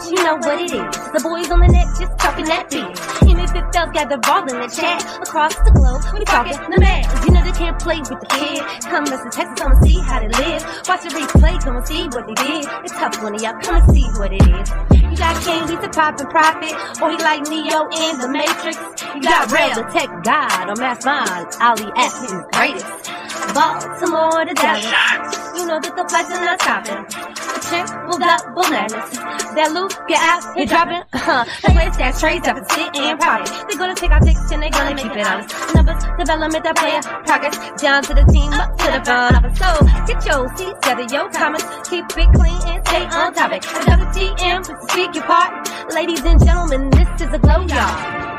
bitch, you know what it is. The boys on the net just talking that bitch. Even if it felt gather all in the chat across the globe, we talking the man. You know they can't play with the kid. Come listen, Texas, come and see how they live. Watch the replay, come and see what they did. It's tough one of y'all, come and see what it is. You got King, he's a poppin' prophet, or he like Neo in the Matrix. You got Rail, the tech god, or Mass Mind, Ali F, his greatest. Baltimore to Dallas. You know that the flights are not stopping. Pulled up bananas. That loop, get out, here dropping. Uh, the way stash trades up and sit and proud They're gonna take our picks and they're gonna keep it honest. Numbers, development, the player, progress. Down to the team, up to the front of it. So get your seats, gather your comments, keep it clean and stay on topic. Another WTM, speak your part. Ladies and gentlemen, this is a glow yard.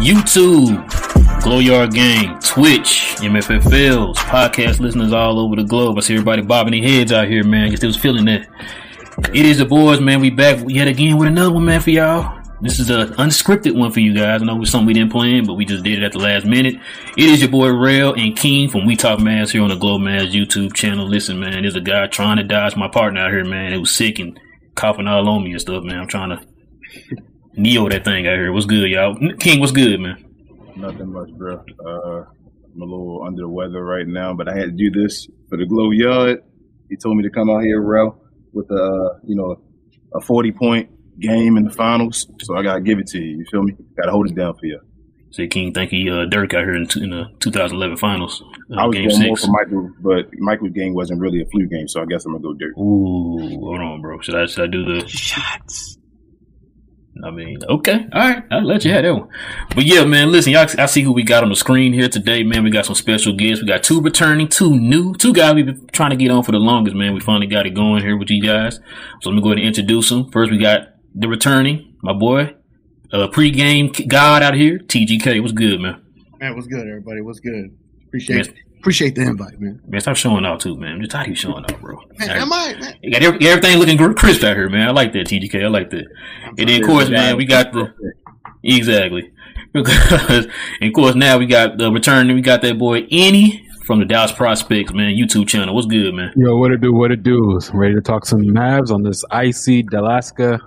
YouTube, Glow Yard Gang, Twitch, MFFLs, podcast listeners all over the globe. I see everybody bobbing their heads out here, man. Guess they was feeling that. It is the boys, man. We back yet again with another one, man, for y'all. This is an unscripted one for you guys. I know it was something we didn't plan, but we just did it at the last minute. It is your boy Rail and King from We Talk Mavs here on the Glow Mavs YouTube channel. Listen, man, there's a guy trying to dodge my partner out here, man. It was sick and coughing all on me and stuff, man. I'm trying to Neo that thing out here. What's good, y'all? King, what's good, man? Nothing much, bro. Uh, I'm a little under the weather right now, but I had to do this for the Glow Yard. He told me to come out here, Rel, with a you know a 40 point game in the finals. So I gotta give it to you. You feel me? Gotta hold it down for you. Say King, thank you, uh, Dirk out here in, in the 2011 finals. Uh, I was going six. more for Michael, but Michael's game wasn't really a flu game, so I guess I'm gonna go Dirk. Ooh, hold on, bro. Should I should I do the shots? I mean, okay, all right, I'll let you have that one. But yeah, man, listen, y'all, I see who we got on the screen here today, man. We got some special guests. We got two returning, two new, two guys we've been trying to get on for the longest, man. We finally got it going here with you guys. So let me go ahead and introduce them. First, we got the returning, my boy, uh, pregame god out here, TGK. What's good, man? Man, what's good, everybody? What's good? Appreciate it. Appreciate the invite, man. Man, stop showing out too, man. I'm just tired of you showing out, bro. Man, am I? Man. You got everything looking crisp out here, man. I like that, TGK. I like that. And then, of course, man, we got the exactly. and of course, now we got the return. We got that boy Enyi from the Dallas Prospects, man. YouTube channel. What's good, man? Yo, what it do? What it do? Ready to talk some Mavs on this icy Dalaska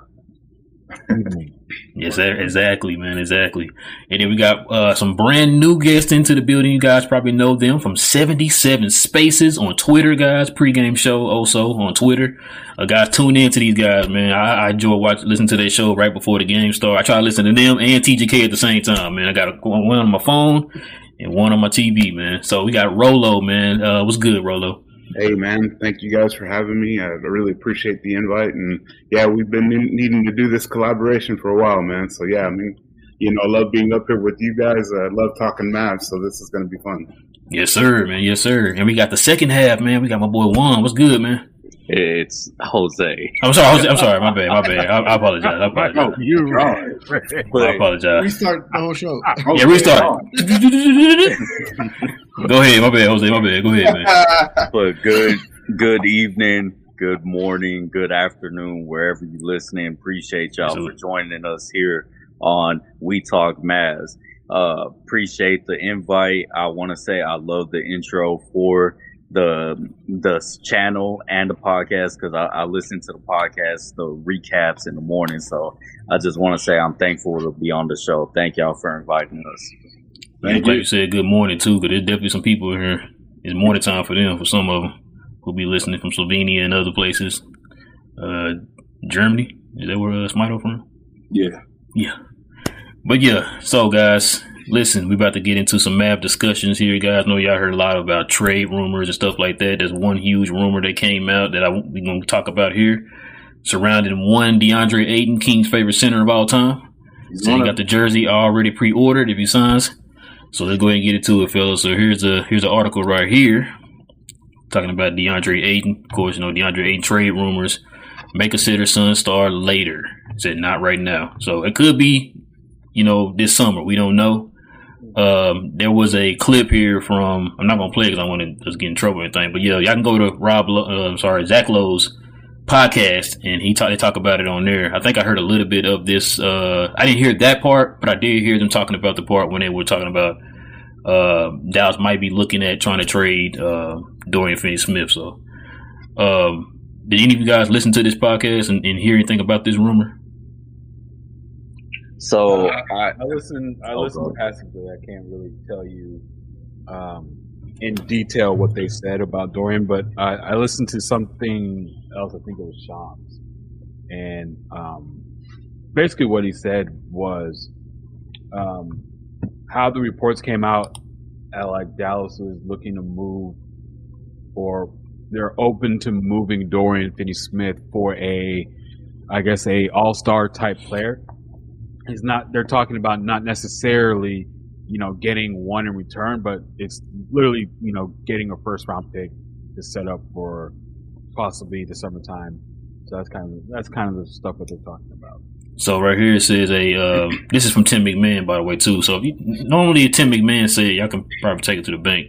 Yes, exactly, man, exactly. And then we got uh, some brand new guests into the building. You guys probably know them from 77 Spaces on Twitter, guys. Pre-game show also on Twitter. Uh, guys, tune in to these guys, man. I, I enjoy watching, listening to their show right before the game start. I try to listen to them and TGK at the same time, man. I got one on my phone and one on my TV, man. So we got Rolo, man. Uh, what's good, Rolo? Hey man, thank you guys for having me. I really appreciate the invite, and yeah, we've been needing to do this collaboration for a while, man. So yeah, I mean, you know, I love being up here with you guys. I love talking Mavs, so this is going to be fun. Yes, sir, man. Yes, sir. And we got the second half, man. We got my boy Juan. What's good, man? It's Jose. I'm sorry. Jose, I'm sorry. My bad. My bad. I, I apologize. I apologize. No, you're right. I apologize. Restart the whole show. Yeah, restart. Go ahead. My bad, Jose. My bad. Go ahead, man. But good, good evening, good morning, good afternoon, wherever you're listening. Appreciate y'all for joining us here on We Talk Mavs. Uh, appreciate the invite. I want to say I love the intro for the the channel and the podcast because I, I, listen to the podcast, the recaps in the morning. So I just want to say I'm thankful to be on the show. Thank y'all for inviting us. Thank you. you said good morning too, because there's definitely some people here. It's morning time for them. For some of them who'll be listening from Slovenia and other places. Uh, Germany is that where uh, Smito from? Yeah, yeah. But yeah, so guys, listen, we about to get into some map discussions here. You guys know y'all heard a lot about trade rumors and stuff like that. There's one huge rumor that came out that I we gonna talk about here, surrounding one DeAndre Ayton, King's favorite center of all time. So he got the jersey already pre-ordered if he signs. So let's go ahead and get into it, fellas. So here's a here's an article right here talking about DeAndre Ayton. Of course, you know DeAndre Ayton trade rumors. May consider Sun Star later. Said not right now. So it could be, you know, this summer. We don't know. Um, there was a clip here from I'm not gonna play because I want to just get in trouble or anything. But yeah, y'all can go to Rob. Uh, sorry, Zach Lowe's podcast, and he talk, they talk about it on there. I think I heard a little bit of this. Uh, I didn't hear that part, but I did hear them talking about the part when they were talking about uh, Dallas might be looking at trying to trade uh, Dorian Finney-Smith. So, um, did any of you guys listen to this podcast and, and hear anything about this rumor? So uh, I, I listen. I oh, listen passively. I can't really tell you um, in detail what they said about Dorian, but I, I listened to something else. I think it was Shams, and um, basically what he said was um, how the reports came out at like Dallas was looking to move, or they're open to moving Dorian Finney-Smith for a, I guess a All Star type player is not they're talking about not necessarily you know getting one in return, but it's literally you know getting a first round pick to set up for possibly the summertime. So that's kind of that's kind of the stuff that they're talking about. So right here it says a uh, this is from Tim McMahon by the way too. So if you, normally Tim McMahon said y'all can probably take it to the bank,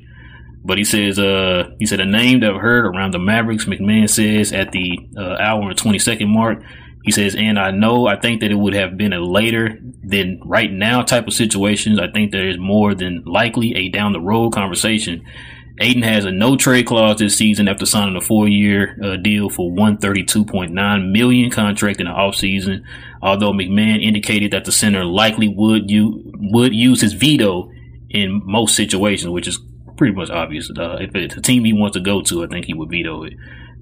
but he says uh he said a name that I've heard around the Mavericks. McMahon says at the uh, hour and twenty second mark he says, and I know, I think that it would have been a later than right now type of situations. I think there is more than likely a down the road conversation. Ayton has a no trade clause this season after signing a four year uh, deal for 132.9 million contract in the offseason. Although McMahon indicated that the center likely would you would use his veto in most situations, which is pretty much obvious. Uh, if it's a team he wants to go to, I think he would veto it.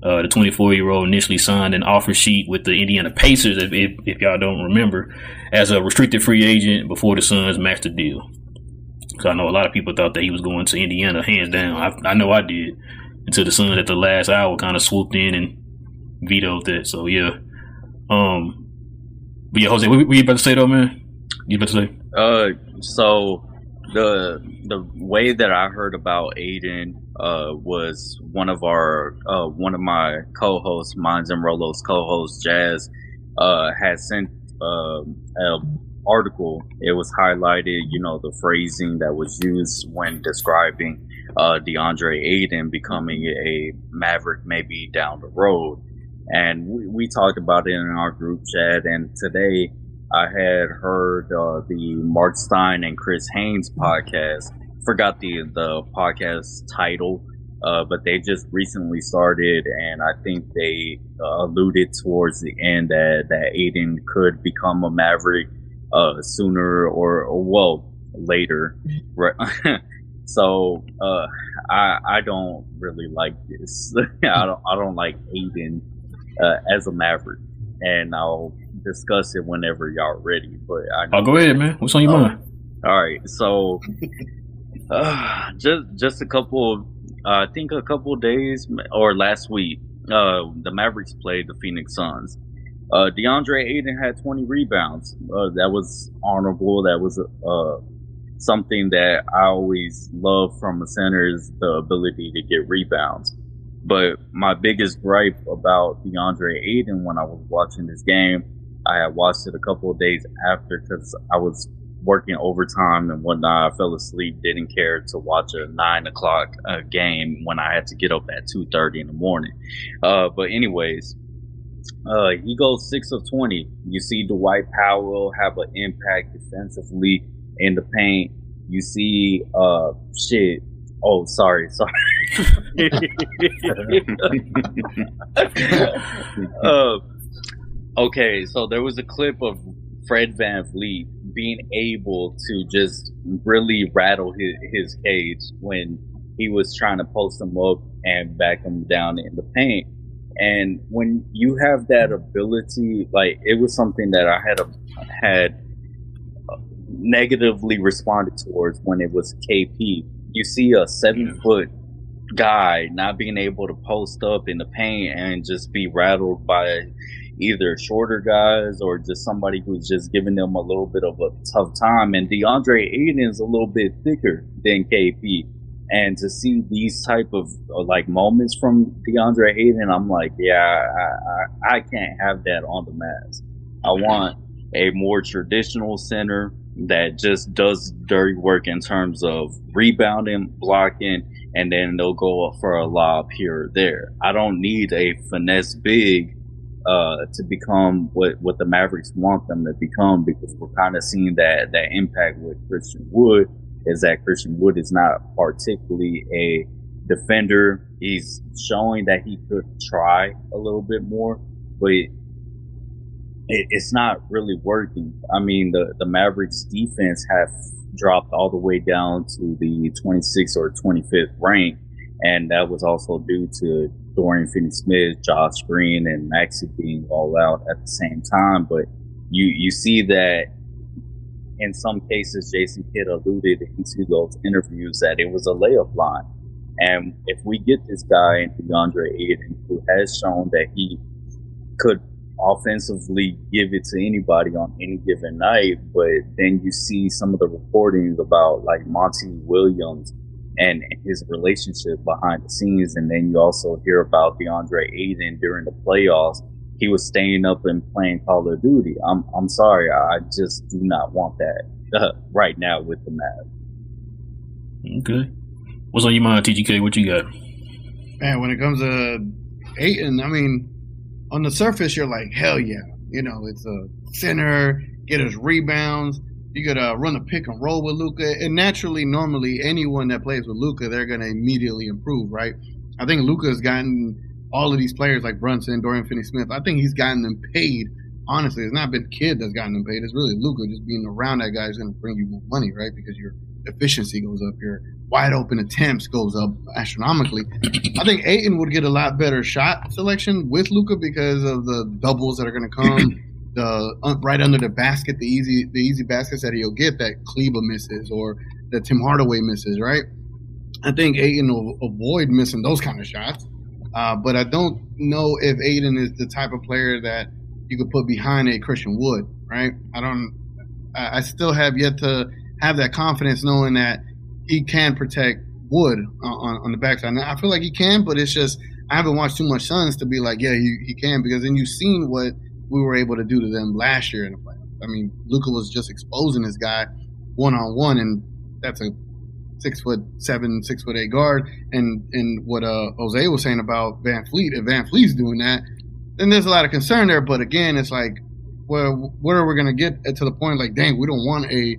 Uh, the 24 year old initially signed an offer sheet with the Indiana Pacers, if, if, if, y'all don't remember, as a restricted free agent before the Suns matched the deal. So I know a lot of people thought that he was going to Indiana, hands down. I, I know I did. Until the Suns at the last hour kind of swooped in and vetoed that. So yeah. Um, but yeah, Jose, what were you about to say though, man? You about to say? Uh, so the the way that I heard about Ayton uh, was one of our uh, one of my co-hosts, Mines and Rolo's co-host Jazz, uh, had sent um, an article. It was highlighted, you know, the phrasing that was used when describing uh, DeAndre Ayton becoming a Maverick maybe down the road, and we, we talked about it in our group chat. And today I had heard uh, the Mark Stein and Chris Haynes podcast. Forgot the the podcast title, uh, but they just recently started, and I think they uh, alluded towards the end that that Ayton could become a Maverick uh, sooner or, or well later, right? so uh, I I don't really like this. I don't I don't like Ayton uh, as a Maverick, and I'll discuss it whenever y'all ready. But I will oh, go ahead, man. What's on your uh, mind? All right, so uh, just just a couple. Uh, I think a couple days or last week, uh, the Mavericks played the Phoenix Suns. Uh, DeAndre Ayton had 20 rebounds. Uh, that was honorable. That was uh, something that I always love from a center is the ability to get rebounds. But my biggest gripe about DeAndre Ayton when I was watching this game I had watched it a couple of days after because I was working overtime and whatnot. I fell asleep, didn't care to watch a nine o'clock uh, game when I had to get up at two thirty in the morning. Uh, but anyways, uh, he goes six of twenty. You see Dwight Powell have an impact defensively in the paint. You see, uh, shit. Oh, sorry, sorry. uh, Okay, so there was a clip of Fred VanVleet being able to just really rattle his, his cage when he was trying to post him up and back him down in the paint. And when you have that ability, like it was something that I had a, had negatively responded towards when it was KP. You see a seven foot guy not being able to post up in the paint and just be rattled by either shorter guys or just somebody who's just giving them a little bit of a tough time. And DeAndre Ayton is a little bit thicker than KP. And to see these type of uh, like moments from DeAndre Ayton, I'm like, yeah, I, I, I can't have that on the Mavs. I want a more traditional center that just does dirty work in terms of rebounding, blocking, and then they'll go up for a lob here or there. I don't need a finesse big uh, to become what, what the Mavericks want them to become because we're kind of seeing that, that impact with Christian Wood is that Christian Wood is not particularly a defender. He's showing that he could try a little bit more, but it, it's not really working. I mean, the, the Mavericks defense have dropped all the way down to the 26th or 25th rank. And that was also due to Dorian Finney-Smith, Josh Green, and Maxi being all out at the same time. But you you see that in some cases, Jason Kidd alluded into those interviews that it was a layup line. And if we get this guy, DeAndre Ayton, who has shown that he could offensively give it to anybody on any given night, but then you see some of the reportings about like Monty Williams and his relationship behind the scenes. And then you also hear about DeAndre Ayton during the playoffs. He was staying up and playing Call of Duty. I'm, I'm sorry. I just do not want that uh, right now with the Mavs. Okay. What's on your mind, TGK? What you got? Man, when it comes to Ayton, I mean, on the surface, you're like, hell yeah. You know, it's a center, get his rebounds you could uh, run a pick and roll with Luka, and naturally, normally, anyone that plays with Luka, they're to immediately improve, right? I think Luka has gotten all of these players like Brunson, Dorian Finney-Smith. I think he's gotten them paid. Honestly, it's not been Kidd that's gotten them paid. It's really Luka. Just being around that guy is to bring you more money, right? Because your efficiency goes up, your wide open attempts goes up astronomically. I think Ayton would get a lot better shot selection with Luka because of the doubles that are to come. the right under the basket, the easy the easy baskets that he'll get that Kleber misses or that Tim Hardaway misses, right? I think Ayton will avoid missing those kind of shots. Uh, but I don't know if Ayton is the type of player that you could put behind a Christian Wood, right? I don't. I still have yet to have that confidence knowing that he can protect Wood on, on the backside. I feel like he can, but it's just I haven't watched too much Suns to be like, yeah, he, he can because then you've seen what we were able to do to them last year in the playoffs. I mean, Luka was just exposing this guy one on one, and that's a six foot seven, six foot eight guard. And and what uh, Jose was saying about VanVleet, if VanVleet's doing that, then there's a lot of concern there. But again, it's like, well, where are we going to get to the point? Like, dang, we don't want a,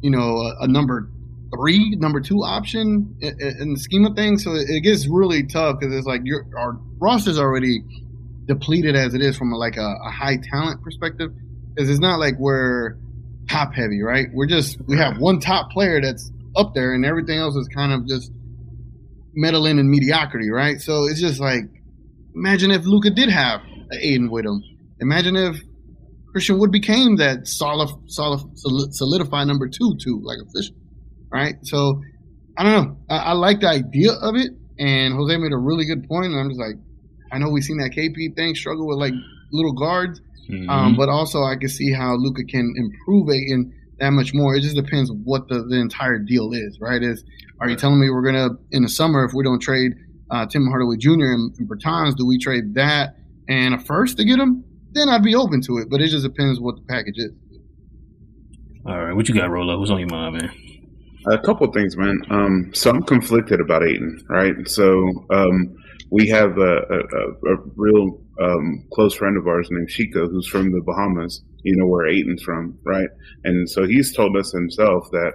you know, a, a number three, number two option in, in, the scheme of things. So it, it gets really tough because it's like your our roster's already depleted as it is from a, like a, a high talent perspective, is it's not like we're top heavy, right? We're just we have one top player that's up there, and everything else is kind of just meddling in mediocrity, right? So it's just like imagine if Luka did have Ayton with him. Imagine if Christian Wood became that solid, solid, solidified number two, too, like official, right? So I don't know. I, I like the idea of it, and Jose made a really good point, and I'm just like, I know we've seen that KP thing struggle with like little guards, mm-hmm. um, but also I can see how Luka can improve it in that much more. It just depends what the, the entire deal is, right? Is are you telling me we're gonna in the summer if we don't trade uh, Tim Hardaway Jr. and, and Bertans, do we trade that and a first to get him? Then I'd be open to it, but it just depends what the package is. All right, what you got, Rolo? What's on your mind, man? A couple things, man. Um, so I'm conflicted about Ayton, right? So um, we have a, a, a real um, close friend of ours named Chico, who's from the Bahamas. You know where Ayton's from, right? And so he's told us himself that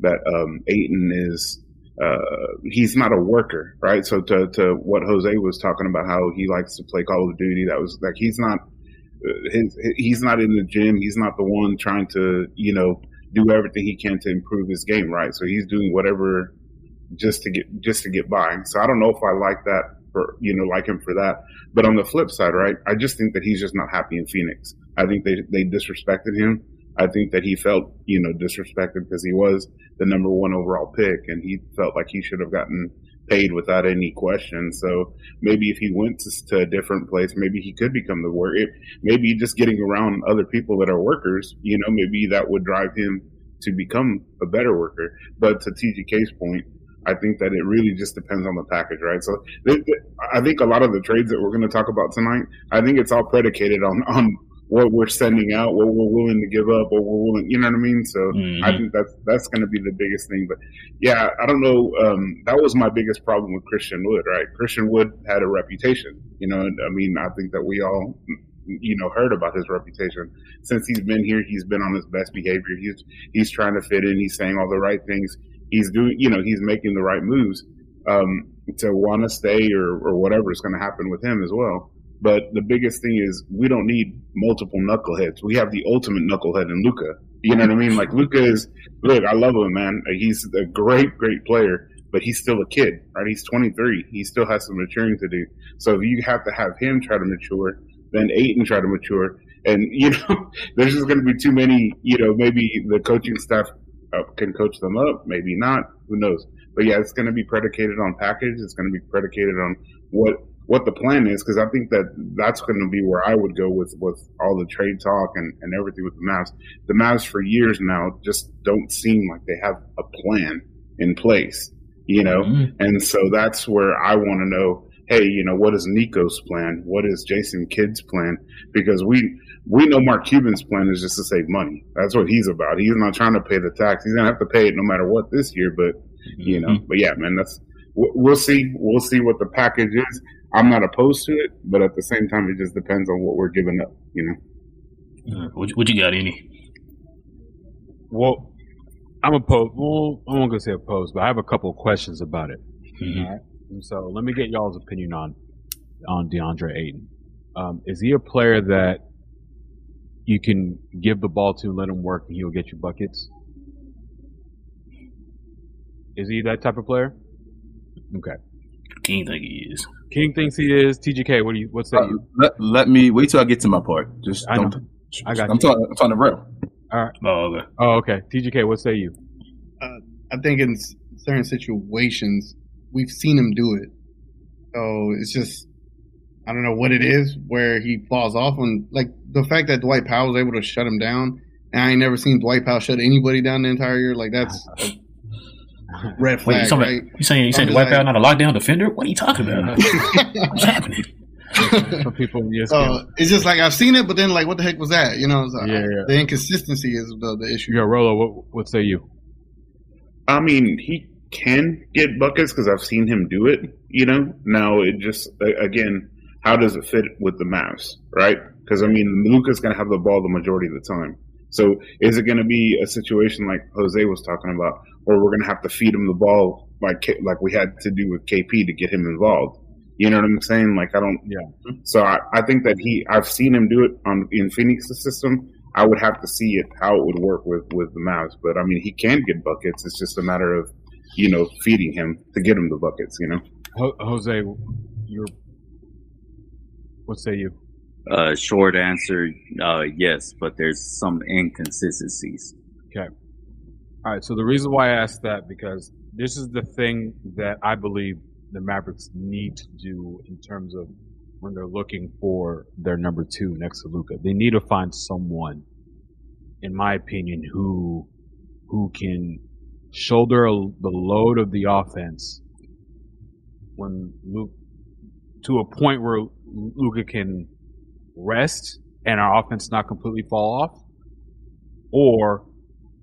that um, Ayton is uh, he's not a worker, right? So to to what Jose was talking about, how he likes to play Call of Duty, that was like he's not uh, his, he's not in the gym. He's not the one trying to you know do everything he can to improve his game, right? So he's doing whatever just to get just to get by. So I don't know if I like that for you know like him for that. But on the flip side, right, I just think that he's just not happy in Phoenix. I think they they disrespected him. I think that he felt you know disrespected because he was the number one overall pick, and he felt like he should have gotten paid without any question. So maybe if he went to, to a different place, maybe he could become the worker. Maybe just getting around other people that are workers, you know, maybe that would drive him to become a better worker. But to TGK's point, I think that it really just depends on the package, right? So they, they, I think a lot of the trades that we're going to talk about tonight, I think it's all predicated on on what we're sending out, what we're willing to give up, what we're willing, you know what I mean? So mm-hmm. I think that's that's going to be the biggest thing. But yeah, I don't know. Um, that was my biggest problem with Christian Wood, right? Christian Wood had a reputation, you know. I mean, I think that we all, you know, heard about his reputation since he's been here. He's been on his best behavior. He's he's trying to fit in. He's saying all the right things. He's doing, you know, he's making the right moves. Um, to want to stay or, or whatever is going to happen with him as well. But the biggest thing is we don't need multiple knuckleheads. We have the ultimate knucklehead in Luka. You know what I mean? Like Luka is look, I love him, man. He's a great, great player, but he's still a kid, right? He's 23. He still has some maturing to do. So you have to have him try to mature, then Ayton try to mature, and you know, there's just going to be too many. You know, maybe the coaching staff can coach them up, maybe not. Who knows? But yeah, it's going to be predicated on package. It's going to be predicated on what what the plan is because I think that that's going to be where I would go with with all the trade talk and, and everything with the Mavs. The Mavs for years now just don't seem like they have a plan in place, you know, mm-hmm. and so that's where I want to know. Hey, you know, what is Nico's plan? What is Jason Kidd's plan? Because we we know Mark Cuban's plan is just to save money. That's what he's about. He's not trying to pay the tax. He's gonna have to pay it no matter what this year. But you know, mm-hmm. but yeah, man, that's we'll see. We'll see what the package is. I'm not opposed to it, but at the same time, it just depends on what we're giving up. You know. Uh, what, what you got, Enyi? Well, I'm opposed. Well, I'm not gonna say opposed, but I have a couple of questions about it. Mm-hmm. All right. so let me get y'all's opinion on on DeAndre Ayton. Um, is he a player that you can give the ball to, let him work, and he'll get you buckets? Is he that type of player? Okay. King think he is. King thinks he is. TGK, what do you? What's that? Uh, let, let, me wait till I get to my part. Just I don't. Know. I got. I'm talking. I'm talking to real. All right. Oh okay. Oh okay. TGK, what say you? Uh, I think in certain situations we've seen him do it. So it's just I don't know what it is where he falls off on like the fact that Dwight Powell was able to shut him down. And I ain't never seen Dwight Powell shut anybody down the entire year. Like that's red flag. Wait, you, right? you saying you saying the White like, not a lockdown defender? What are you talking about? What's happening? For people, yes. Uh, it's just like I've seen it, but then like, what the heck was that? You know, yeah, yeah, the inconsistency is the, the issue. Yeah, Rolo, what what say you? I mean, he can get buckets because I've seen him do it. You know, now it just again, how does it fit with the Mavs, right? Because I mean, Luka's going to have the ball the majority of the time. So is it going to be a situation like Jose was talking about, where we're going to have to feed him the ball like like we had to do with KP to get him involved? You know what I'm saying? Like I don't. Yeah. So I, I think that he I've seen him do it on in Phoenix's system. I would have to see it how it would work with with the Mavs, but I mean he can get buckets. It's just a matter of you know feeding him to get him the buckets. You know. Jose, you're. What say you? Uh, short answer, uh, yes, but there's some inconsistencies. Okay. All right. So the reason why I asked that because this is the thing that I believe the Mavericks need to do in terms of when they're looking for their number two next to Luka. They need to find someone, in my opinion, who who can shoulder a, the load of the offense when Luke to a point where Luka can rest and our offense not completely fall off, or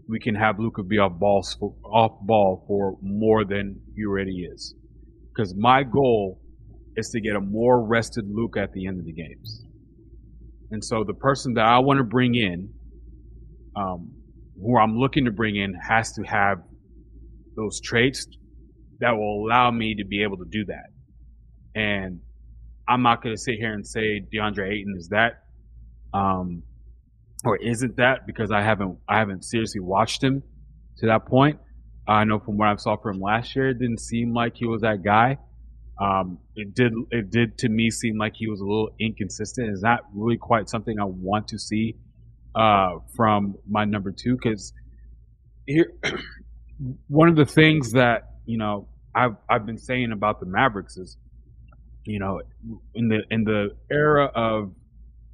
we can have Luka be off ball off ball for more than he already is. Because my goal is to get a more rested Luka at the end of the games. And so the person that I want to bring in, um, who I'm looking to bring in, has to have those traits that will allow me to be able to do that. And I'm not going to sit here and say DeAndre Ayton is that, um, or isn't that because I haven't I haven't seriously watched him to that point. I know from what I saw from last year, it didn't seem like he was that guy. Um, it did it did to me seem like he was a little inconsistent. It's not really quite something I want to see uh, from my number two because here one of the things that you know I've I've been saying about the Mavericks is you know, in the in the era of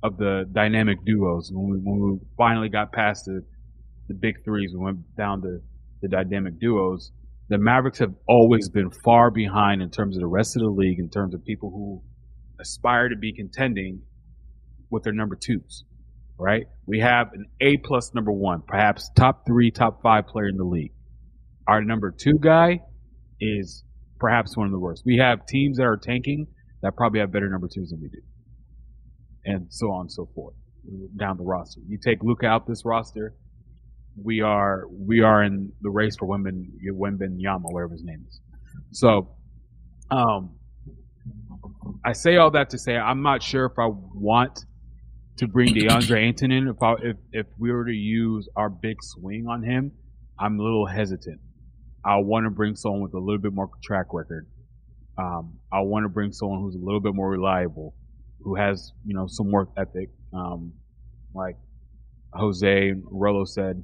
of the dynamic duos, when we when we finally got past the the big threes, we went down to the dynamic duos. The Mavericks have always been far behind in terms of the rest of the league, in terms of people who aspire to be contending with their number twos. right? We have an A plus number one, perhaps top three, top five player in the league. Our number two guy is perhaps one of the worst. We have teams that are tanking that probably have better number twos than we do, and so on and so forth down the roster. You take Luka out this roster, we are we are in the race for Wembanyama, whatever his name is. So, um, I say all that to say I'm not sure if I want to bring DeAndre Ayton in. If I, if if we were to use our big swing on him, I'm a little hesitant. I want to bring someone with a little bit more track record. Um, I want to bring someone who's a little bit more reliable, who has you know some work ethic. Um, like Jose Rolo said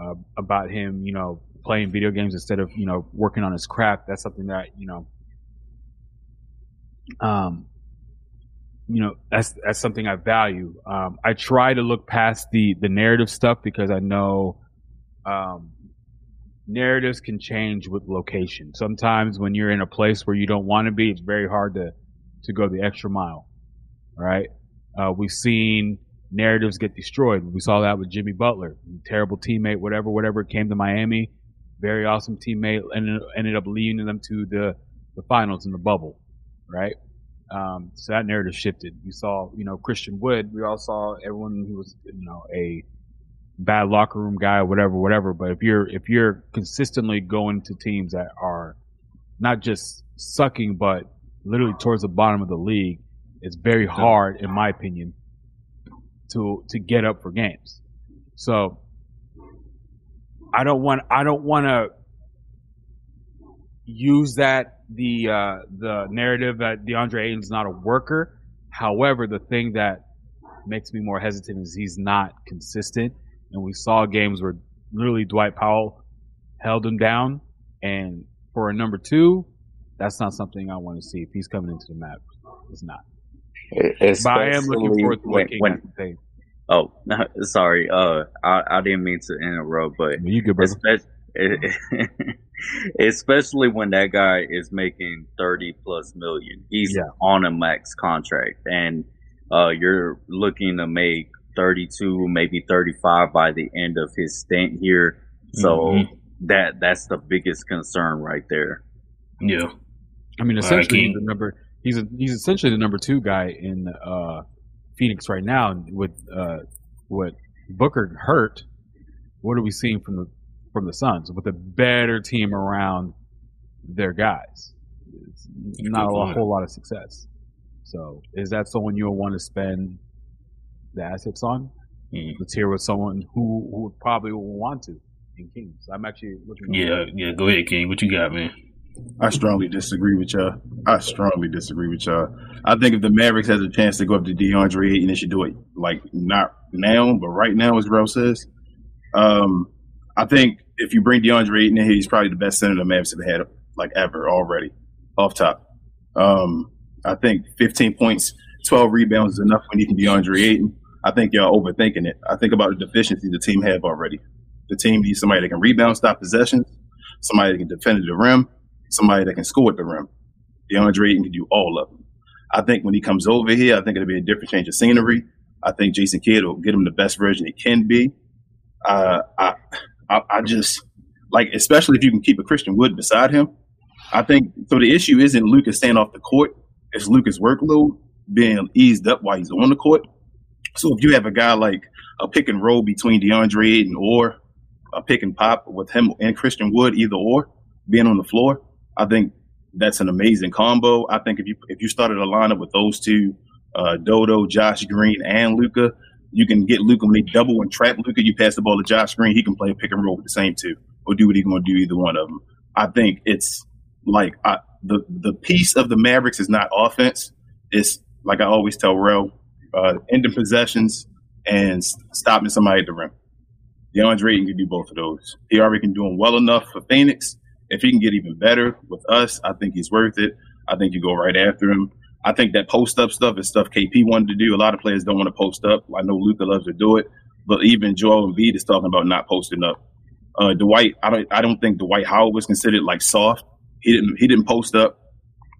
uh, about him, you know, playing video games instead of you know working on his craft. That's something that you know, um, you know, that's that's something I value. Um, I try to look past the the narrative stuff because I know um, narratives can change with location. Sometimes when you're in a place where you don't want to be, it's very hard to to go the extra mile. Right? Uh, we've seen narratives get destroyed. We saw that with Jimmy Butler, terrible teammate, whatever, whatever. Came to Miami, very awesome teammate, and ended up leading them to the the finals in the bubble. Right? Um, so that narrative shifted. We saw, you know, Christian Wood. We all saw everyone who was, you know, a bad locker room guy or whatever, whatever. But if you're if you're consistently going to teams that are not just sucking, but literally towards the bottom of the league, it's very hard, in my opinion, to to get up for games. So I don't want I don't want to use that the uh, the narrative that DeAndre Ayton's not a worker. However, the thing that makes me more hesitant is he's not consistent, and we saw games where literally Dwight Powell held him down, and for a number two, that's not something I want to see if he's coming into the map. It's not. Especially but I am looking forward to what King when, has to say. Oh, sorry. Uh, I, I didn't mean to interrupt, but you good, brother. Especially, especially when that guy is making 30 plus million. He's yeah. on a max contract and uh, you're looking to make 32, maybe 35 by the end of his stint here. So mm-hmm. that that's the biggest concern right there. Yeah. I mean, essentially, he's the number. He's a, he's essentially the number two guy in uh, Phoenix right now. With uh, what Booker hurt, what are we seeing from the from the Suns with a better team around their guys. It's not a whole lot of success. So, is that someone you'll want to spend the assets on? Mm-hmm. Let's hear what someone who, who probably will want to in Kings. I'm actually looking. Yeah, yeah. Go ahead, King. What you got, man? I strongly disagree with y'all. I strongly disagree with y'all. I think if the Mavericks has a chance to go up to DeAndre Ayton, they should do it like not now, but right now, as Rel says. Um, I think if you bring DeAndre Ayton in here, he's probably the best center the Mavs have had like ever already off top. Um, I think 15 points, 12 rebounds is enough when you can DeAndre Ayton. I think y'all overthinking it. I think about the deficiencies the team have already. The team needs somebody that can rebound, stop possessions, somebody that can defend at the rim, somebody that can score at the rim. DeAndre Ayton can do all of them. I think when he comes over here, I think it'll be a different change of scenery. I think Jason Kidd will get him the best version he can be. Uh, I, I, I just like, especially if you can keep a Christian Wood beside him. I think so. The issue isn't Luka's staying off the court; it's Luka's' workload being eased up while he's on the court. So if you have a guy like a pick and roll between DeAndre Ayton or a pick and pop with him and Christian Wood, either or being on the floor, I think that's an amazing combo. I think if you if you started a lineup with those two, uh, Dodo, Josh Green, and Luka, you can get Luka when they double and trap Luka. You pass the ball to Josh Green, he can play a pick and roll with the same two, or do what he's going to do either one of them. I think it's like I, the the piece of the Mavericks is not offense. It's like I always tell Rel, uh, ending possessions and stopping somebody at the rim. DeAndre can do both of those. He already can do them well enough for Phoenix. If he can get even better with us, I think he's worth it. I think you go right after him. I think that post up stuff is stuff KP wanted to do. A lot of players don't want to post up. I know Luka loves to do it, but even Joel Embiid is talking about not posting up. Uh, Dwight, I don't, I don't think Dwight Howard was considered like soft. He didn't, he didn't post up.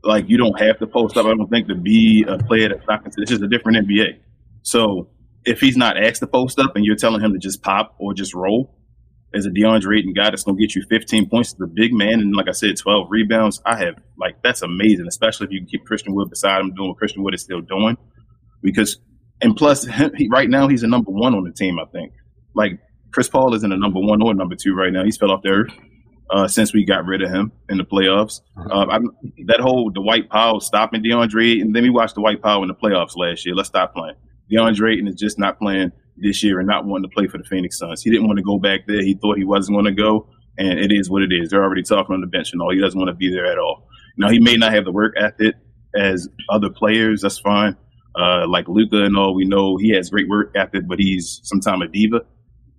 Like you don't have to post up. I don't think to be a player that's not considered. It's just a different NBA. So if he's not asked to post up and you're telling him to just pop or just roll, as a DeAndre Ayton guy that's going to get you 15 points a big man and like I said, 12 rebounds. I have like that's amazing, especially if you keep Christian Wood beside him doing what Christian Wood is still doing. Because and plus, he, right now he's a number one on the team. I think like Chris Paul isn't a number one or number two right now. He's fell off the earth uh, since we got rid of him in the playoffs. Uh, that whole Dwight Powell stopping DeAndre, and then we watched Dwight Powell in the playoffs last year. Let's stop playing. DeAndre Ayton is just not playing this year and not wanting to play for the Phoenix Suns. He didn't want to go back there. He thought he wasn't going to go, and it is what it is. They're already talking on the bench and all. He doesn't want to be there at all. Now he may not have the work ethic as other players. That's fine. Uh, like Luka and all, we know he has great work ethic, but he's sometimes a diva.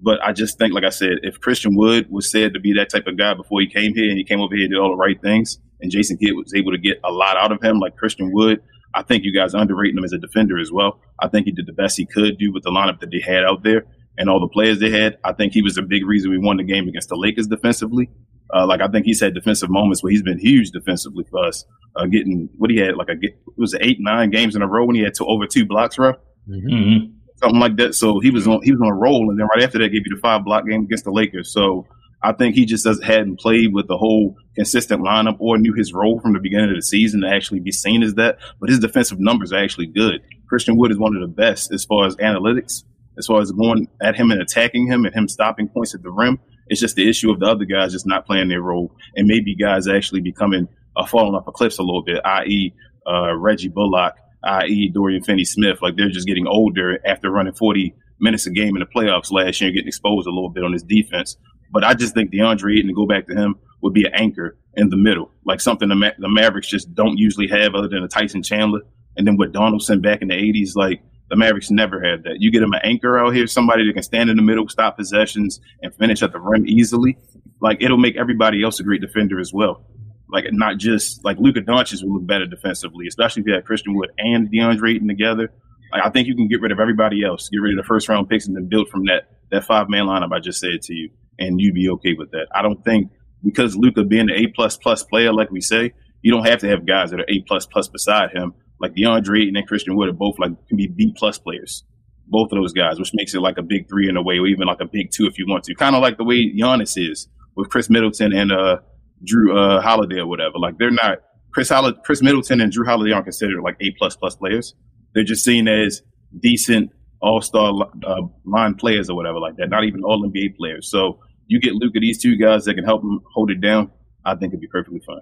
But I just think, like I said, if Christian Wood was said to be that type of guy before he came here and he came over here and did all the right things, and Jason Kidd was able to get a lot out of him, like Christian Wood, I think you guys underrating him as a defender as well. I think he did the best he could do with the lineup that they had out there and all the players they had. I think he was a big reason we won the game against the Lakers defensively. Uh, like I think he's had defensive moments where he's been huge defensively for us. Uh, getting what he had like a it was eight nine games in a row when he had to over two blocks, bro. Mm-hmm. Something like that. So he was on he was on a roll, and then right after that gave you the five block game against the Lakers. So I think he just doesn't hadn't played with the whole consistent lineup or knew his role from the beginning of the season to actually be seen as that. But his defensive numbers are actually good. Christian Wood is one of the best as far as analytics, as far as going at him and attacking him and him stopping points at the rim. It's just the issue of the other guys just not playing their role and maybe guys actually becoming uh, falling off a cliff a little bit, i.e., uh, Reggie Bullock, i.e., Dorian Finney Smith. Like they're just getting older after running 40 minutes a game in the playoffs last year, getting exposed a little bit on his defense. But I just think DeAndre Ayton to go back to him would be an anchor in the middle, like something the, Ma- the Mavericks just don't usually have other than a Tyson Chandler. And then with Donaldson back in the 80s, like the Mavericks never had that. You get him an anchor out here, somebody that can stand in the middle, stop possessions, and finish at the rim easily. Like it'll make everybody else a great defender as well. Like not just like Luka Doncic will look better defensively, especially if you have Christian Wood and DeAndre Ayton together. Like I think you can get rid of everybody else, get rid of the first round picks, and then build from that that five man lineup I just said to you and you'd be okay with that. I don't think because Luka being the A plus plus player, like we say, you don't have to have guys that are A plus plus beside him. Like DeAndre Ayton and Christian Wood are both like can be B plus players. Both of those guys, which makes it like a big three in a way, or even like a big two if you want to. Kind of like the way Giannis is with Khris Middleton and uh, Jrue uh, Holiday or whatever. Like they're not Chris Khris Middleton and Jrue Holiday aren't considered like A plus plus players. They're just seen as decent all star uh, line players or whatever like that. Not even all NBA players. So you get Luka these two guys that can help him hold it down, I think it'd be perfectly fine.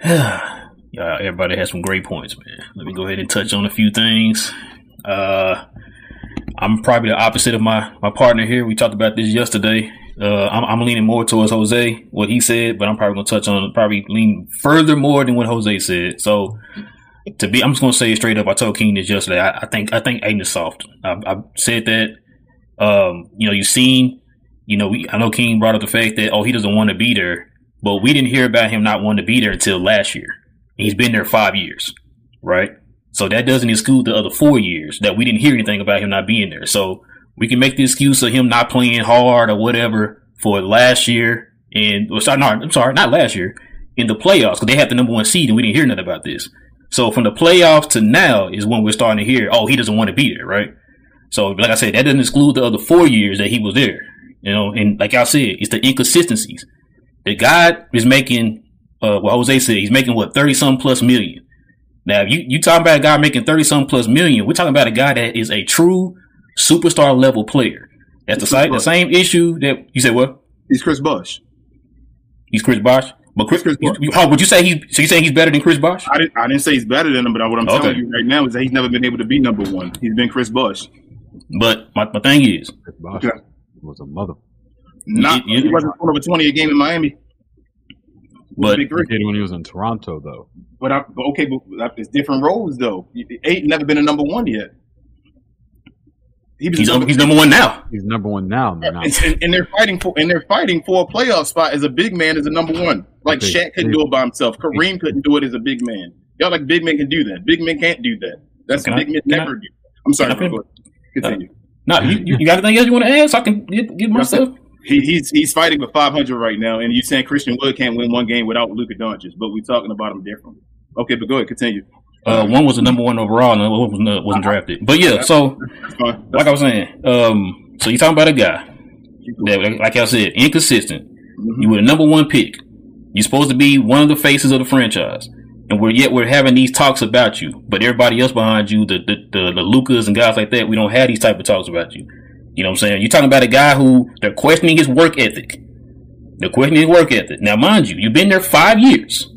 yeah, everybody has some great points, man. Let me go ahead and touch on a few things. Uh, I'm probably the opposite of my, my partner here. We talked about this yesterday. Uh, I'm, I'm, leaning more towards Jose, what he said, but I'm probably going to touch on probably lean further more than what Jose said. So to be, I'm just going to say it straight up. I told King this yesterday. I, I think I think Ayton is soft. I, I said that um, you know, you've seen, you know, we, I know King brought up the fact that, oh, he doesn't want to be there, but we didn't hear about him not wanting to be there until last year. He's been there five years, right? So that doesn't exclude the other four years that we didn't hear anything about him not being there. So we can make the excuse of him not playing hard or whatever for last year and, sorry, no, I'm sorry, not last year, in the playoffs because they had the number one seed and we didn't hear nothing about this. So from the playoffs to now is when we're starting to hear, oh, he doesn't want to be there, right? So, like I said, that doesn't exclude the other four years that he was there. You know, and like I said, it's the inconsistencies. The guy is making, uh, what Jose said, he's making what thirty some plus million. Now, you you talking about a guy making thirty some plus million. We're talking about a guy that is a true superstar level player. That's the same the same issue that you said. What? He's Chris Bosh. He's Chris Bosh. But Chris, Chris you, you, how would you say he's? So you saying he's better than Chris Bosh? I didn't. I didn't say he's better than him, but what I'm okay. telling you right now is that he's never been able to be number one. He's been Chris Bosh. But my, my thing is, okay. was a mother. Not it, it, he wasn't over twenty a game in Miami. But he did when he was in Toronto, though. But, I, but okay, but uh, it's different roles though. Eight never been a number one yet. He he's, number, he's number one now. He's number one now. And, and, they're fighting for and they're fighting for a playoff spot as a big man as a number one. Like okay. Shaq couldn't do it by himself. Kareem couldn't do it as a big man. Y'all like big men can do that. Big men can't do that. That's can big I, men never I, do. I'm sorry. Continue. Uh, no, you, you got anything else you want to add so I can get, get myself? He, he's he's fighting with 500 right now, and you saying Christian Wood can't win one game without Luka Doncic, but we're talking about him differently. Okay, but go ahead, continue. Uh, one was the number one overall, and the other one was, wasn't drafted. But yeah, so like I was saying, um, so you're talking about a guy that, like I said, inconsistent. Mm-hmm. You were the number one pick. You're supposed to be one of the faces of the franchise, and we're yet we're having these talks about you. But everybody else behind you, the the, the, the Lukas and guys like that, we don't have these type of talks about you. You know what I'm saying? You're talking about a guy who they're questioning his work ethic. They're questioning his work ethic. Now, mind you, you've been there five years.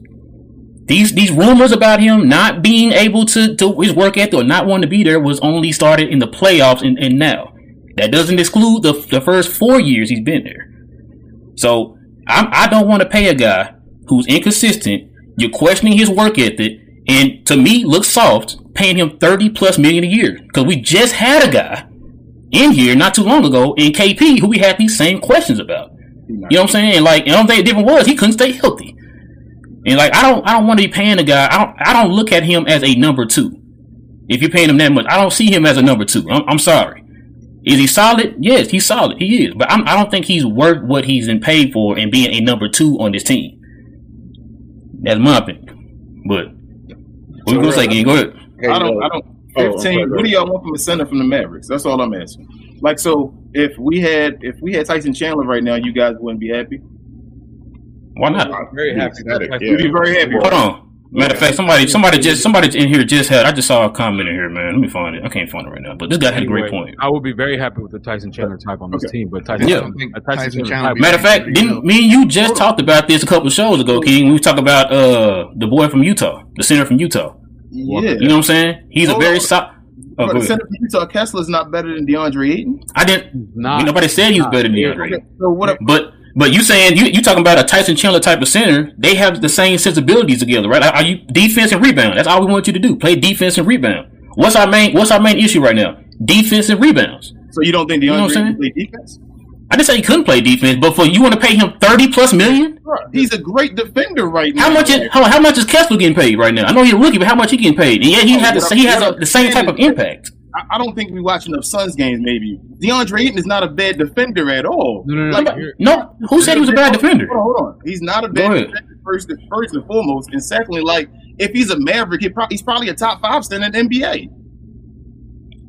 These these rumors about him not being able to do his work ethic or not wanting to be there was only started in the playoffs and, and now. That doesn't exclude the, the first four years he's been there. So I'm, I do not want to pay a guy who's inconsistent. You're questioning his work ethic, and to me looks soft paying him 30 plus million a year because we just had a guy in here not too long ago in KP who we had these same questions about. You know what I'm saying? Like, and the only different was he couldn't stay healthy. And like, I don't, I don't want to be paying a guy. I don't, I don't look at him as a number two. If you're paying him that much, I don't see him as a number two. I'm, I'm sorry. Is he solid? Yes, he's solid. He is, but I'm, I do not think he's worth what he's been paid for and being a number two on this team. That's my opinion. But what you gonna say, again? Go ahead. I don't. I don't. Oh, Fifteen. what do y'all want from a center from the Mavericks? That's all I'm asking. Like, so if we had if we had Tyson Chandler right now, you guys wouldn't be happy. Why not? I'm very happy. We'd be very happy. Hold on. Matter of fact, somebody, somebody just, somebody in here just had. I just saw a comment in here, man. Let me find it. I can't find it right now, but this guy had a great point. I would be very happy with the Tyson Chandler type on this okay. team, but Tyson, yeah. Tyson, Tyson Chandler. Matter of fact, didn't me and you just talked about this a couple of shows ago, King? We talked about uh the boy from Utah, the center from Utah. Yeah, you know what I'm saying? He's a very solid. Oh, the center from Utah, Kessler's not better than DeAndre Ayton. I didn't. Not, nobody said he was better than DeAndre. Okay. So what? But but you saying you you talking about a Tyson Chandler type of center? They have the same sensibilities together, right? Are you defense and rebound? That's all we want you to do. Play defense and rebound. What's our main What's our main issue right now? Defense and rebounds. So you don't think DeAndre you know can play defense? I didn't say he couldn't play defense, but for you want to pay him thirty plus million? He's a great defender right now. How much? Is, how, how much is Kessler getting paid right now? I know he's a rookie, but how much he getting paid? And yeah, he oh, has the, he has a, the same type of impact. I, don't think we watch enough Suns games. Maybe DeAndre Ayton is not a bad defender at all. No, no, no. Like, no who said he was a bad defender? Hold on, hold on. He's not a bad defender first, first and foremost, and secondly, like if he's a Maverick, he pro- he's probably a top five center in the NBA.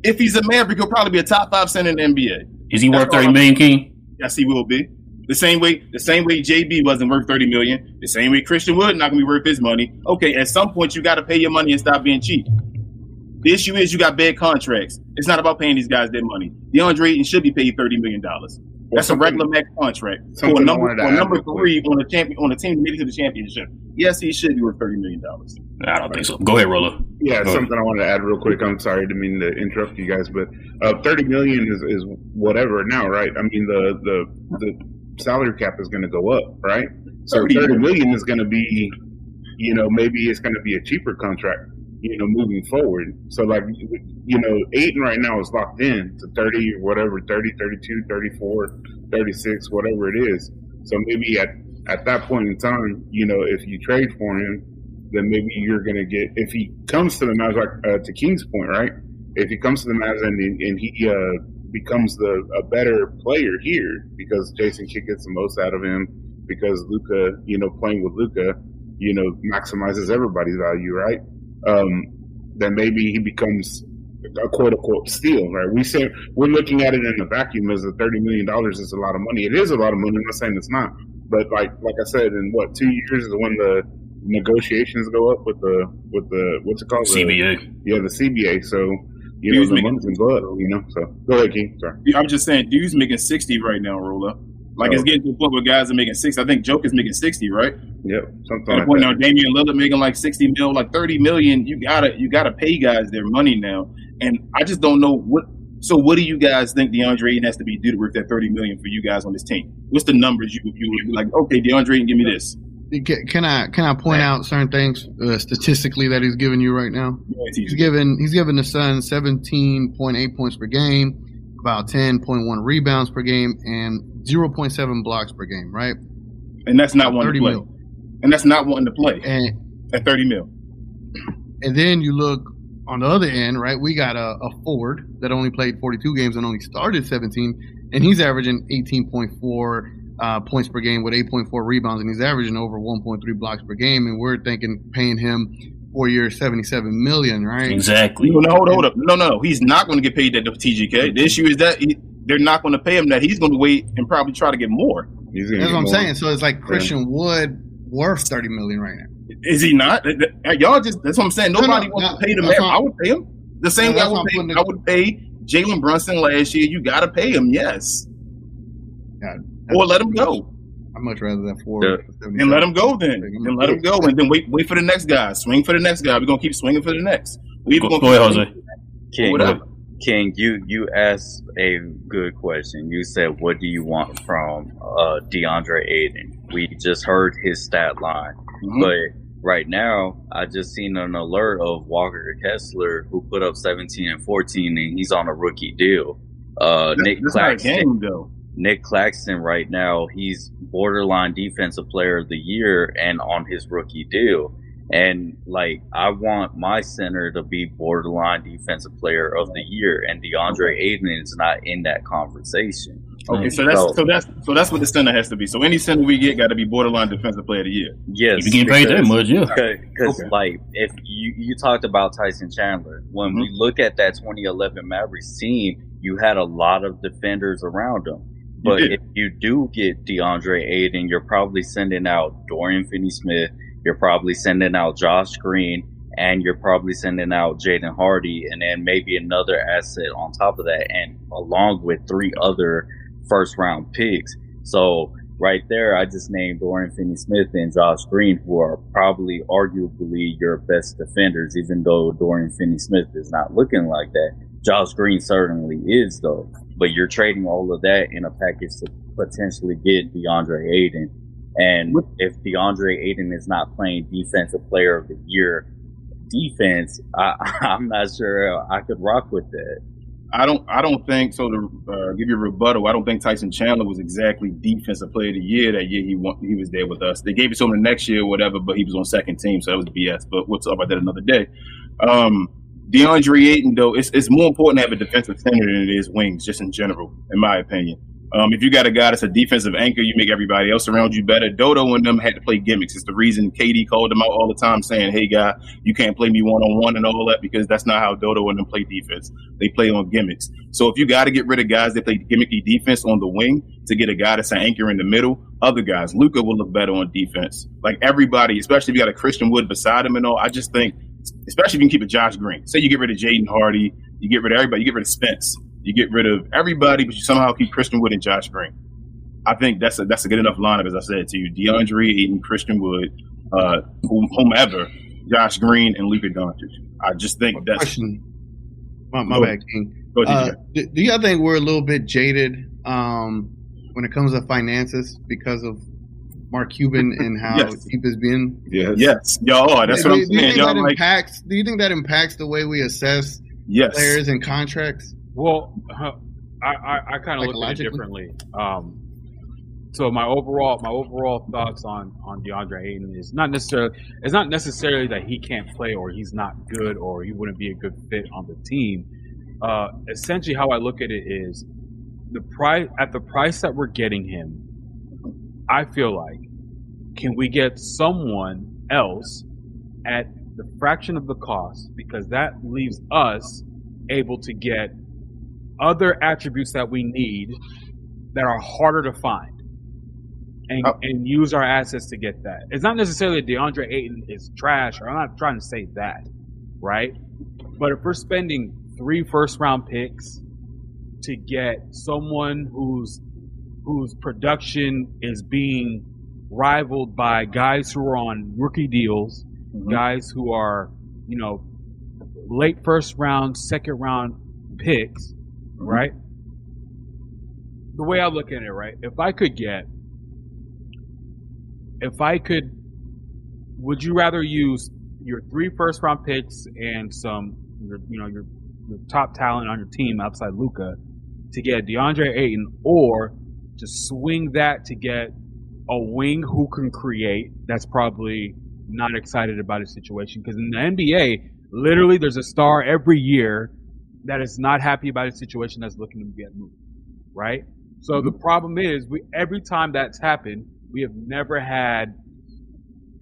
If he's a Maverick, he'll probably be a top five center in the NBA. Is he That's worth thirty million, King? Yes, he will be. The same way, the same way JB wasn't worth thirty million. The same way Christian Wood not gonna be worth his money. Okay, at some point you got to pay your money and stop being cheap. The issue is you got bad contracts. It's not about paying these guys their money. DeAndre Ayton should be paid thirty million dollars. That's a regular max contract for a number, for number three on a champion on a team that made it to the championship. Yes, he should be worth thirty million dollars. I don't think so. Go ahead, Rolo. Yeah, Go something ahead. I wanted to add real quick. I'm sorry to mean to interrupt you guys, but uh, thirty million is, is whatever now, right? I mean the the the salary cap is going to go up, right? So 30, 30 million is going to be, you know, maybe it's going to be a cheaper contract you know, moving forward. So like, you know, Ayton right now is locked in to 30 or whatever, 30, 32, 34, 36, whatever it is. So maybe at, at that point in time, you know, if you trade for him, then maybe you're going to get, if he comes to the Mavs, like uh, to King's point, right? If he comes to the Mavs and, and he uh, becomes the a better player here because Jason Kidd gets the most out of him because Luka, you know, playing with Luka, you know, maximizes everybody's value, right? Um, then maybe he becomes a quote unquote steal, right? We say we're looking at it in a vacuum as a thirty million dollars is a lot of money. It is a lot of money. I'm not saying it's not, but like like I said, in what two years is when the negotiations go up with the with the what's it called CBA? The, yeah, the CBA. So you know the money's in blood. You know, so go ahead, King. Sorry, I'm just saying, dude's making sixty right now, Rolo. Like oh. it's getting to a point where guys are making six. I think Joke is making sixty, right? Yep. Something like point that. now, Damian Lillard making like sixty mil, like thirty million. You gotta you gotta pay guys their money now, and I just don't know what. So what do you guys think DeAndre Ayton has to be due to worth that thirty million for you guys on this team? What's the numbers you you would be like? Okay, DeAndre Ayton, give me this. Can I can I point out certain things uh, statistically that he's giving you right now? He's given he's given the Suns seventeen point eight points per game about 10.1 rebounds per game and 0.7 blocks per game, right? And that's not one to play. Mil. And that's not one to play and, at 30 mil. And then you look on the other end, right? We got a, a Ford that only played 42 games and only started 17, and he's averaging 18.4 uh, points per game with 8.4 rebounds, and he's averaging over 1.3 blocks per game. And we're thinking paying him four years, seventy-seven million, right? Exactly. No, no, hold, hold up. No, no, he's not going to get paid that to TGK. The mm-hmm. issue is that he, they're not going to pay him that. He's going to wait and probably try to get more. He's That's gonna what I'm more. saying. So it's like Christian Wood worth thirty million right now. Is he not? Uh, y'all just that's what I'm saying. No, no, Nobody wants no, to pay him. that's I would pay him the same No, way I would pay. putting I would pay Jalen Brunson last year. You got to pay him, yes, God, or let him go I'd much rather that four. Yeah. and let him go. Then and let him go, and then wait, wait for the next guy. Swing for the next guy. We're gonna keep swinging for the next. We Go, gonna go ahead, Jose. King, King, you you asked a good question. You said, "What do you want from uh, DeAndre Ayton?" We just heard his stat line, Mhm. but right now, I just seen an alert of Walker Kessler who put up 17 and 14, and he's on a rookie deal. Uh, That's- Nick that's not a Claxton, game though. Nic Claxton right now, he's borderline defensive player of the year and on his rookie deal. And like, I want my center to be borderline defensive player of the year, and DeAndre Ayton is not in that conversation. Okay, mm-hmm. so that's So- so that's so that's what the center has to be. So any center we get got to be borderline defensive player of the year. Yes, you getting paid that much, yeah. Because, Okay. like, if you you talked about Tyson Chandler, when we mm-hmm. look at that 2011 Mavericks team, you had a lot of defenders around him. But did. if you do get DeAndre Ayton, you're probably sending out Dorian Finney-Smith, you're probably sending out Josh Green, and you're probably sending out Jaden Hardy, and then maybe another asset on top of that, and along with three other first round picks. So right there, I just named Dorian Finney-Smith and Josh Green, who are probably arguably your best defenders, even though Dorian Finney-Smith is not looking like that. Josh Green certainly is though, but you're trading all of that in a package to potentially get DeAndre Ayton. And if DeAndre Ayton is not playing defensive player of the year defense, I, I'm not sure I could rock with that. I don't. I don't think so. To uh, give you a rebuttal, I don't think Tyson Chandler was exactly defensive player of the year that year. He won, he was there with us. They gave it to him the next year, or whatever, but he was on second team, so that was BS. But we'll talk about that another day. Um, DeAndre Ayton, though, it's it's more important to have a defensive center than it is wings, just in general, in my opinion. Um, if you got a guy that's a defensive anchor, you make everybody else around you better. Dodo and them had to play gimmicks. It's the reason KD called them out all the time, saying, "Hey, guy, you can't play me one on one and all that," because that's not how Dodo and them play defense. They play on gimmicks. So if you got to get rid of guys that play gimmicky defense on the wing to get a guy that's an anchor in the middle, other guys, Luka will look better on defense. Like everybody, especially if you got a Christian Wood beside him and all. I just think, especially if you can keep a Josh Green. Say you get rid of Jaden Hardy, you get rid of everybody, you get rid of Spence, you get rid of everybody, but you somehow keep Christian Wood and Josh Green. I think that's a that's a good enough lineup, as I said to you. DeAndre Ayton, Christian Wood, uh, whomever, Josh Green, and Luka Doncic. I just think that's. Question. My, my Go- bad, King. Go ahead, Uh, do, do y'all think we're a little bit jaded um, when it comes to finances because of Mark Cuban and how Yes. deep it's been? Yes. Yes, y'all. That's do, what I'm you- do you saying. think Y'all that like impacts? Do you think that impacts the way we assess yes. players and contracts? Well, I I, I kind of look at it differently. Um, so my overall my overall thoughts on on DeAndre Ayton is not necessarily it's not necessarily that he can't play or he's not good or he wouldn't be a good fit on the team. Uh, essentially, how I look at it is the price at the price that we're getting him. I feel like can we get someone else at the fraction of the cost because that leaves us able to get other attributes that we need that are harder to find and, Oh. and use our assets to get that. It's not necessarily that DeAndre Ayton is trash, or I'm not trying to say that, right? But if we're spending three first round picks to get someone whose whose production is being rivaled by guys who are on rookie deals, Mhm. guys who are, you know, late first round, second round picks, right? The way I look at it, right? If I could get, if I could, would you rather use your three first round picks and some, your, you know, your, your top talent on your team outside Luka to get DeAndre Ayton, or to swing that to get a wing who can create? That's probably not excited about his situation because in the NBA, literally, there's a star every year that is not happy about his situation that's looking to get moved, right? So the mm-hmm. problem is, we every time that's happened, we have never had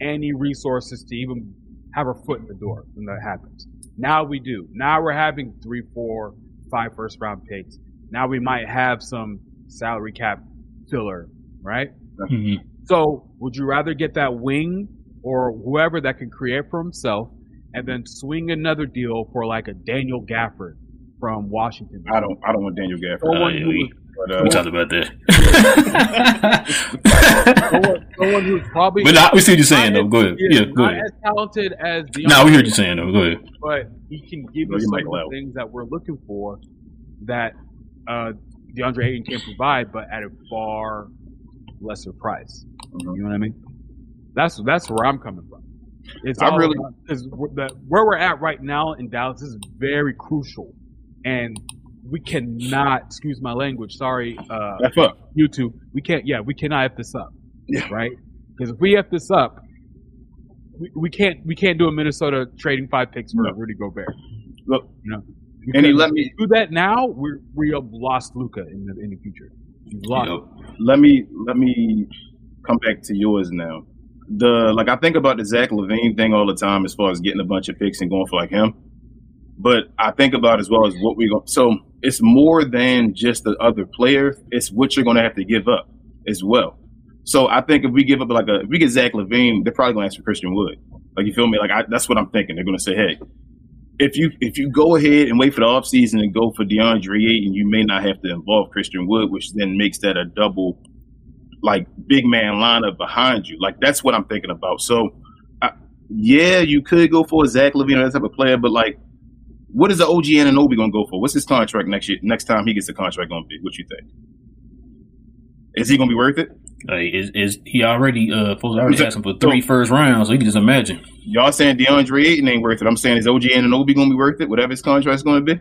any resources to even have our foot in the door when that happens. Now we do. Now we're having three, four, five first round picks. Now we might have some salary cap filler, right? Mm-hmm. So would you rather get that wing or whoever that can create for himself and then swing another deal for like a Daniel Gafford from Washington? I don't. I don't want Daniel Gafford. Someone Uh, who we- was- But, uh, We talked about that. someone, someone who's probably but nah, we see what you're saying though. as- Go ahead. Yeah, go not ahead. as talented as the Nah, we heard you're saying though. Go ahead. but he can give No, you you some of the things that we're looking for that uh, DeAndre Ayton can't provide, but at a far lesser price. Mhm. You know what I mean? That's that's where I'm coming from. It's I'm really- because where we're at right now in Dallas is very crucial, and we cannot excuse my language. Sorry, uh, F up. YouTube. We can't. Yeah, we cannot f this up. Yeah. Right? Because if we f this up, we, we can't we can't do a Minnesota trading five picks for No. Rudy Gobert. Look, You know. and he let me do that now. We we have lost Luka in the in the future. We've lost. Yep. let me let me come back to yours now. The like I think about the Zach LaVine thing all the time as far as getting a bunch of picks and going for like him. But I think about as well as what we go. So it's more than just the other player. It's what you're going to have to give up as well. So I think if we give up like a if we get Zach LaVine, they're probably going to ask for Christian Wood. Like you feel me? Like I, that's what I'm thinking. They're going to say, hey, if you if you go ahead and wait for the offseason and go for DeAndre Ayton, you may not have to involve Christian Wood, which then makes that a double like big man lineup behind you. Like that's what I'm thinking about. So I, yeah, you could go for Zach LaVine or that type of player, but like what is the OG Anunoby gonna go for? What's his contract next year next time he gets a contract gonna be? What you think? Is he gonna be worth it? Like, is, is he already uh supposed to already asking for three first rounds? So you can just imagine. Y'all saying DeAndre Ayton ain't worth it. I'm saying is OG and Anunoby gonna be worth it, whatever his contract's gonna be?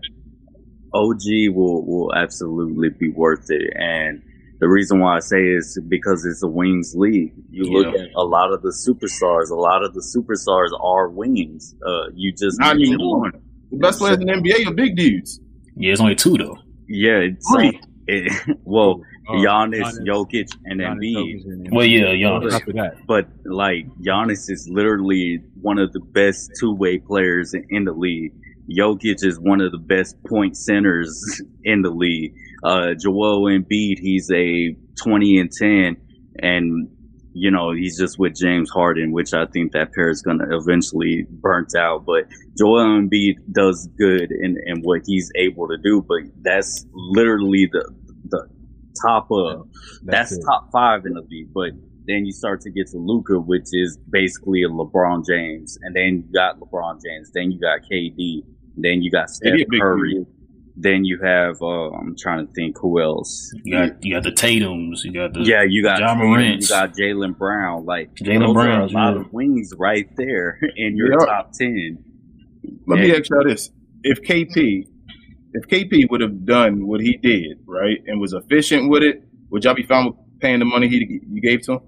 OG will will absolutely be worth it, and the reason why I say is because it's a wings league. You look at a lot of the superstars. A lot of the superstars are wings. Uh, you just Not mentioned anymore. one. The best players in the NBA are big dudes. Yeah, it's only two though. Yeah, it's Three. so- it, well, Uh, Giannis, Giannis, Jokic, and Giannis, Embiid. Jokic, Well, yeah, Giannis. After that, But like Giannis is literally one of the best two way players in the league. Jokic is one of the best point centers in the league. Uh, Joel Embiid, he's a 20 and 10 and you know, he's just with James Harden, which I think that pair is going to eventually burnt out. But Joel Embiid does good in, in what he's able to do, but that's literally the, the top of, that's, it. top five in the league. But then you start to get to Luka, which is basically a LeBron James, and then you got LeBron James, then you got KD, then you got Steph Maybe a big Curry, dude. then you have uh, I'm trying to think who else. You got you got the Tatum's, you got the Yeah, you got Ja Tatum, Morant. you got Jaylen Brown, like Jaylen Brown, a lot yeah. of wings right there in your They are. top ten. Let me ask y'all this: If KP, if KP would have done what he did, right, and was efficient with it, would y'all be fine with paying the money he you gave to him?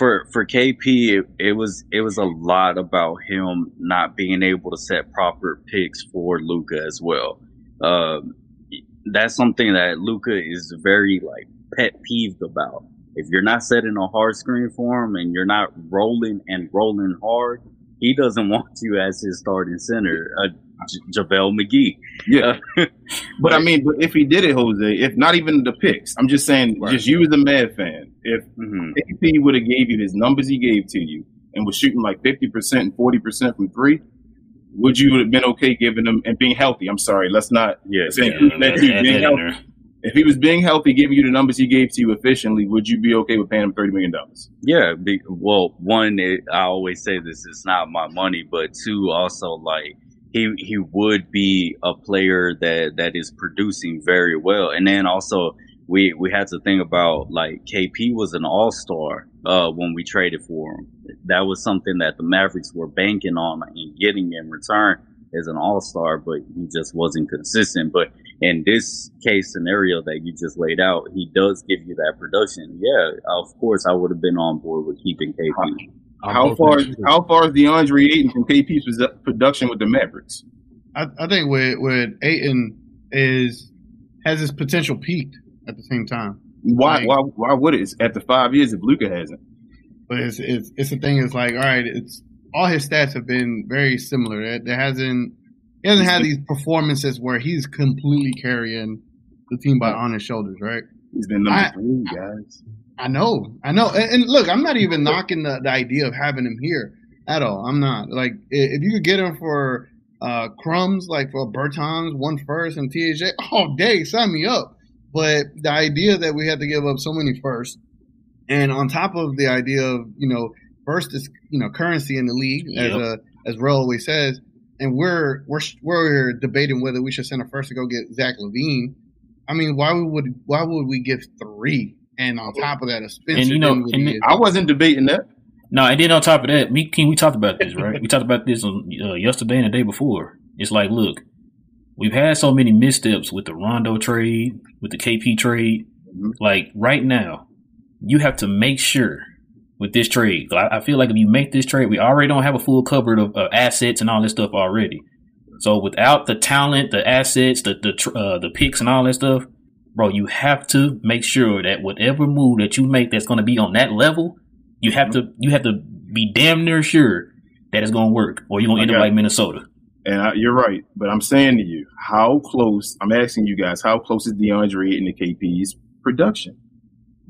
for for KP, it, it was it was a lot about him not being able to set proper picks for Luka as well. Um, that's something that Luka is very like pet peeved about. If you're not setting a hard screen for him and you're not rolling and rolling hard, he doesn't want you as his starting center. Uh, J- JaVale McGee. Yeah, but I mean, but if he did it, Jose, if not even the picks, I'm just saying, Right. just you as a Mad fan, if Mhm. KP would have gave you his numbers he gave to you and was shooting like 50 percent and 40 percent from three, would you have been okay giving him and being healthy? I'm sorry, let's not Yeah, say Yeah, that add dude that being in healthy. there. If he was being healthy, giving you the numbers he gave to you efficiently, would you be okay with paying him thirty million dollars? Yeah, be, well, one, it, I always say this is not my money, but two, also like he he would be a player that that is producing very well, and then also we we had to think about like KP was an all star uh, when we traded for him. That was something that the Mavericks were banking on and getting in return as an all star, but he just wasn't consistent. But in this case scenario that you just laid out, he does give you that production. Yeah, of course, I would have been on board with keeping KP. I'm How far? interested. How far is DeAndre Ayton from KP's production with the Mavericks? I, I think with with Ayton is has his potential peaked at the same time. Why? Like- why? Why would it? It's after five years if Luka hasn't. But it's it's it's the thing. Is like, all right, it's all his stats have been very similar. There hasn't he hasn't had these performances where he's completely carrying the team by on his shoulders, right? He's been number I, three, guys. I know, I know, and, and look, I'm not even knocking the, the idea of having him here at all. I'm not like if you could get him for uh, crumbs, like for Bertans, one first, and THJ, all day, sign me up. But the idea that we had to give up so many firsts, and on top of the idea of you know first is you know currency in the league, yep. as uh, as Ro always says, and we're we're we're debating whether we should send a first to go get Zach LaVine. I mean, why would why would we give three? And on top of that, a Spencer. And you know, and I wasn't debating that. No, and then on top of that, me King, we talked about this, right? we talked about this on, uh, yesterday and the day before. It's like, look, we've had so many missteps with the Rondo trade, with the KP trade. Mm-hmm. Like right now, you have to make sure with this trade. I, I, feel like if you make this trade, we already don't have a full cupboard of uh, assets and all this stuff already. So without the talent, the assets, the the uh, the picks and all that stuff, bro, you have to make sure that whatever move that you make that's going to be on that level, you have mm-hmm. to you have to be damn near sure that it's going to work, or you're going to end up like Minnesota. And I, you're right, but I'm saying to you, how close? I'm asking you guys, how close is DeAndre in the KP's production?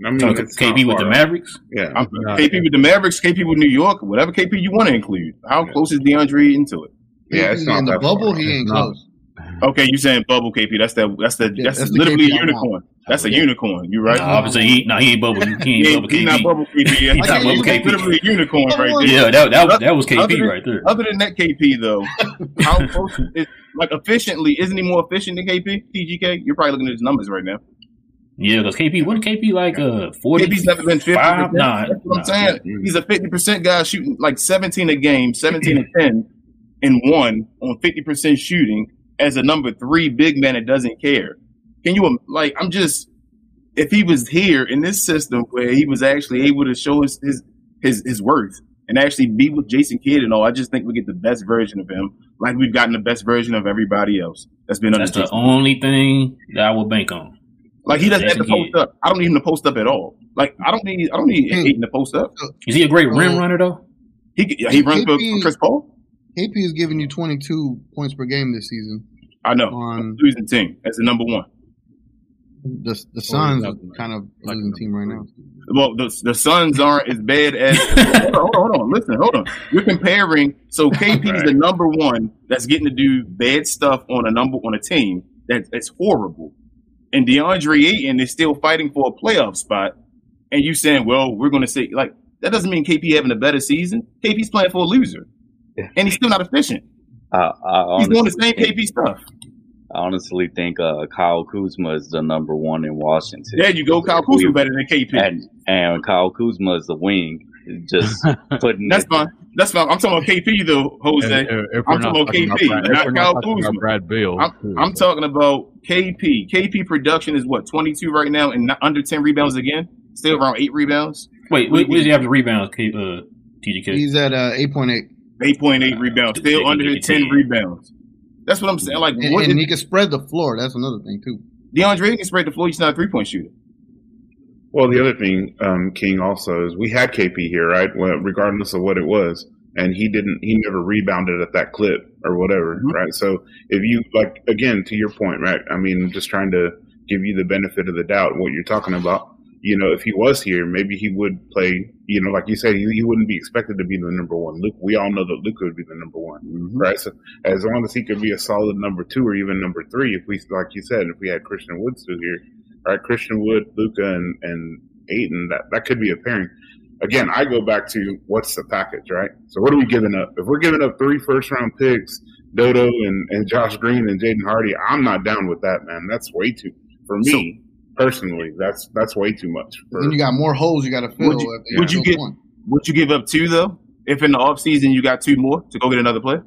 I mean, oh, KP with the Mavericks. Yeah, I'm, KP with the Mavericks, KP with New York, whatever KP you want to include. How yeah. close is DeAndre into it? Yeah, it's not in the bubble. Far. He ain't close. Okay, you saying bubble KP? That's the that's the yeah, that's, that's literally a unicorn. That's a unicorn. You right? No, obviously, he, no, he ain't bubble. He ain't, he bubble KP. He's not bubble KP. He's not bubble KP. Literally a unicorn right there. Yeah, that that, that was KP than, right there. Other than that KP though, how close is like efficiently? Isn't he more efficient than KP? TGK? You're probably looking at his numbers right now. Yeah, because KP wasn't KP like uh forty. KP's never been fifty. Nah, That's what I'm saying. He's a fifty percent guy shooting like seventeen a game, seventeen and ten in one on fifty percent shooting as a number three big man that doesn't care. Can you like? I'm just if he was here in this system where he was actually able to show his his his, his worth and actually be with Jason Kidd and all, I just think we get the best version of him, like we've gotten the best version of everybody else that's been. That's the only thing that I will bank on. Like he doesn't have to post up. I don't need him to post up at all. Like I don't need I don't need mm. Ayton to post up. Is he a great rim runner though? He he runs for, for Chris Paul. KP is giving you 22 points per game this season. I know. On losing team as the number one. The the Suns are kind of like losing team right now. Well, the the Suns aren't as bad as. hold, on, hold on. Listen, hold on. You're comparing. So KP is right. the number one that's getting to do bad stuff on a number on a team that, that's horrible and DeAndre Ayton is still fighting for a playoff spot, and you saying, well, we're going to say, like, that doesn't mean KP having a better season. KP's playing for a loser, and he's still not efficient. I, I he's doing the same KP stuff. I honestly think uh, Kyle Kuzma is the number one in Washington. There you go. Kyle Kuzma better than KP. And, and Kyle Kuzma is the wing. Just putting That's fine. That's fine. I'm talking about KP though, Jose. If, if I'm talking about KP, about Brad, not Kyle Kuzma. Brad Beal. I'm, I'm, talking about KP. KP production is what 22 right now, and under 10 rebounds again. Still around eight rebounds. Wait, where, does he have the rebounds? Uh, TGK. He's at uh, 8.8. 8.8 rebounds. Still under 10 rebounds. That's what I'm saying. Like, and, and he can spread the floor. That's another thing too. DeAndre can spread the floor. He's not a three point shooter. Well, the other thing, um, King, also is we had KP here, right? Well, regardless of what it was, and he didn't, he never rebounded at that clip or whatever, mm-hmm. right? So if you like, again, to your point, right? I mean, just trying to give you the benefit of the doubt, what you're talking about. You know, if he was here, maybe he would play. You know, like you said, he, he wouldn't be expected to be the number one. Luke, we all know that Luka would be the number one, mm-hmm. right? So as long as he could be a solid number two or even number three, if we, like you said, if we had Christian Wood still here, right? Christian Wood, Luka, and and Ayton. That that could be a pairing. Again, I go back to what's the package, right? So what are we giving up? If we're giving up three first round picks, Dodo and, and Josh Green and Jaden Hardy, I'm not down with that, man. That's way too for me so, personally. That's that's way too much. For, then you got more holes you got to fill. Would you, would you get? One. Would you give up two though? If in the off season you got two more to go get another player?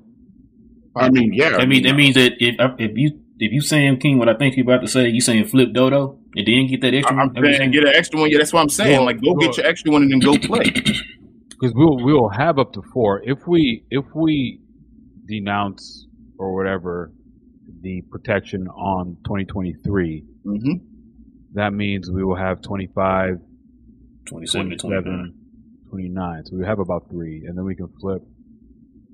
I mean, yeah. I mean, it means that if if you if you saying King, what I think you're about to say, you saying flip Dodo and then get that extra I'm one. saying get an extra one. Yeah, that's what I'm saying. Well, like, go well, get your extra one and then go play. Because we'll we'll have up to four if we if we denounce or whatever the protection on 2023. Mm-hmm. That means we will have 25, 27, 27 29. So we have about three, and then we can flip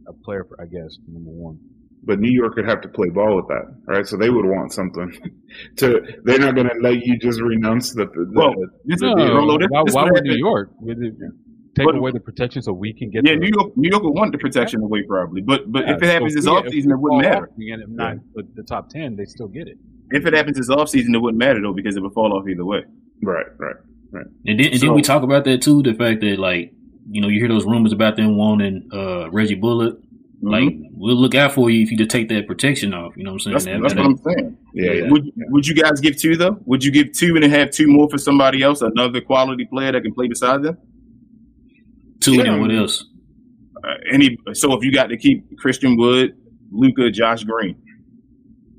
a player for, I guess, number one. But New York would have to play ball with that, right? So they would want something to. They're not going to let you just renounce the. the Well, this No, is Rolo, this, why, why would New. York Would it take But- away the protection so we can get? Yeah, the, New York, New York would want the protection away probably, but but if it happens so this we- off season, it wouldn't matter. off, we get it not the, the top ten, they still get it. If it happens this off season, it wouldn't matter though because it would fall off either way. right, right. And then, and then we talk about that too. The fact that like you know you hear those rumors about them wanting uh, Reggie Bullock. Like Mhm. we'll look out for you if you just take that protection off. You know what I'm that's, saying? that's That- what I'm saying. Yeah, yeah. Would would you guys give two though? Would you give two and then have two more for somebody else, another quality player that can play beside them? two and Yeah. then what else? Uh, any so if you got to keep Christian Wood, Luka, Josh Green,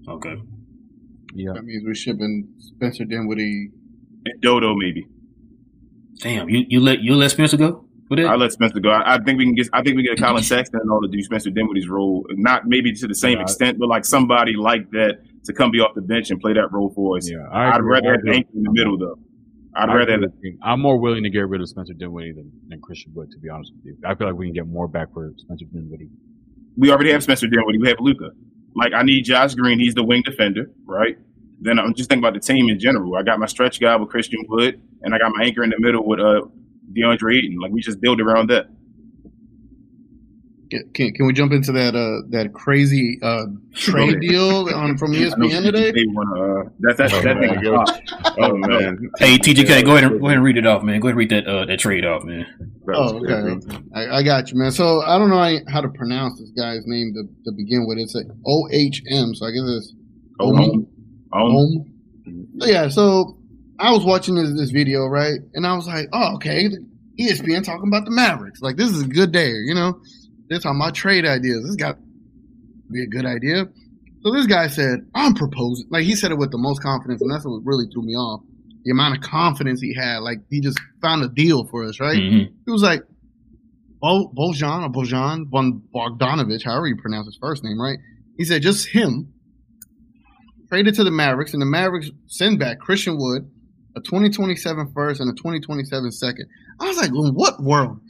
Okay. Yeah, That means we're shipping Spencer Dinwiddie. and Dodo maybe. Damn, you you let you let Spencer go? I let Spencer go. I, I think we can get. I think we get a Collin Sexton and all to do Spencer Dinwiddie's role, not maybe to the same Yeah. extent, but like somebody like that to come be off the bench and play that role for us. yeah. I I'd agree. rather I have agree. Anchor in the middle though. I'd I rather have. I'm more willing to get rid of Spencer Dinwiddie than, than Christian Wood, to be honest with you. I feel like we can get more back for Spencer Dinwiddie. we already have Spencer Dinwiddie. We have Luka. Like I need Josh Green. He's the wing defender, right? Then I'm just thinking about the team in general. I got my stretch guy with Christian Wood, and I got my anchor in the middle with uh DeAndre Ayton. Like we just build around that. Can, can, can we jump into that uh, that crazy uh, trade ahead. deal on from I know ESPN today? Wanna, uh, that's that's Oh, that man, thing. Oh man. hey TGK, go ahead and go ahead and read it off, man. Go ahead and read that uh, that trade off, man. Oh, okay. I, I got you, man. So I don't know how to pronounce this guy's name to, to begin with. It's a O H M. So I guess it's Omi. home. Yeah, so I was watching this, this video, right? And I was like, oh, okay, ESPN talking about the Mavericks. Like, this is a good day, you know? They're talking about trade ideas. This got to be a good idea. So this guy said, I'm proposing. Like, he said it with the most confidence, and that's what really threw me off. The amount of confidence he had. Like, he just found a deal for us, right? Mhm. He was like, Bo- Bojan or Bojan Von Bogdanovic, however you pronounce his first name, right? He said just him traded to the Mavericks, and the Mavericks send back Christian Wood, a 2027 first and a 2027 second. I was like, in what world?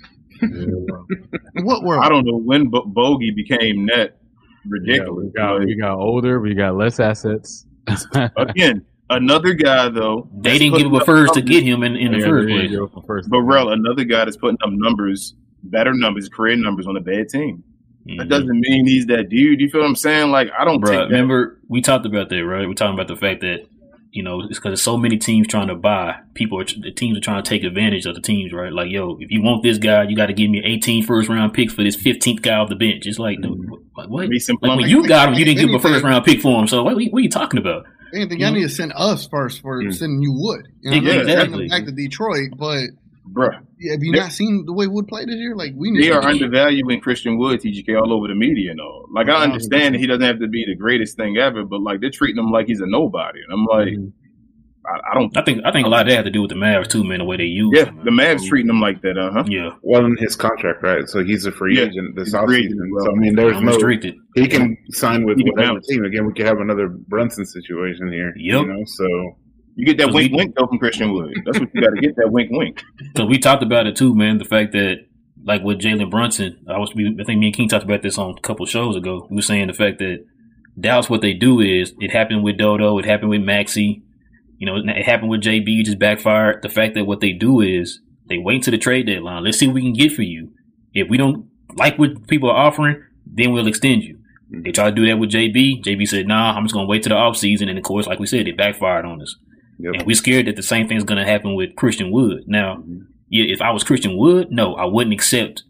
In what world? I don't know when Bo- Bogey became net Yeah, ridiculous. we got we got older, we got less assets. again, another guy though. They didn't give him a up first to get him in, in the Yeah, first there place. you go first. Burrell, another guy that's putting up numbers, better numbers, career numbers on a bad team. That Mhm. doesn't mean he's that dude. You feel what I'm saying? Like I don't Bruh, take that. remember we talked about that, right? We're talking about the fact that you know it's because there's so many teams trying to buy. People are the teams are trying to take advantage of the teams, right? Like, yo, if you want this guy, you got to give me 18 first round picks for this 15th guy off the bench. It's like, dude, like what? Mason Like when you got him, you didn't give him a first round pick for him. So what, what are you talking about? Anything, y'all need to send us first for Mm. sending you Wood. You know, Yeah, what I mean? Send exactly. him back to Detroit, but Bruh, yeah, have you They- not seen the way Wood played this year? Like we need they are undervaluing Christian Wood, TGK, all over the media and all. Like I understand that he doesn't have to be the greatest thing ever, but like they're treating him like he's a nobody, and I'm like, I, I don't. I think I think a lot of that had to do with the Mavs too, man. The way they use Yeah, him, the Mavs treating him like that, uh huh. Yeah, Well, in his contract, right? So he's a free Yeah, agent this he's offseason. well. So I mean, there's no unrestricted. he can sign with He can whatever bounce. team. Again, we could have another Brunson situation here. Yep. You know, so You get that wink we- wink though from Christian Wood. That's what you got to get that wink wink. Because we talked about it too, man. The fact that, like with Jalen Brunson, I was, I think me and King talked about this on a couple shows ago. We were saying the fact that Dallas, what they do is, it happened with Dodo, it happened with Maxi, you know, it happened with JB, just backfired. The fact that what they do is, they wait to the trade deadline. Let's see what we can get for you. If we don't like what people are offering, then we'll extend you. They tried to do that with JB. JB said, "Nah, I'm just gonna wait till the offseason. And of course, like we said, it backfired on us. Yep. And we're scared that the same thing's gonna happen with Christian Wood. Now, mm-hmm. yeah, if I was Christian Wood, no, I wouldn't accept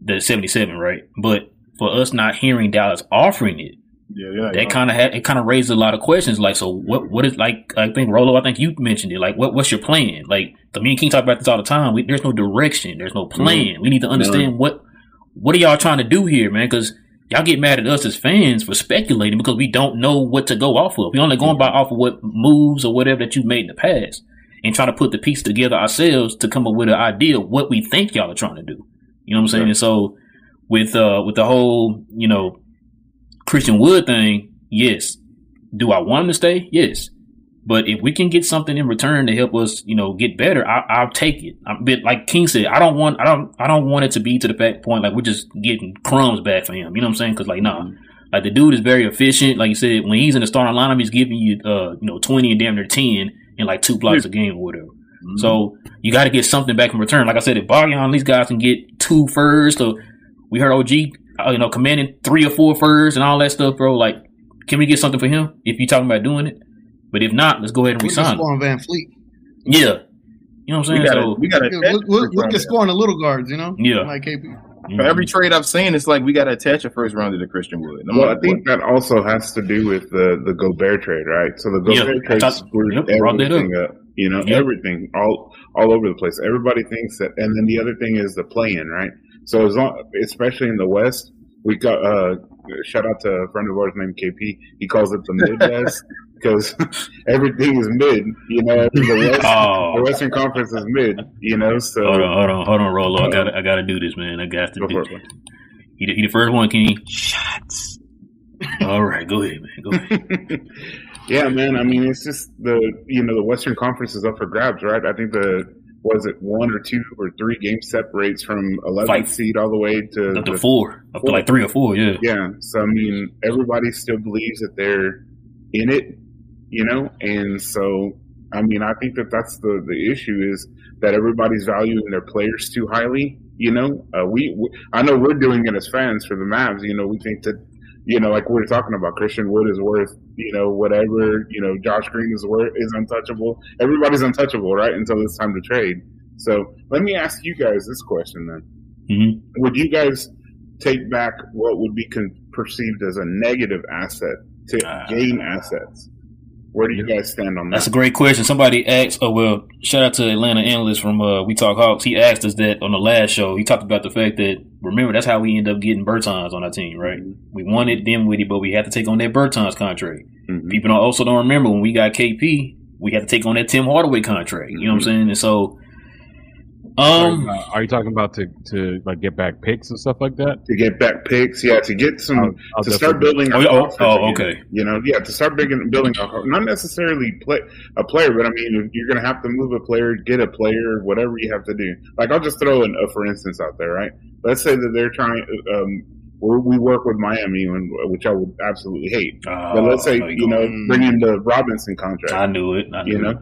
the 77, right? But for us not hearing Dallas offering it, Yeah, yeah. that kind of ha- it kind of raised a lot of questions. Like, so what? What is like? I think Rolo, I think you mentioned it. Like, what? What's your plan? Like, the me and King talk about this all the time. We, there's no direction. There's no mm-hmm. plan. We need to understand what what are y'all trying to do here, man? Because y'all get mad at us as fans for speculating because we don't know what to go off of. We're only going by off of what moves or whatever that you've made in the past, and trying to put the piece together ourselves to come up with an idea of what we think y'all are trying to do. You know what I'm saying? And so with uh with the whole you know Christian Wood thing, yes. Do I want him to stay? Yes. But if we can get something in return to help us, you know, get better, I, will take it. I'm bit like King said. I don't want, I don't, I don't want it to be to the back point like we're just getting crumbs back for him. You know what I'm saying? Because like, nah, mm-hmm. like the dude is very efficient. Like you said, when he's in the starting lineup, he's giving you, uh, you know, 20 and damn near 10 in like two blocks a game or whatever. Mm-hmm. So you got to get something back in return. Like I said, if Bogdan, these guys can get two first, or we heard OG, uh, you know, commanding three or four four first and all that stuff, bro. Like, can we get something for him if you're talking about doing it? But if not, let's go ahead and resign. on VanVleet. Yeah. You know what I'm saying? We gotta, so, we got to look, look, look at scoring the little guards. You know, yeah, like KP. For every trade I've seen, it's like we got to attach a first rounder to Christian Wood. No well, I think what. that also has to do with the the Gobert trade, right? So the Gobert yeah, trade screwed yep, everything up. up. You know, yep. everything all all over the place. Everybody thinks that, and then the other thing is the play-in, right? So as long, especially in the West, we got uh, shout out to a friend of ours named KP. He calls it the Midwest because everything is mid. You know, the, West, oh. the Western Conference is mid. You know, so hold on, hold on, hold on, Rolo. I got, I got to do this, man. I got to do it. He, he the first one, King. Shots. All right, go ahead, man. Go ahead. yeah, man. I mean, it's just the you know the Western Conference is up for grabs, right? I think the was it one or two or three games separates from 11th seed all the way to up to four, up to like three or four, yeah. Yeah. So I mean, everybody still believes that they're in it, you know, and so I mean, I think that that's the the issue is that everybody's valuing their players too highly. You know, uh, we, we I know we're doing it as fans for the Mavs. You know, we think that you know, like we are talking about, Christian Wood is worth, you know, whatever, you know, Josh Green is worth is untouchable. Everybody's untouchable, right? Until it's time to trade. So let me ask you guys this question then: mm-hmm. Would you guys take back what would be con- perceived as a negative asset to uh, gain assets? Where do you guys stand on that? That's a great question. Somebody asked, oh, well, shout out to Atlanta analyst from uh, We Talk Hawks. He asked us that on the last show. He talked about the fact that, remember, that's how we end up getting Bertans on our team, right? Mm-hmm. We wanted Dinwiddie, but we had to take on that Bertans contract. Mm-hmm. People don't, also don't remember when we got KP, we had to take on that Tim Hardaway contract. You know what I'm mm-hmm. saying? And so um, uh, are you talking about to, to like get back picks and stuff like that? To get back picks, yeah. To get some I'll, I'll to start building. Oh, oh, oh okay. You know, yeah. To start building, building a, not necessarily play a player, but I mean, you're going to have to move a player, get a player, whatever you have to do. Like I'll just throw an, a for instance out there, right? Let's say that they're trying. Um, we work with Miami, which I would absolutely hate. Oh, but let's say you know, bring in the Robinson contract. I knew it. I knew you know, it.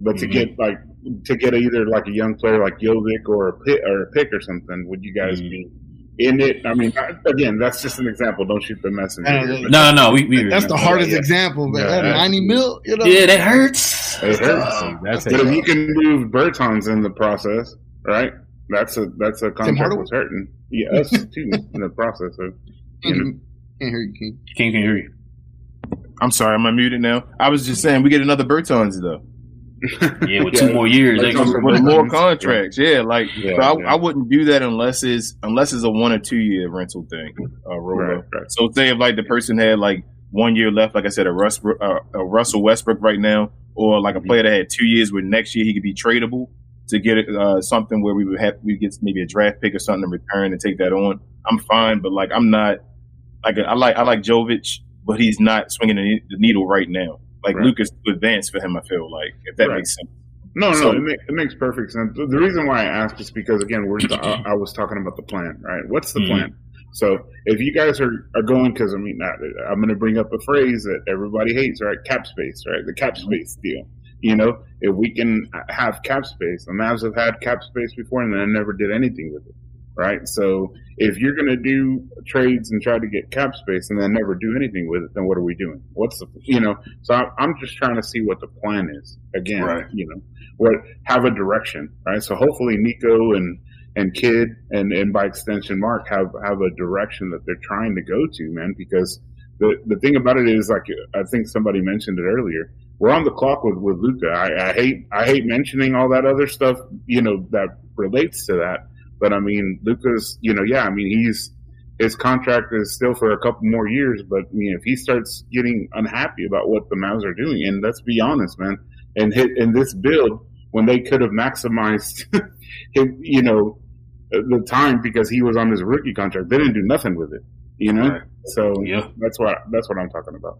but mm-hmm. to get like to get either like a young player like Jovic or a pick or a pick or something, would you guys mm. be in it? I mean, again, that's just an example. Don't shoot the messenger. no, no, we, we that's the hardest yeah, example. Man. Yeah, ninety mil, you know? Yeah, that hurts. It hurts. that's but if you can move Bertans in the process, right? That's a that's a contract that's hurting. Yeah, us too in the process of. You know. Can't hear you, King. King can hear you. I'm sorry, I'm unmuted now. I was just saying we get another Bertans though. yeah, with two more years, with more contracts. Yeah, like yeah, so I, yeah. I, wouldn't do that unless it's unless it's a one or two year rental thing. Uh, right, right. So say if like the person had like one year left, like I said, a, Russ, uh, a Russell Westbrook right now, or like a mm-hmm. player that had two years, where next year he could be tradable to get uh, something where we would have we get maybe a draft pick or something in return and take that on. I'm fine, but like I'm not like I like I like Jovic, but he's not swinging the needle right now like right. Luka's too advanced for him. I feel like if that right. makes sense. No, no, it, make, it, makes perfect sense. The reason why I asked is because again, we're I, I was talking about the plan, right? What's the mm-hmm. plan? So if you guys are, are going, because I mean, I'm going to bring up a phrase that everybody hates, right? Cap space, right? The cap space deal. You know, if we can have cap space, the Mavs have had cap space before and then never did anything with it right? So if you're going to do trades and try to get cap space and then never do anything with it, then what are we doing? What's the, you know, so I'm just trying to see what the plan is again, right. you know, what have a direction, right? So hopefully Nico and, and Kidd and, and by extension Mark have, have a direction that they're trying to go to, man, because the, the thing about it is like, I think somebody mentioned it earlier. We're on the clock with, with Luka. I, I hate, I hate mentioning all that other stuff, you know, that relates to that but I mean, Luka's, you know, yeah, I mean, he's his contract is still for a couple more years. But I mean, if he starts getting unhappy about what the Mavs are doing, and let's be honest, man, and hit in this build when they could have maximized, him, you know, the time because he was on his rookie contract, they didn't do nothing with it. You know, right. so yeah, that's what that's what I'm talking about.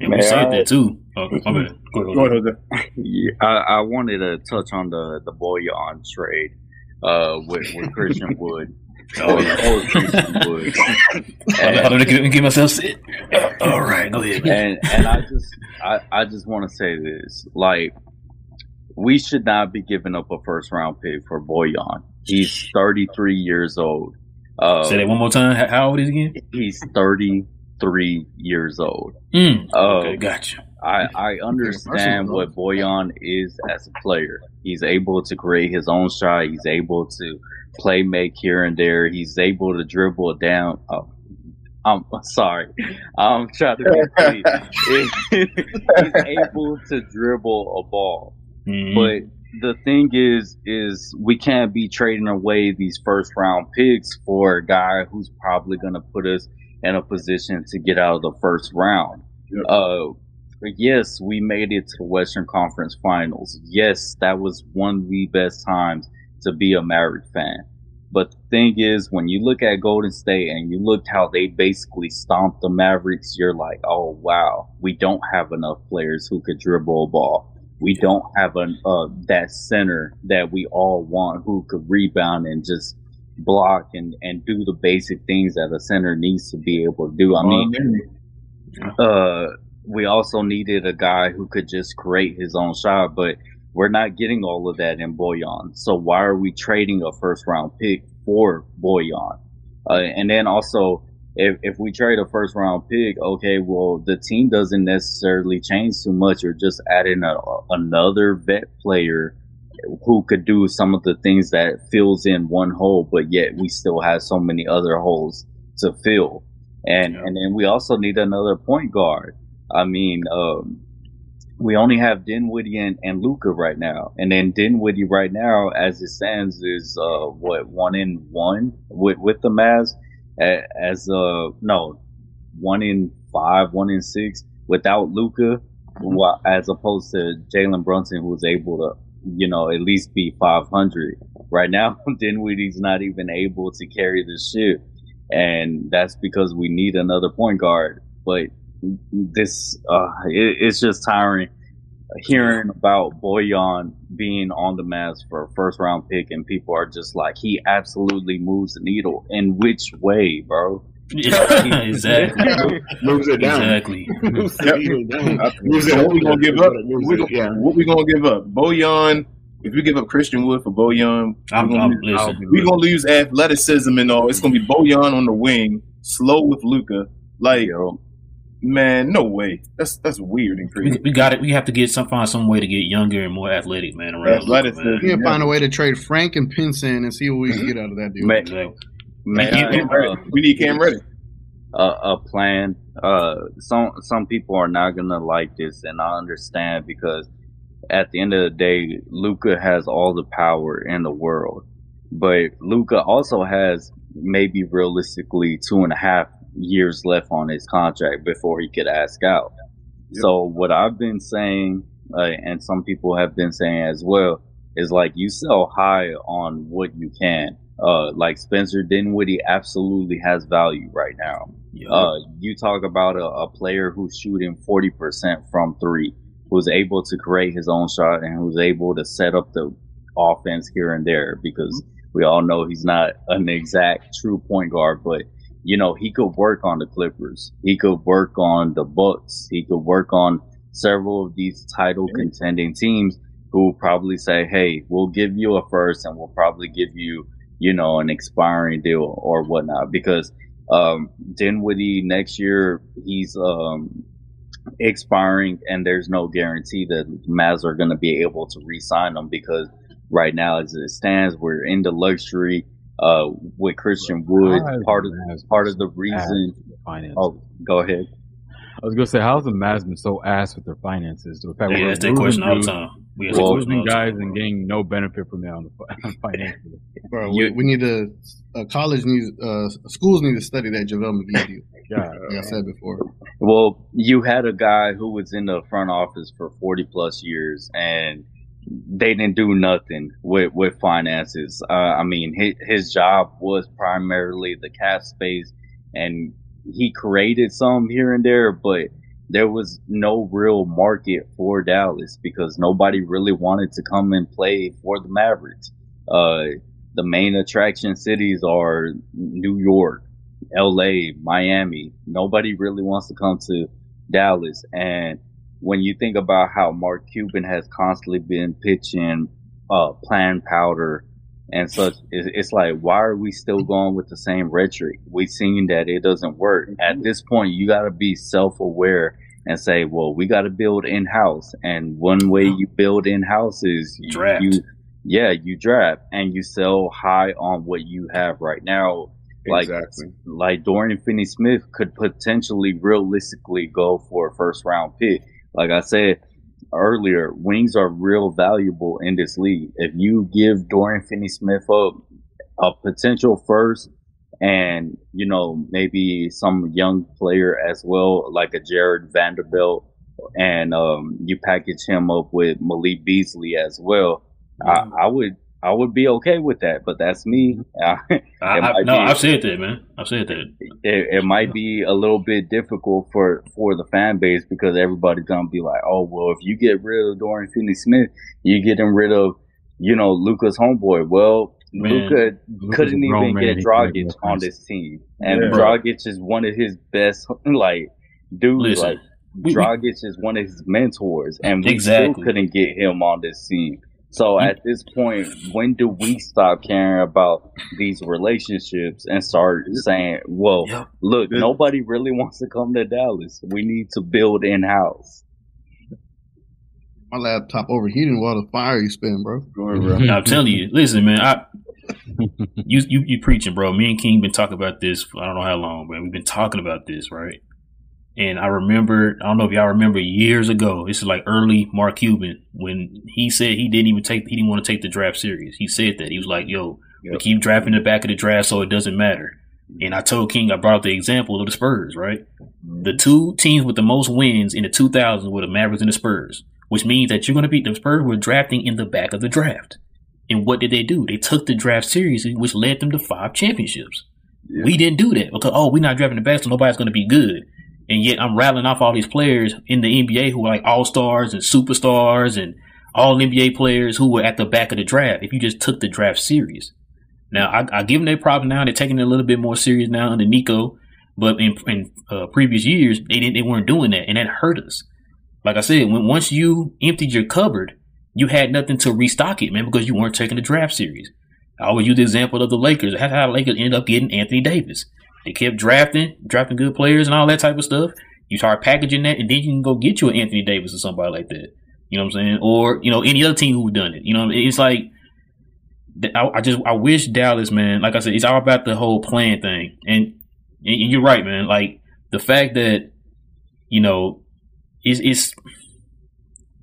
And we said that too. Oh, my bad. Go ahead. Go ahead, Jose. Yeah, I, I wanted to touch on the the Bojan trade uh, with with Christian Wood. Oh, yeah. Christian Wood. And, Let me get myself sit. All right, go ahead. And and I just I, I just want to say this, like we should not be giving up a first round pick for Bojan. He's 33 years old. Uh, Say that one more time. How old is he again? He's 33 years old. Mm, okay, uh, gotcha. I, I understand what Bojan is as a player. He's able to create his own shot. He's able to play make here and there. He's able to dribble down. Oh, I'm sorry. I'm trying to be He's able to dribble a ball. Mm-hmm. But the thing is, is we can't be trading away these first round picks for a guy who's probably going to put us in a position to get out of the first round. Yep. Uh, yes, we made it to the Western Conference Finals. Yes, that was one of the best times to be a Maverick fan. But the thing is, when you look at Golden State and you looked how they basically stomped the Mavericks, you're like, oh wow, we don't have enough players who could dribble a ball. We don't have an uh, that center that we all want who could rebound and just block and, and do the basic things that a center needs to be able to do. I mean, uh, we also needed a guy who could just create his own shot, but we're not getting all of that in Bojan. So why are we trading a first round pick for Bojan? Uh, and then also, if, if we trade a first round pick, okay, well, the team doesn't necessarily change too much. You're just adding a, another vet player who could do some of the things that fills in one hole, but yet we still have so many other holes to fill. And, yeah. and then we also need another point guard. I mean, um, we only have Dinwiddie and, and Luka right now, and then Dinwiddie right now, as it stands, is uh what one in one with with the Mavs, as uh no, one in five, one in six without Luka, mm-hmm. as opposed to Jalen Brunson, who's able to you know at least be 500. Right now, Dinwiddie's not even able to carry the ship, and that's because we need another point guard. But this uh, it, it's just tiring hearing about Bojan being on the Mavs for a first round pick, and people are just like, he absolutely moves the needle. In which way, bro? Yeah, exactly. moves it down. Exactly. moves it What we gonna give up? We, yeah. What we gonna give up? Bojan. If we give up Christian Wood for Bojan, I'm, we're, gonna lose, we're gonna lose athleticism and all. It's gonna be Bojan on the wing, slow with Luka. Like, Yo. Man, no way. That's that's weird and crazy. We, we got it. We have to get some find some way to get younger and more athletic, man. Around athletic. We can yeah. find a way to trade Frank and Pinson and see what we can get out of that deal. Man, man, uh, we need Cam Reddish. Uh, a plan. Uh, some some people are not gonna like this, and I understand because at the end of the day, Luka has all the power in the world, but Luka also has maybe realistically two and a half years left on his contract before he could ask out. Yep. So what I've been saying, uh, and some people have been saying as well, is like you sell high on what you can. Uh, like Spencer Dinwiddie absolutely has value right now. Yep. Uh, you talk about a, a player who's shooting 40% from three, who's able to create his own shot and who's able to set up the offense here and there because mm-hmm. we all know he's not an exact true point guard, but you know, he could work on the Clippers. He could work on the Bucks. He could work on several of these title contending teams who will probably say, Hey, we'll give you a first and we'll probably give you, you know, an expiring deal or whatnot. Because, um, Dinwiddie next year, he's, um, expiring and there's no guarantee that Mavs are going to be able to re-sign him because right now as it stands, we're in the luxury uh, with Christian Wood. Part of part of the reason. Oh, go ahead. I was gonna say, how's the Mavs been so ass with their finances? The fact yeah, that's that question all the time. We well, losing guys and getting no benefit from that on the financially. Bro, we, we, need to. Uh, college needs. Uh, schools need to study that JaVale McGee deal. Yeah, like I said before. Well, you had a guy who was in the front office for forty plus years, and they didn't do nothing with with finances. Uh, I mean, his, his job was primarily the cap space, and he created some here and there, but there was no real market for Dallas because nobody really wanted to come and play for the Mavericks. Uh, the main attraction cities are New York, LA, Miami. Nobody really wants to come to Dallas. And when you think about how Mark Cuban has constantly been pitching uh, plan powder and such, it's, like, why are we still going with the same rhetoric? We've seen that it doesn't work. At this point, you got to be self aware and say, well, we got to build in house. And one way you build in house is you, draft. You, yeah, you draft and you sell high on what you have right now. Like, exactly. like Dorian Finney Smith could potentially realistically go for a first round pick. Like I said earlier, wings are real valuable in this league. If you give Dorian Finney Smith up a potential first and, you know, maybe some young player as well, like a Jared Vanderbilt, and um, you package him up with Malik Beasley as well, mm-hmm. I, I would I would be okay with that, but that's me. I, I, no, be, I've said that, man. I've said that. It, it, might be a little bit difficult for for the fan base because everybody's gonna be like, "Oh, well, if you get rid of Dorian Finney-Smith, you're getting rid of, you know, Luka's homeboy." Well, Luka couldn't even get Dragic on this team, and yeah. Dragic is one of his best, like, dudes. Listen, like, Dragic is one of his mentors, and we exactly. still couldn't get him on this team. So at this point, when do we stop caring about these relationships and start saying, well, look, nobody really wants to come to Dallas. We need to build in house. My laptop overheating while the fire you spin, bro. bro. I'm telling you, listen, man, I you you you preaching, bro. Me and King been talking about this I don't know how long, man. We've been talking about this, right? And I remember, I don't know if y'all remember years ago, this is like early Mark Cuban, when he said he didn't even take, he didn't want to take the draft serious. He said that. He was like, yo, yep. we keep drafting the back of the draft so it doesn't matter. And I told King, I brought up the example of the Spurs, right? Mm-hmm. The two teams with the most wins in the 2000s were the Mavericks and the Spurs, which means that you're going to beat the Spurs were drafting in the back of the draft. And what did they do? They took the draft seriously, which led them to five championships. Yeah. We didn't do that because, oh, we're not drafting the best, so nobody's going to be good. And yet I'm rattling off all these players in the NBA who are like all stars and superstars and all NBA players who were at the back of the draft. If you just took the draft serious. Now I, I give them their problem now. They're taking it a little bit more serious now under Nico, but in, in uh, previous years they didn't. They weren't doing that, and that hurt us. Like I said, when once you emptied your cupboard, you had nothing to restock it, man, because you weren't taking the draft series. I always use the example of the Lakers. That's how the Lakers ended up getting Anthony Davis. They kept drafting, drafting good players and all that type of stuff. You start packaging that, and then you can go get you an Anthony Davis or somebody like that. You know what I'm saying? Or you know any other team who done it. You know, it's like I, I, just I wish Dallas, man. Like I said, it's all about the whole plan thing, and, and you're right, man. Like the fact that you know it's, it's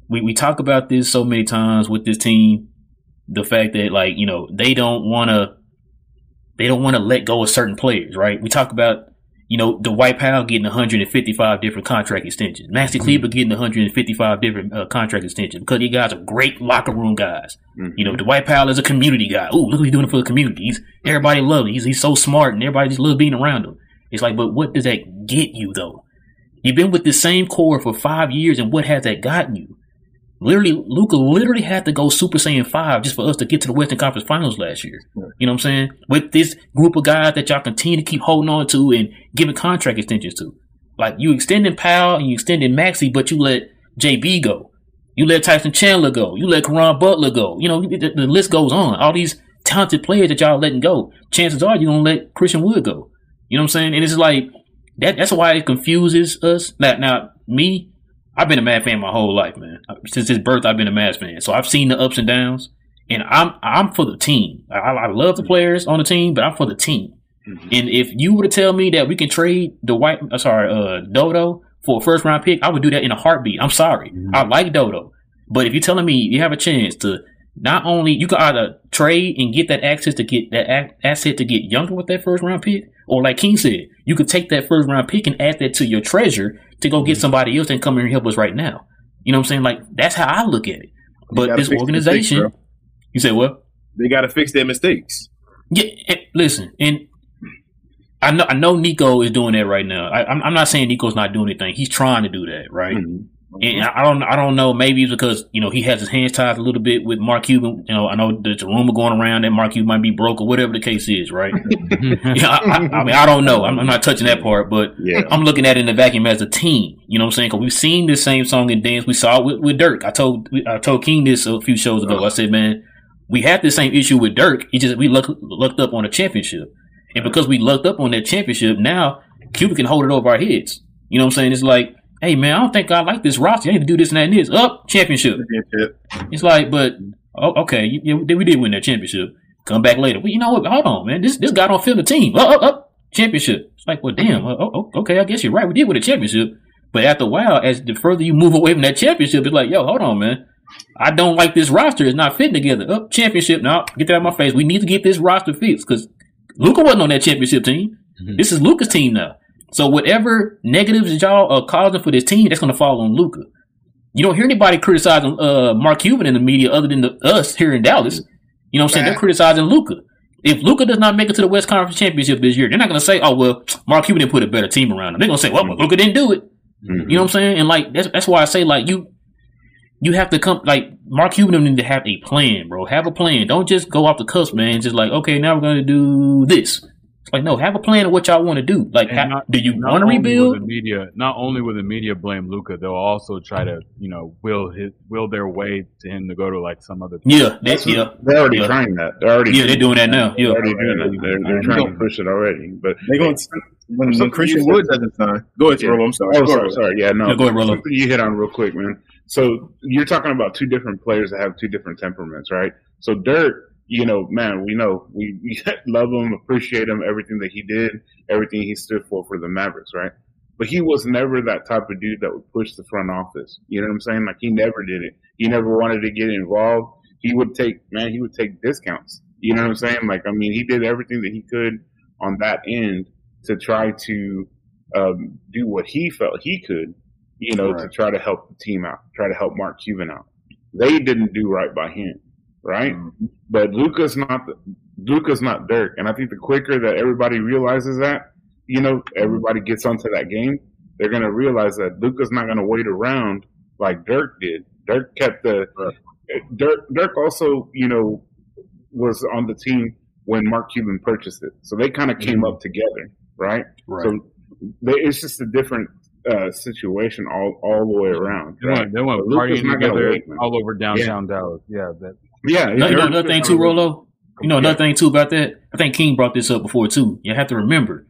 we we talk about this so many times with this team. The fact that like you know they don't want to they don't want to let go of certain players, right? We talk about, you know, Dwight Powell getting 155 different contract extensions, Maxi mm-hmm. Kleber getting 155 different uh, contract extensions because these guys are great locker room guys. Mm-hmm. You know, Dwight Powell is a community guy. Ooh, look what he's doing for the community. He's, everybody loves him. He's, he's so smart and everybody just loves being around him. It's like, but what does that get you though? You've been with the same core for five years and what has that gotten you? Literally, Luka literally had to go Super Saiyan 5 just for us to get to the Western Conference Finals last year. You know what I'm saying? With this group of guys that y'all continue to keep holding on to and giving contract extensions to. Like, you extended Powell and you extended Maxi, but you let JB go. You let Tyson Chandler go. You let Caron Butler go. You know, the, the list goes on. All these talented players that y'all letting go. Chances are you're going to let Christian Wood go. You know what I'm saying? And it's like, that, that's why it confuses us. Now, now, me, I've been a Mad fan my whole life, man. Since his birth, I've been a Mad fan. So I've seen the ups and downs, and I'm I'm for the team. I, I love the players on the team, but I'm for the team. Mm-hmm. And if you were to tell me that we can trade the white, uh, sorry, uh, Dodo for a first round pick, I would do that in a heartbeat. I'm sorry, mm-hmm. I like Dodo, but if you're telling me you have a chance to not only you can either trade and get that access to get that asset to get younger with that first round pick, or like King said, you could take that first round pick and add that to your treasure to go get mm-hmm. somebody else and come here and help us right now. You know what I'm saying? Like that's how I look at it. But this organization, mistakes, you say what? They got to fix their mistakes. Yeah, and listen, and I know I know Nico is doing that right now. I, am not saying Nico's not doing anything. He's trying to do that, right? Mm-hmm. And mm-hmm. I don't, I don't know. Maybe it's because you know he has his hands tied a little bit with Mark Cuban. You know, I know there's a rumor going around that Mark Cuban might be broke or whatever the case is, right? yeah, I, I, I, mean, I don't know. I'm, I'm, not touching that part, but yeah. I'm looking at it in the vacuum as a team. You know what I'm saying? Because we've seen this same song and dance. We saw it with, with Dirk. I told I told King this a few shows ago. I uh-huh. said, man, we had the same issue with Dirk. He just we looked looked up on a championship, and because we looked up on that championship, now Cuban can hold it over our heads. You know what I'm saying? It's like hey man, I don't think I like this roster. I need to do this and that and this. Up oh, championship. championship. It's like, but oh, okay, you, we did win that championship. Come back later. Well, you know what? Hold on, man. This this guy don't feel the team. Up, up, up, championship. It's like, well, damn. Oh, oh, okay, I guess you're right. We did win a championship. But after a while, as the further you move away from that championship, it's like, yo, hold on, man. I don't like this roster. It's not fitting together. Up championship. Now get that out of my face. We need to get this roster fixed because Luka wasn't on that championship team. Mm-hmm. This is Luka's team now. So whatever negatives y'all are causing for this team, that's going to fall on Luka. You don't hear anybody criticizing uh, Mark Cuban in the media other than the, us here in Dallas. You know what I'm saying? They're criticizing Luka. If Luka does not make it to the West Conference Championship this year, they're not going to say, "Oh well, Mark Cuban didn't put a better team around him." They're going to say, "Well, Luka didn't do it." Mm-hmm. You know what I'm saying? And like that's that's why I say like you you have to come like Mark Cuban need to have a plan, bro. Have a plan. Don't just go off the cusp, man. Just like okay, now we're going to do this. Like, no, have a plan of what y'all want to do. Like, not, do you want to rebuild? The media, not only will the media blame Luka, they'll also try to, you know, will his will their way to him to go to like some other. Team. Yeah, that's yeah. They're already yeah. trying that. They're already. Yeah, they're doing that now. Yeah, they're already doing that. They're, they're trying to push it already. But they're going. When, when Christian Wood doesn't sign, go ahead, yeah. Rolo. I'm sorry. Oh, sorry, sorry. Yeah, no. Yeah, go ahead, Rolo. You hit on real quick, man. So you're talking about two different players that have two different temperaments, right? So Dirk you know, man, we know we, we love him, appreciate him, everything that he did, everything he stood for for the Mavericks, right? But he was never that type of dude that would push the front office. You know what I'm saying? Like he never did it. He never wanted to get involved. He would take, man, he would take discounts. You know what I'm saying? Like, I mean, he did everything that he could on that end to try to um, do what he felt he could, you know, right. to try to help the team out, try to help Mark Cuban out. They didn't do right by him right? Mm-hmm. But Luka's not Luka's not Dirk, and I think the quicker that everybody realizes that, you know, everybody gets onto that game, they're gonna realize that Luka's not gonna wait around like Dirk did. Dirk kept the right. Dirk. Dirk also, you know, was on the team when Mark Cuban purchased it, so they kind of came mm-hmm. up together, right? right. So they, it's just a different uh, situation all all the way around. They right? went, they went partying together wait, all over downtown yeah. Dallas. Yeah, that yeah, you know, another thing too, Rolo. You know, another thing too about that. I think King brought this up before too. You have to remember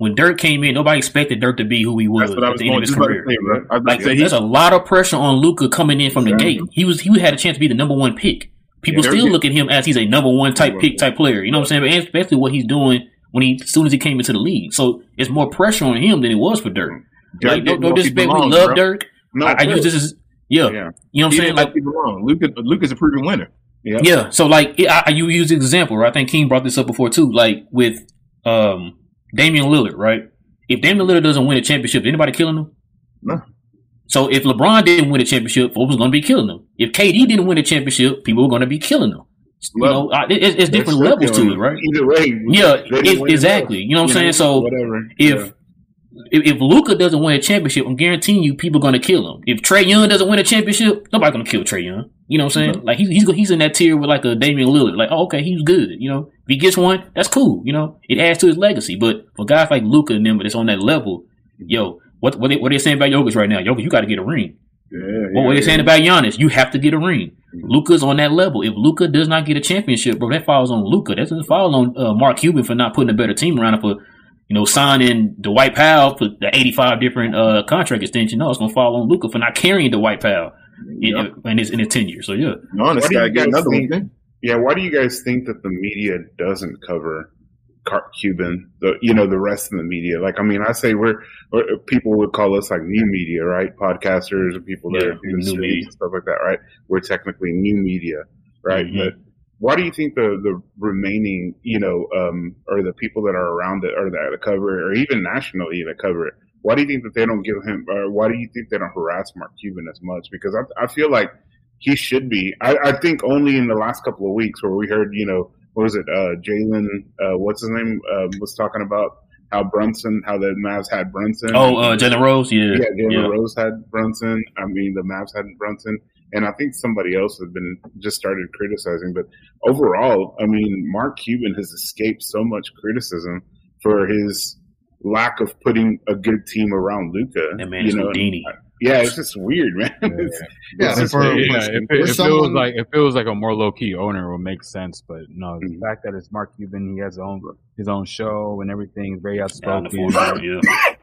when Dirk came in, nobody expected Dirk to be who he was at the end of his career. Say, like, there's a lot of pressure on Luka coming in from the gate. He was he had a chance to be the number one pick. People yeah, still look at him as he's a number one type pick type player. You know what I'm saying? And especially what he's doing when he as soon as he came into the league. So it's more pressure on him than it was for Dirk. Dirk like, no, no disrespect, we love bro. Dirk. No, I, I use this as yeah. yeah. You know what I'm saying? Like Luka, Luka's a proven winner. Yeah. Yeah. So like I, you use the example, right? I think King brought this up before too. Like with um Damian Lillard, right? If Damian Lillard doesn't win a championship, anybody killing him? No. So if LeBron didn't win a championship, folks was going to be killing him. If KD didn't win a championship, people were going to be killing him. Well, you know, it's, it's different levels to it, right? Either way, yeah, it, exactly. You know what I'm saying? So whatever. if yeah if, if Luka doesn't win a championship, I'm guaranteeing you people are gonna kill him. If Trae Young doesn't win a championship, nobody's gonna kill Trae Young. You know what I'm saying? Mm-hmm. Like he's he's he's in that tier with like a Damian Lillard. Like, oh, okay, he's good. You know, if he gets one, that's cool. You know, it adds to his legacy. But for guys like Luka and them, it's on that level, yo, what what they, what they saying about Jokic right now? Jokic, you got to get a ring. Yeah, what yeah, they saying about Giannis? You have to get a ring. Mm-hmm. Luka's on that level. If Luka does not get a championship, bro, that falls on Luka. That doesn't fall on uh, Mark Cuban for not putting a better team around him for you know, signing Dwight Powell for the 85 different uh, contract extension. No, it's going to fall on Luka for not carrying Dwight Powell yeah. in, in, his, in his tenure. So, yeah. No, this guy get another think, one. Yeah, why do you guys think that the media doesn't cover Cuban, the you know the rest of the media. Like I mean, I say we're, we're people would call us like new media, right? Podcasters and people that yeah, are doing new stuff like that, right? We're technically new media, right? Mm-hmm. But why do you think the the remaining, you know, um, or the people that are around it, or that cover it, or even nationally that cover it, why do you think that they don't give him, or why do you think they don't harass Mark Cuban as much? Because I, I feel like he should be. I, I think only in the last couple of weeks where we heard, you know, what was it, uh, Jalen, uh, what's his name, uh, was talking about how Brunson, how the Mavs had Brunson. Oh, uh, Jalen Rose, yeah, yeah, Jalen yeah. Rose had Brunson. I mean, the Mavs had Brunson, and I think somebody else has been just started criticizing. But overall, I mean, Mark Cuban has escaped so much criticism for his lack of putting a good team around Luka. That man you know, Houdini. Yeah, it's just weird, man. Yeah, it's, yeah, it's for, yeah if, it, if someone, it was like if it was like a more low key owner, it would make sense. But no, the mm-hmm. fact that it's Mark Cuban, he has his own his own show and everything, very outspoken. Yeah, yeah.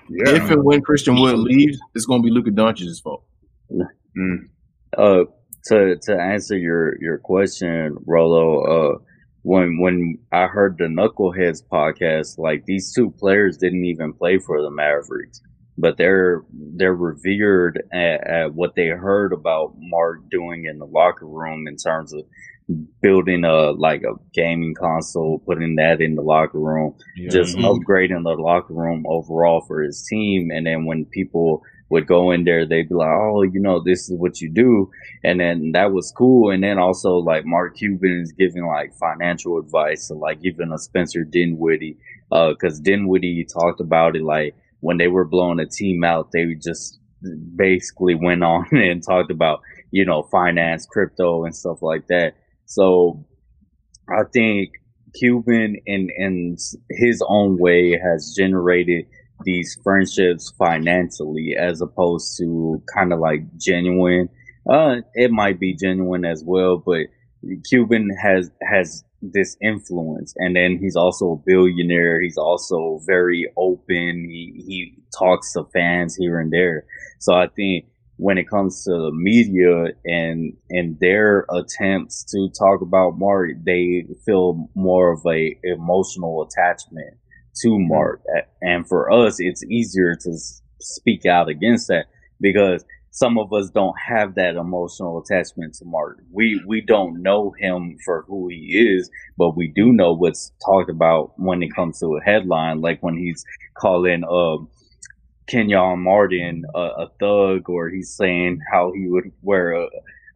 If and when Christian Wood leaves, it's going to be Luka Doncic's fault. Mm. Uh, to to answer your your question, Rolo, uh, when when I heard the Knuckleheads podcast, like these two players didn't even play for the Mavericks but they're they're revered at, at, what they heard about Mark doing in the locker room in terms of building a like a gaming console, putting that in the locker room, yeah. just upgrading the locker room overall for his team. And then when people would go in there, they'd be like, "Oh, you know, this is what you do," and then that was cool. And then also like Mark Cuban is giving like financial advice, like even a Spencer Dinwiddie, because uh, Dinwiddie talked about it like when they were blowing a team out, they just basically went on and talked about, you know, finance, crypto and stuff like that. So I think Cuban in, in his own way has generated these friendships financially as opposed to kind of like genuine. Uh, it might be genuine as well, but Cuban has, has this influence. And then he's also a billionaire. He's also very open. He, he talks to fans here and there. So I think when it comes to the media and, and their attempts to talk about Mark, they feel more of a emotional attachment to. Mark. And for us, it's easier to speak out against that because some of us don't have that emotional attachment to Martin. We we don't know him for who he is, but we do know what's talked about when it comes to a headline, like when he's calling uh, Kenyon Martin a, a thug, or he's saying how he would wear a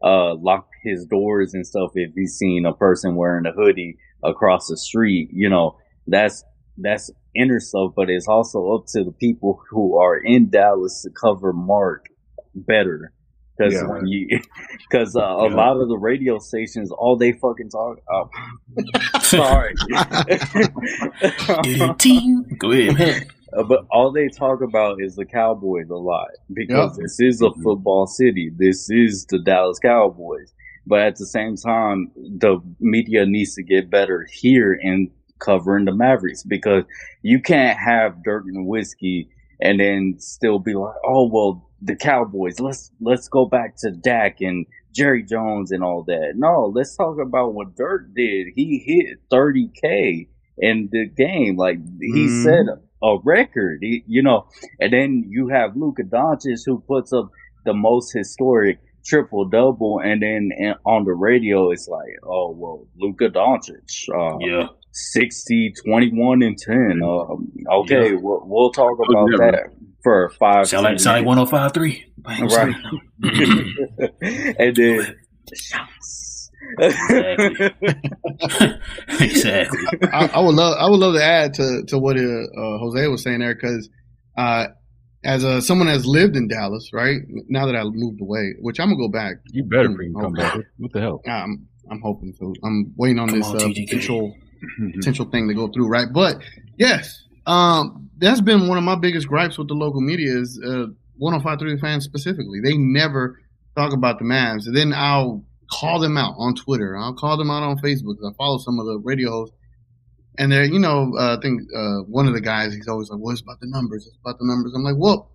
uh, lock his doors and stuff if he's seen a person wearing a hoodie across the street. You know, that's that's inner stuff, but it's also up to the people who are in Dallas to cover Mark better because yeah. when you because uh, a yeah. lot of the radio stations all they fucking talk oh, sorry team go ahead uh, but all they talk about is the Cowboys a lot because yep. this is a mm-hmm. football city. This is the Dallas Cowboys. But at the same time, the media needs to get better here in covering the Mavericks because you can't have Dirk Nowitzki and then still be like, oh well, the Cowboys. Let's let's go back to Dak and Jerry Jones and all that. No, let's talk about what Dirk did. He hit 30k in the game. Like he mm. set a record. He, you know, and then you have Luka Doncic who puts up the most historic triple double, and then and on the radio it's like, oh well, Luka Doncic. Uh, yeah. 60, 21, and 10. Uh, okay, yeah. we'll, we'll, talk about that for five. Sound like, sound like 1053. Right. and then shots. exactly. exactly. I, I, would love. I would love to add to to what uh, uh Jose was saying there because uh, as a someone that's lived in Dallas, right now that I moved away, which I'm gonna go back. You better bring come back. What the hell? I'm I'm hoping to. I'm waiting on come this on, uh, potential potential thing to go through, right? But yes, um, that's been one of my biggest gripes with the local media is uh, 105.3 fans specifically. They never talk about the Mavs. And then I'll call them out on Twitter. I'll call them out on Facebook. I follow some of the radio hosts. And they're, you know, uh, I think uh, one of the guys, he's always like, well, it's about the numbers. It's about the numbers. I'm like, well,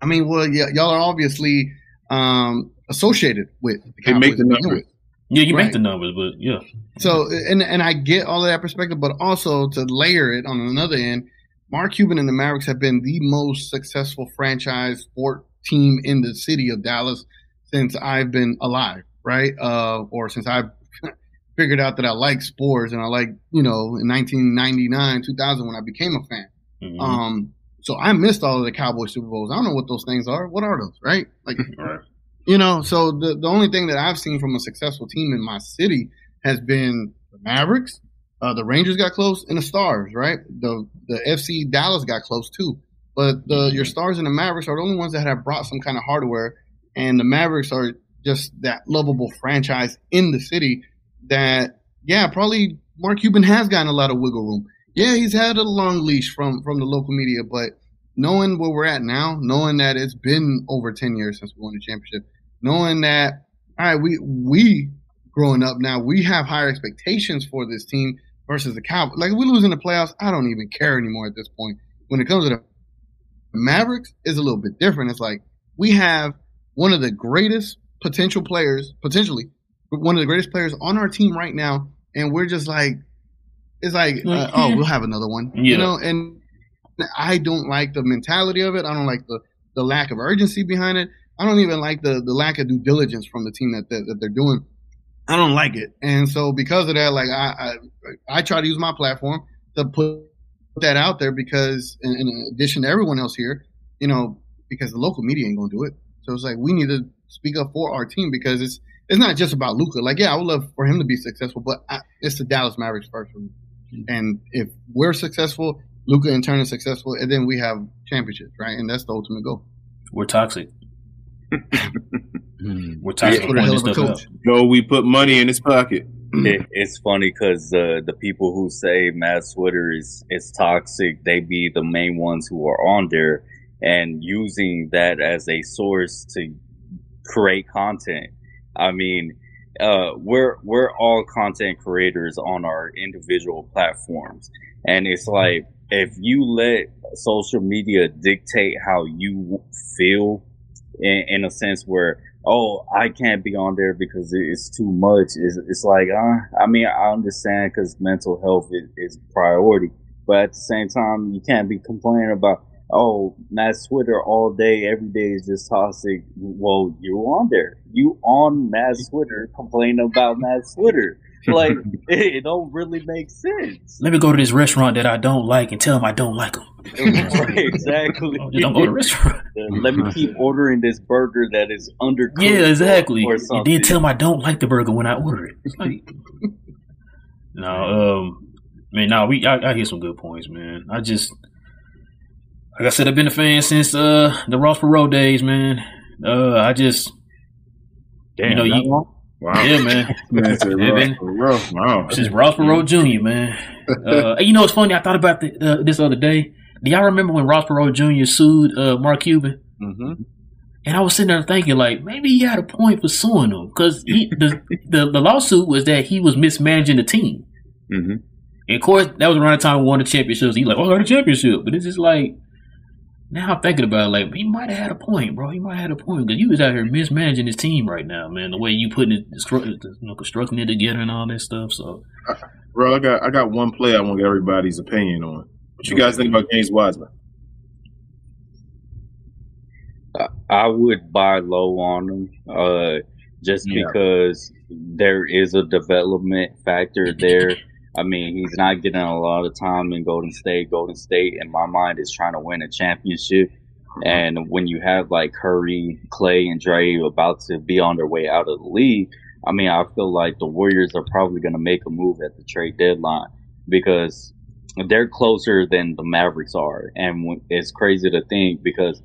I mean, well, yeah, y'all are obviously um, associated with the They make the numbers. Yeah, you right. make the numbers, but yeah. So, and and I get all of that perspective, but also to layer it on another end, Mark Cuban and the Mavericks have been the most successful franchise sport team in the city of Dallas since I've been alive, right? Uh, or since I've figured out that I like sports and I like, you know, in 1999, 2000 when I became a fan. Mm-hmm. Um, so I missed all of the Cowboy Super Bowls. I don't know what those things are. What are those, right? Like, right. You know, so the, the only thing that I've seen from a successful team in my city has been the Mavericks, Uh, the Rangers got close, and the Stars, right? The the FC Dallas got close too. But the your Stars and the Mavericks are the only ones that have brought some kind of hardware, and the Mavericks are just that lovable franchise in the city. That yeah, probably Mark Cuban has gotten a lot of wiggle room. Yeah, he's had a long leash from from the local media, but knowing where we're at now, knowing that it's been over ten years since we won the championship, knowing that all right, we we growing up now, we have higher expectations for this team versus the Cowboys. Like if we lose in the playoffs, I don't even care anymore at this point. When it comes to the Mavericks, is a little bit different. It's like we have one of the greatest potential players, potentially one of the greatest players on our team right now, and we're just like, it's like, uh, oh, we'll have another one, yeah. you know. And I don't like the mentality of it. I don't like the the lack of urgency behind it. I don't even like the the lack of due diligence from the team that that, that they're doing. I don't like it, and so because of that, like I, I, I try to use my platform to put that out there because, in, in, addition to everyone else here, you know, because the local media ain't gonna do it. So it's like we need to speak up for our team because it's it's not just about Luka. Like, yeah, I would love for him to be successful, but I, it's the Dallas Mavericks first for me. Mm-hmm. And if we're successful, Luka in turn is successful, and then we have championships, right? And that's the ultimate goal. We're toxic. We're toxic. Yeah, no, we put money in his pocket. It, it's funny because uh, the people who say Mavs Twitter is is toxic, they be the main ones who are on there and using that as a source to create content. I mean, uh, we're we're all content creators on our individual platforms, and it's like if you let social media dictate how you feel, in, in a sense where oh, I can't be on there because it's too much. It's, it's like, uh, I mean, I understand because mental health is, is priority, but at the same time, you can't be complaining about, oh, Mavs twitter all day, every day is just toxic. Well, you're on there. You on Mavs twitter complaining about Mavs Twitter like it, it, don't really make sense. Let me go to this restaurant that I don't like and tell them I don't like them. exactly. don't go to restaurant. Let me keep ordering this burger that is undercooked. Yeah, exactly. Or, or and then tell them I don't like the burger when I order it. Like, no, um, man, no, we I, I hear some good points, man. I just like I said, I've been a fan since uh the Ross Perot days, man. Uh, I just Damn, you know you. Wow. Yeah, man. man yeah, Ross, wow. This is Ross Perot Jr., man. Uh, you know, it's funny. I thought about the, uh, this other day. Do y'all remember when Ross Perot Jr. sued uh, Mark Cuban? Mm-hmm. And I was sitting there thinking, like, maybe he had a point for suing him because the, the, the lawsuit was that he was mismanaging the team. Mm-hmm. And of course, that was around the time we won the championships. He's like, "Oh, I got a championship," but it's just like now I'm thinking about it, like he might have had a point, bro. He might have had a point because you was out here mismanaging his team right now, man. The way you putting it, you know, constructing it together and all this stuff. So, bro, I got I got one play I want everybody's opinion on. What you guys think about James Wiseman? I would buy low on him, uh, just yeah. because there is a development factor there. I mean, he's not getting a lot of time in Golden State. Golden State, in my mind, is trying to win a championship. And when you have like Curry, Clay, and Dre about to be on their way out of the league, I mean, I feel like the Warriors are probably going to make a move at the trade deadline because they're closer than the Mavericks are. And it's crazy to think because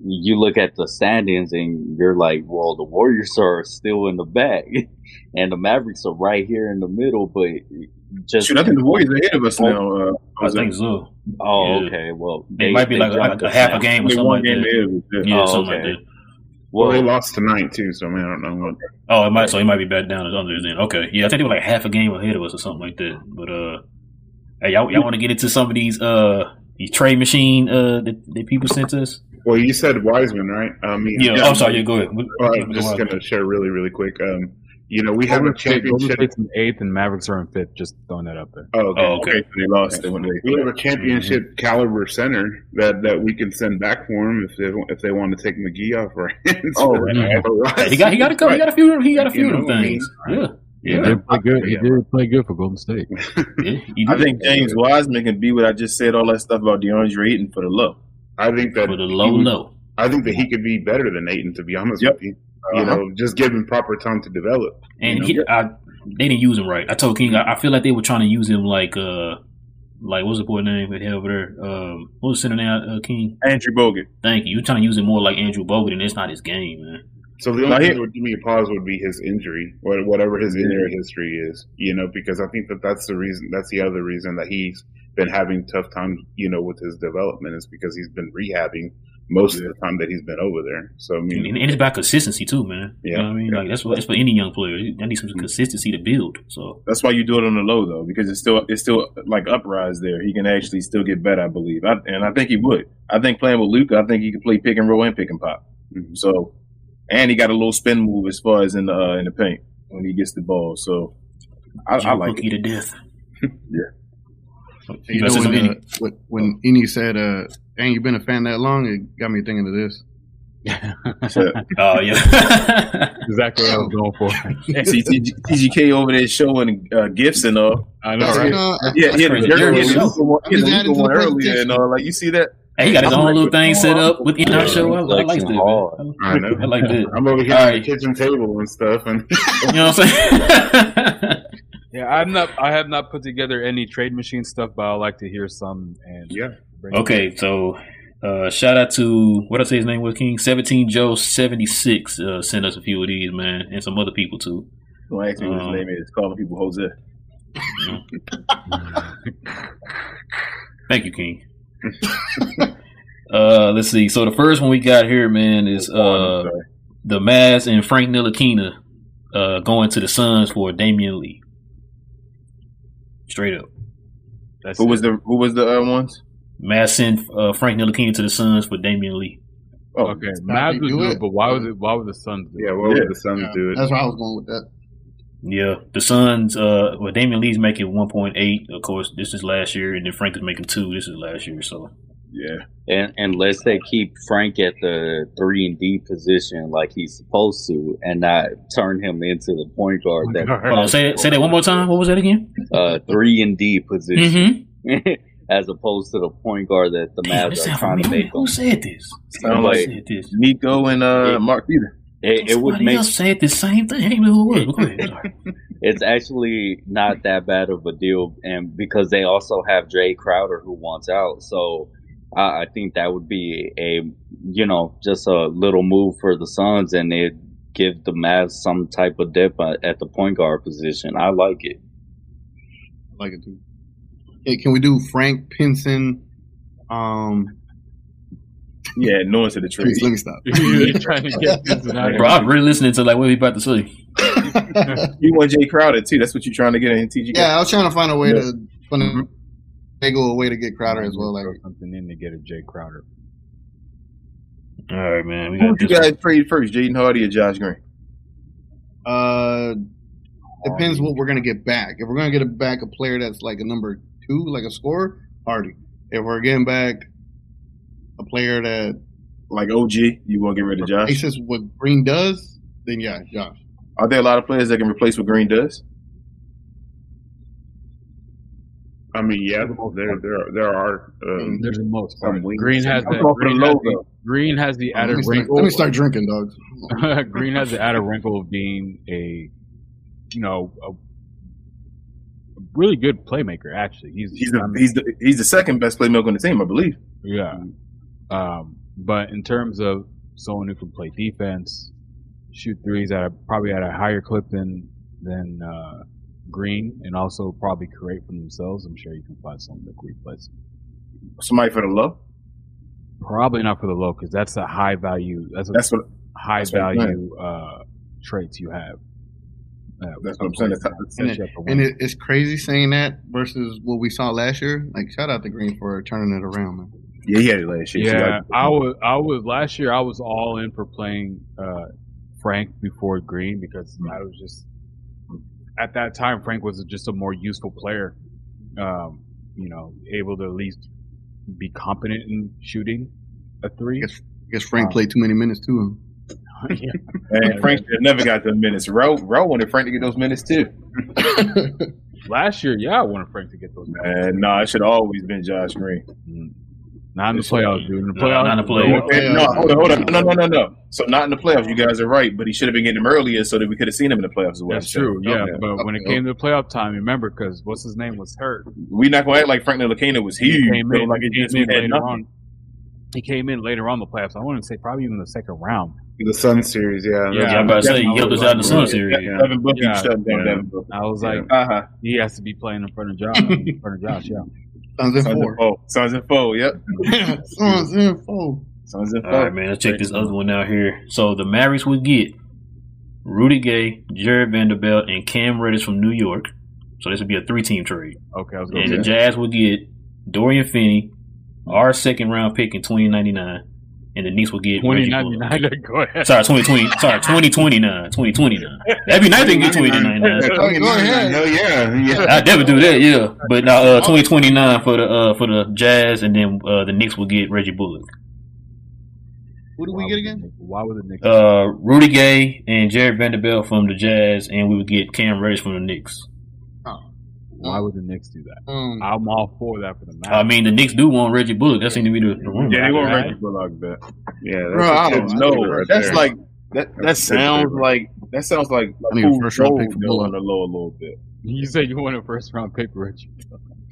you look at the standings and you're like, well, the Warriors are still in the back and the Mavericks are right here in the middle, but just Shoot, I think the Warriors are ahead of us now. Uh, I think so. Oh, yeah. okay. Well, they, it might be like a, a, half a game or something like that. Yeah, yeah oh, something okay. like that. Well, well, they lost tonight too, so I mean, I don't know. What... Oh, it might. So he might be back down as others then. Okay, yeah, I think they were like half a game ahead of us or something like that. But uh, hey, y'all, y'all want to get into some of these uh these trade machine uh that, that people sent us? Well, you said Wiseman, right? I mean, yeah. yeah oh, sorry. Yeah, go ahead. Well, I'm just gonna share really, really quick. Um, you know, we have a championship. State's in eighth, and Mavericks are in fifth. Just throwing that up there. Oh, okay. Oh, okay. They lost. They we have a championship mm-hmm. caliber center that, that we can send back for them if they if they want to take McGee off our hands. Oh, right. he got he got a couple, he got a few he got a few of them things. Yeah. Yeah, he did play good. He did play good for Golden State. yeah, I think James Wiseman can be what I just said. All that stuff about DeAndre Ayton for the low. I think that for the low, low. I think that he could be better than Ayton. To be honest yep. with you, you uh-huh. know, just give him proper time to develop. And you know? he, I, they didn't use him right. I told King I, I feel like they were trying to use him like uh like what's the boy name with over there? Um, what was the center now? Uh, King Andrew Bogut. Thank you. You're trying to use him more like Andrew Bogut, and it's not his game, man. So the only thing that would give me a pause would be his injury, or whatever his injury history is. You know, because I think that that's the reason. That's the other reason that he's been having tough times. You know, with his development is because he's been rehabbing most yeah. of the time that he's been over there. So I mean, and it's about consistency too, man. Yeah, you know I mean, like that's what that's for any young player. They need some consistency to build. So that's why you do it on the low though, because it's still it's still like uprise there. He can actually still get better, I believe, I, and I think he would. I think playing with Luka, I think he could play pick and roll and pick and pop. Mm-hmm. So and he got a little spin move as far as in the uh, in the paint when he gets the ball. So I, I like it. to death. yeah. You, know when, uh, when Eni said, uh, "Ain't you've been a fan that long?" It got me thinking of this. oh yeah, exactly what I was going for. See TGK over there showing uh, gifts and all. I know, right? Uh, yeah, yeah, yeah, yeah, yeah, earlier and all. Like you see that? Hey, he got his own little thing set up within our show. I, I like that. I know. I like that. I'm over here All at right. the kitchen table and stuff, and you know what I'm saying. yeah, I'm not. I have not put together any trade machine stuff, but I like to hear some. And yeah. Okay, so uh, shout out to what I say his name was King Seventeen Joe seventy six. Uh, sent us a few of these, man, and some other people too. Don't ask me what his um, name is. Calling people Jose. Thank you, King. uh, let's see. So the first one we got here, man, is uh the Mavs and Frank Ntilikina uh going to the Suns for Damion Lee. Straight up. That's who it. was the who was the uh, ones? Mavs sent uh, Frank Ntilikina to the Suns for Damion Lee. Oh, okay. Mavs would do it, but why would it? Why would the Suns do it? Yeah, why would the Suns yeah. do it? That's why I was going with that. Yeah, the Suns. Uh, well, Damion Lee's making one point eight. Of course, this is last year, and then Frank is making two. This is last year, so yeah. And unless they keep Frank at the three and D position like he's supposed to, and not turn him into the point guard that. Oh, say say that one more time. What was that again? Uh, three and D position. Mm-hmm. As opposed to the point guard that the Damn, Mavs are trying to make. Who said this? Sound like said this? Nico and uh, Mark Peter. It, it would make else said the same thing. Who was? it's actually not that bad of a deal, and because they also have Jae Crowder who wants out, so I, I think that would be a you know just a little move for the Suns, and it give the Mavs some type of depth at the point guard position. I like it. I like it too. Hey, can we do Frank Pinson? Um, yeah, noise to the trees. Let me stop. You're trying to get Bro, I'm really listening to like what he about to say. you want Jae Crowder too. That's what you're trying to get in TG. Yeah, I was trying to find a way yeah. to find a, a way to get Crowder as well. Like something in to get a Jae Crowder. All right, man. We Who would you guys one. trade first, Jaden Hardy or Josh Green? Uh, depends what we're gonna get back. If we're gonna get back a player that's like a number two, like a scorer, Hardy. If we're getting back a player that like OG, you want to get rid of Josh? Replaces what Green does, then yeah, Josh. Are there a lot of players that can replace what Green does? I mean, yeah, there there there are. Um, There's the most. Green has the Green, has the, Green has the added let wrinkle. Let me start drinking, dogs. Green has the added wrinkle of being a, you know, a really good playmaker. Actually, he's he's the, he's the he's the second best playmaker on the team, I believe. Yeah, um, but in terms of someone who can play defense, shoot threes at a, probably at a higher clip than than uh, Green, and also probably create for themselves, I'm sure you can find someone that can replace. Somebody for the low? Probably not for the low because that's a high value. That's, that's what high that's value what uh, traits you have. That's what I'm saying. And, it, and it, it's crazy saying that versus what we saw last year. Like shout out to Green for turning it around, man. Yeah, he had it last year. Yeah, I was. I was last year. I was all in for playing uh, Frank before Green because mm-hmm. I was just at that time Frank was just a more useful player. Um, you know, able to at least be competent in shooting a three. I guess, I guess Frank um, played too many minutes too. Yeah. And Frank never got the minutes. Row, Row wanted Frank to get those minutes too. Last year, yeah, I wanted Frank to get those minutes. No, nah, it should have always been Josh Green. Mm-hmm. Not in the playoffs, dude. In the No, playoffs, not in the playoffs. No, hold on, hold on. No, no, no, no. So not in the playoffs. You guys are right, but he should have been getting him earlier so that we could have seen him in the playoffs as well. That's true. Yeah, Okay. but when it came to the playoff time, remember because what's his name was hurt. we not gonna act like Frank Ntilikina was He came in, like it he just came in later nothing. on. He came in later on the playoffs. I want to say probably even the second round. The Sun series, yeah. Yeah, Yeah, I'm about to say he Definitely helped us out in the Sun right. series. Yeah, Devin Booker Yeah. shut down Yeah. Devin Booker. I was like, Uh huh. he has to be playing in front of Josh. in front of Josh, yeah. Sons and Sons four. four. Sons and four. Yep. Sons and four. Sons and four. right, man. Let's check this other one out here. So the Mavericks would get Rudy Gay, Jared Vanderbilt, and Cam Reddish from New York. So this would be a three-team trade. Okay, I was And the. Jazz would get Dorian Finney, our second round pick in 2099, and the Knicks will get Reggie Bullock. 2099. Go ahead. Sorry, 2020. Sorry, 2029. 2029. That'd be nice if they get 2099. Oh, go ahead. Hell yeah, yeah. I definitely do that, yeah. But now, uh, 2029 for the uh, for the Jazz, and then uh, the Knicks will get Reggie Bullock. Who do we get again? Why would the Knicks? Uh, Rudy Gay and Jarred Vanderbilt from the Jazz, and we would get Cam Reddish from the Knicks. Why would the Knicks do that? Um, I'm all for that for the I mean, the Knicks do want Reggie Bullock. That seemed to be the, the rumor. Yeah, they want Right. Reggie Bullock back. Yeah, that's Bro, a I don't know. right That's there. like that. That That's sounds like that sounds like I need a first round pick for Bullock. on the low a little bit. You said you want a first round pick, Rich.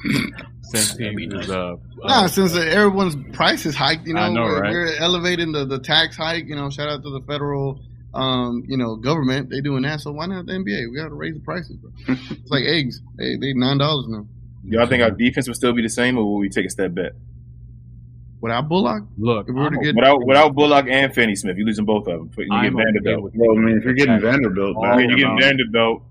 Same That'd nice. as uh, Nah, uh, since everyone's price is hiked, you know, I know, we're, right? we're elevating the, the tax hike. You know, shout out to the federal, um, you know, government. They doing that, so why not the NBA? We got to raise the prices, bro. it's like eggs. They they nine dollars now. Y'all think our defense would still be the same, or will we take a step back? Without Bullock, look. if we were to get Without without Bullock and Finney Smith, you're losing both of them. You get I'm okay Vanderbilt. Well, I mean, if you're getting Vanderbilt, I mean, you're getting Vanderbilt.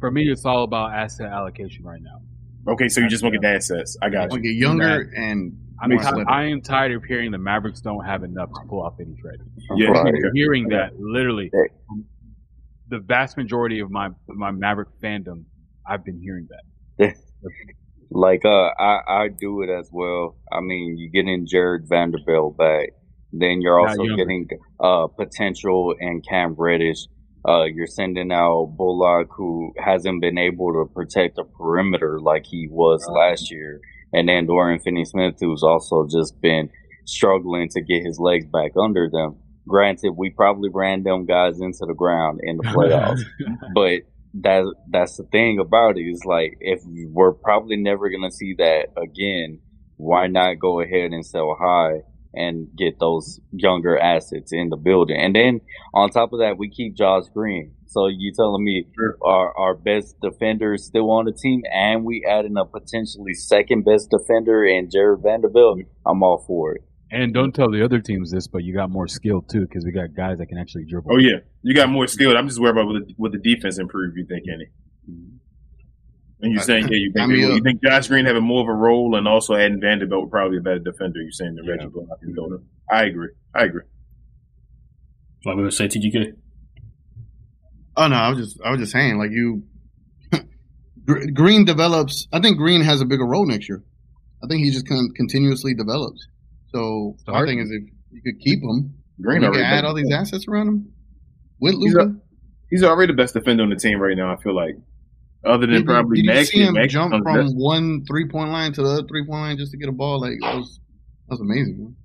For me, it's all about asset allocation right now. Okay, so you just want to get the assets. I got we you. get younger and I'm more ti- I am tired of hearing the Mavericks don't have enough to pull off any trade. Yeah. Right. Okay. Hearing that literally, Hey. the vast majority of my my Maverick fandom, I've been hearing that. Like uh, I I do it as well. I mean, you get in Jarred Vanderbilt back, then you're also getting uh potential and Cam Reddish. Uh, you're sending out Bullock, who hasn't been able to protect the perimeter like he was last year, and then Dorian Finney-Smith, who's also just been struggling to get his legs back under them. Granted, we probably ran them guys into the ground in the playoffs but that that's the thing about it is like if we're probably never gonna see that again, why not go ahead and sell high and get those younger assets in the building? And then on top of that, we keep Josh Green. So you telling me Sure. our our best defender is still on the team, and we adding a potentially second best defender in Jarred Vanderbilt? I'm all for it. And don't tell the other teams this, but you got more skill too, because we got guys that can actually dribble. Oh yeah, you got more skill. I'm just worried about what the, what the defense improve. You think any? And you're saying yeah, you I think mean, they will. uh, you think Josh Green having more of a role, and also adding Vanderbilt would probably be a better defender. You're saying than Yeah. Reggie Bullock and Dota. I agree. I agree. Like we would say, TGK. Oh no, I was just I was just saying like you. Green develops. I think Green has a bigger role next year. I think he just con- continuously develops. So my thing is if you could keep him, Green you already can add all these assets around him with He's Luka. He's already the best defender on the team right now. I feel like, other than Did, probably did you see him Max jump from best. one three point line to the other three point line just to get a ball? Like that was that was amazing. Man.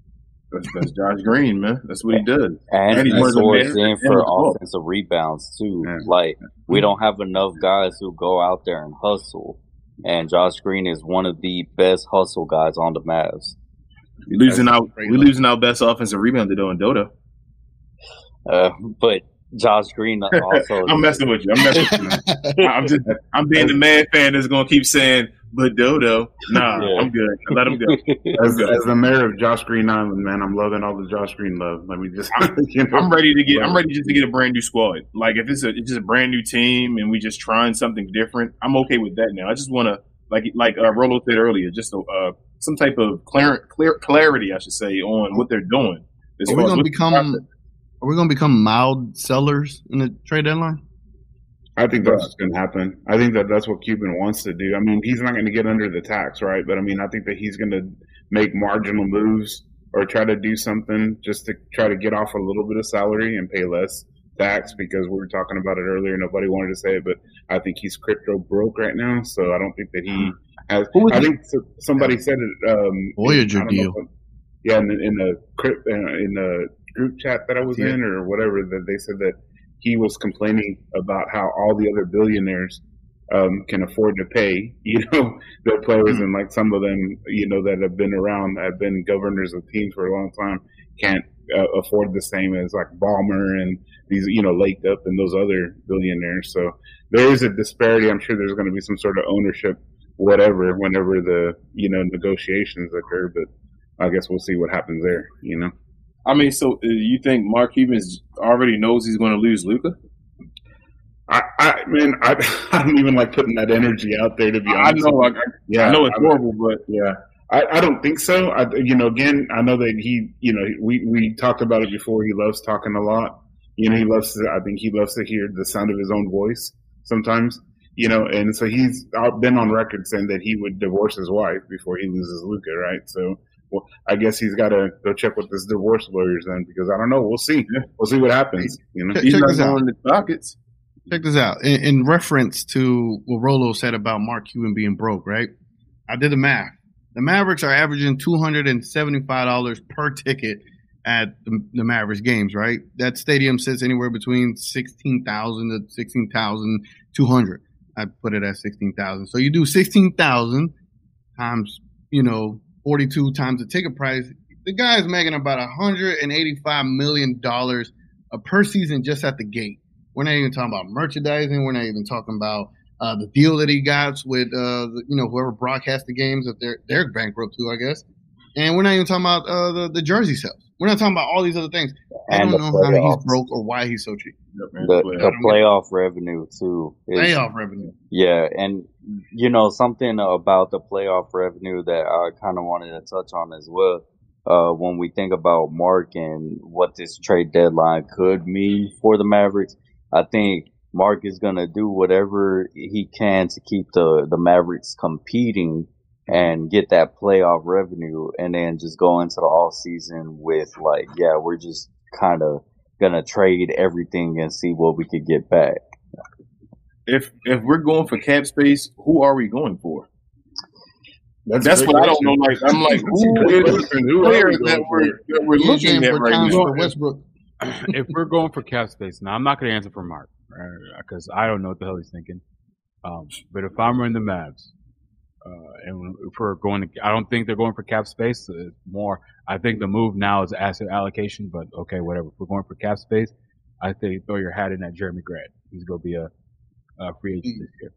That's, that's Josh Green, man. That's what he does. And, And he's he one of the soars best in in for the ball. offensive rebounds too. Yeah. Like we don't have enough guys who go out there and hustle. And Josh Green is one of the best hustle guys on the Mavs. We losing That's out. great. We losing our best offensive rebounder though in Dota. Uh, but Josh Green also I'm messing with you. I'm messing with you. I'm just. I'm being the man fan that's gonna keep saying, "But Dodo, nah, Yeah. I'm good. Let him go." as, as the mayor of Josh Green Island, man, I'm loving all the Josh Green love. Let me just, you know, I'm ready to get. I'm ready just to get a brand new squad. Like if it's a it's just a brand new team and we just trying something different, I'm okay with that now. I just want to like like uh, Rolo said earlier, just a, uh, some type of clear, clear clarity, I should say, on what they're doing. As Are we far gonna what- become? Are we gonna become mild sellers in the trade deadline? I think that's what's going to happen. I think that that's what Cuban wants to do. I mean, he's not going to get under the tax, right? But I mean, I think that he's going to make marginal moves or try to do something just to try to get off a little bit of salary and pay less tax because we were talking about it earlier. Nobody wanted to say it, but I think he's crypto broke right now. So I don't think that he has. I think somebody said it. Um, Voyager deal. Know, yeah, in, in the in the group chat that I was in or whatever, that they said that he was complaining about how all the other billionaires um, can afford to pay, you know, their players, mm-hmm. and like some of them, you know, that have been around, have been governors of teams for a long time, can't uh, afford the same as like Ballmer and these, you know, Lacob and those other billionaires. So there is a disparity. I'm sure there's going to be some sort of ownership, whatever, whenever the, you know, negotiations occur. But I guess we'll see what happens there, you know. I mean, so uh, you think Mark Cuban's already knows he's going to lose Luka? I, I mean, I, I don't even like putting that energy out there. To be honest, I know, I, yeah, I know it's I, horrible, but yeah, I, I don't think so. I, you know, again, I know that he, you know, we we talked about it before. He loves talking a lot. You know, he loves. To, I think he loves to hear the sound of his own voice sometimes. You know, and so he's been on record saying that he would divorce his wife before he loses Luka, right? So well, I guess he's got to go check with his divorce lawyers then, because I don't know. We'll see. We'll see what happens. You know, he's not going the dockets. Check this out. In, in, reference to what Rolo said about Mark Cuban being broke, right? I did the math. The Mavericks are averaging two hundred and seventy-five dollars per ticket at the, the, Mavericks games, right? That stadium sits anywhere between sixteen thousand to sixteen thousand two hundred. I put it at sixteen thousand. So you do sixteen thousand times, you know, 42 times the ticket price. The guy is making about 185 million dollars per season just at the gate. We're not even talking about merchandising. We're not even talking about uh, the deal that he got with uh, the, you know whoever broadcast the games if they're they're bankrupt too, I guess. And we're not even talking about uh, the the jersey sales. We're not talking about all these other things. I don't know how he's broke or why he's so cheap. The, the playoff revenue too. Is, playoff revenue. Yeah, and you know something about the playoff revenue that I kind of wanted to touch on as well. Uh, when we think about Mark and what this trade deadline could mean for the Mavericks, I think Mark is gonna do whatever he can to keep the the Mavericks competing and get that playoff revenue and then just go into the off season with like, yeah, we're just kind of gonna trade everything and see what we could get back. If if we're going for cap space, who are we going for? That's, That's what question. I don't know. Like I'm like, who is the player that we're that we're looking at right now? Westbrook. if we're going for cap space, now I'm not going to answer for Mark because I don't know what the hell he's thinking. Um, but if I'm running the Mavs, uh, and we're going to, I don't think they're going for cap space. It's more, I think the move now is asset allocation. But okay, whatever. If we're going for cap space, I think throw your hat in at Jerami Grant. He's going to be a, a free agent this year.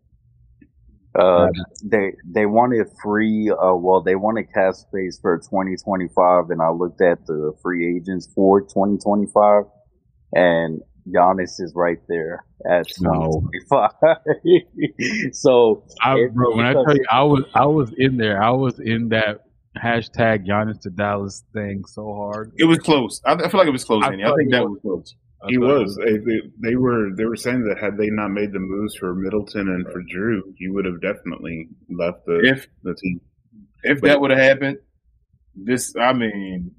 Uh, they they wanted free. Uh, well, they wanted cap space for 2025, and I looked at the free agents for 2025, and Giannis is right there at no. so, I, bro, when I tell you, I was I was in there. I was in that hashtag Giannis to Dallas thing so hard. It was close. I, I feel like it was close. I, I think that was, was close. He was. They, they, were. They were saying that had they not made the moves for Middleton and for Jrue, he would have definitely left the if, the team. If but, that would have happened, this. I mean,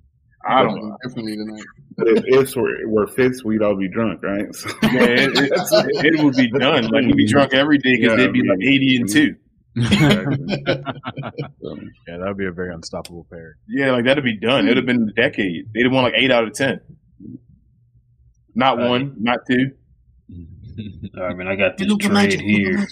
I don't know. Definitely tonight. But if ifs were, were fits, weid all be drunk, right? So. Yeah, it, it, it, would be done. Like we'd be drunk every day because yeah, they'd be like eighty and two. yeah, that'd be a very unstoppable pair. Yeah, like that'd be done. It'd have been a decade. They'd have won like eight out of ten. Not uh, one, not two. I mean, I got this trade here.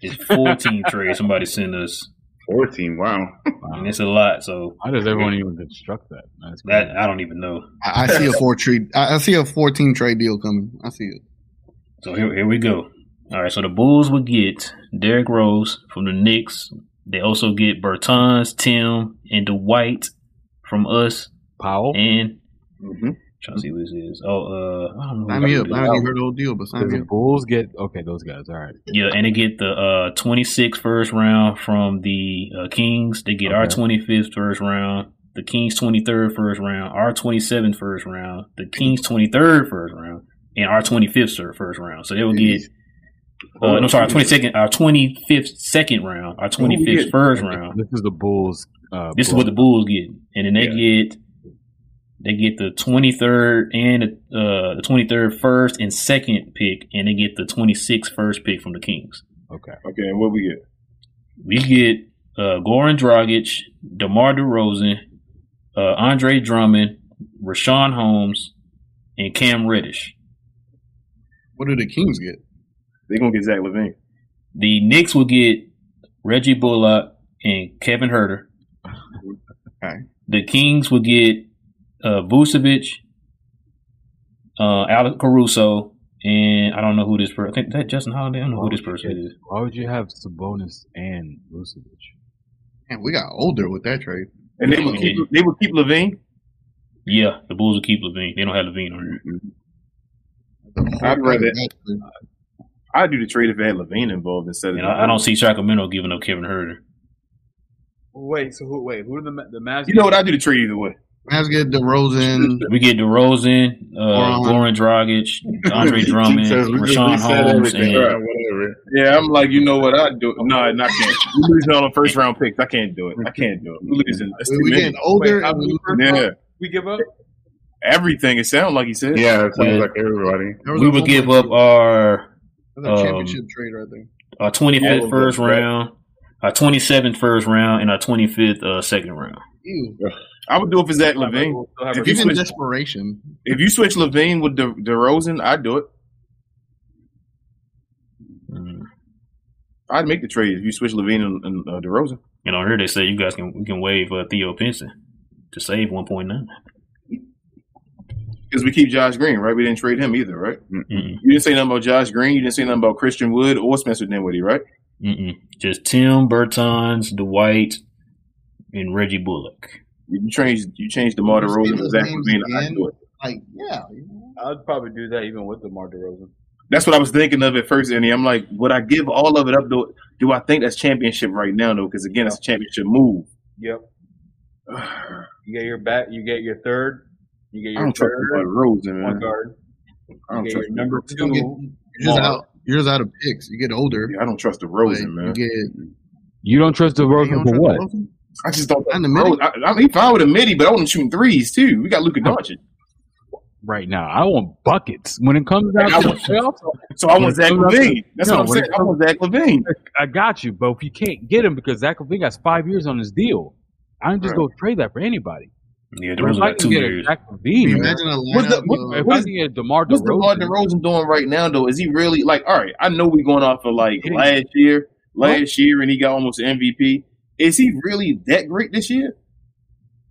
It's 14 trade somebody sent us. 14, wow. And it's a lot. So how does everyone even construct that? that I don't even know. I, I see a four trade. I, see a 14 trade deal coming. I see it. So here, here we go. All right. So the Bulls would get Derrick Rose from the Knicks. They also get Bertans, Tim, and Dwight from us. Powell and mm-hmm. Trying to see what this is. Oh, uh, I don't know. Sign me up. I haven't even heard the whole deal, but sign me up. Bulls get okay. Those guys, all right. Yeah, and they get the uh 26th first round from the uh, Kings. They get okay. our 25th first round. The Kings 23rd first round. Our 27th first round. The Kings 23rd first round, and our 25th first round. So they will get. Uh, no, sorry, our 22nd, our 25th second round, our 25th first round. This is the Bulls. Uh, this is what the Bulls get, and then they yeah. get they get the 23rd and uh, the 23rd first and second pick, and they get the 26th first pick from the Kings. Okay. Okay, and what we get? we get uh, Goran Dragic, DeMar DeRozan, uh, Andre Drummond, Richaun Holmes, and Cam Reddish. What do the Kings get? They're gonna get Zach LaVine. The Knicks will get Reggie Bullock and Kevin Huerter. Okay. The Kings will get uh, Vucevic, uh, Alex Caruso, and I don't know who this person. I think that Justin Holiday. I don't know who this person is. Why would you have Sabonis and Vucevic? Man, we got older with that trade. And they will keep they will keep LaVine. Yeah, the Bulls will keep LaVine. They don't have LaVine on here. I'd rather I'd do the trade if they had LaVine involved instead of. And I, I don't see Sacramento giving up Kevin Huerter. Wait, so who? Wait, who are the Ma- the Mavs? You know what? I do the trade either way. Mavs get DeRozan. We get DeRozan, uh, Goran Dragic, Andre Drummond, Says we- we Richaun Holmes, and Right. Yeah, I'm like, you know what? I do. No, I can't. We losing on the first round picks. I can't do it. I can't do it. We losing. That's too We many. getting older. Wait, we lose- Yeah, we give up? everything. It sounds like he said. Yeah, it sounds Yeah. like everybody. We would give up our um, championship trade right there. our 25th All first round, our 27th first round, and our 25th uh, second round. Ew. I would do it for Zach LaVine. We'll still have If you Even switch- desperation. If you switch LaVine with De- DeRozan, I'd do it. Mm. I'd make the trade if you switch LaVine and, and uh, DeRozan. And on here they say you guys can we can waive uh, Theo Pinson to save 1.9. Because we keep Josh Green, right? We didn't trade him either, right? Mm-mm. You didn't say nothing about Josh Green. You didn't say nothing about Christian Wood or Spencer Dinwiddie, right? Mm-mm. Just Tim Bertans, Dwight, and Reggie Bullock. You changed you changed DeMar You DeRozan say to those Zach LaVine. I'd do it. Like, yeah. you know. I'd probably do that even with DeMar DeRozan. That's what I was thinking of at first, Andy. I'm like, would I give all of it up? Do, do I think that's championship right now, though? Because again, it's a championship move. Yep. You get your back. You get your third. You get your I your don't trust third DeMar DeRozan, one man. guard. I don't You get trust your number two. You're, get, you're just out. You're just out of picks. You get older. Yeah, I don't trust but DeRozan, man. You get You don't trust you DeRozan for what? DeRozan? I just don't. And the midi? DeRozan- I, I mean, he fine with a midi, but I want him shooting threes too. We got Luka Doncic, Right now, I want buckets. When it comes down I to the want- so I want Zach LaVine. That's No, what I'm saying. it I want Zach LaVine. I got you. But if you can't get him because Zach LaVine has five years on his deal, I don't just Right. go trade that for anybody. Yeah, But if DeRozan I got can two get a years. Zach LaVine, man, Imagine a What's the- lineup what- if what I can get DeMar What's DeMar DeRozan, DeRozan doing right now, though? Is he really like? All right, I know we're going off of like last year, last year, and he got almost MVP. Is he really that great this year?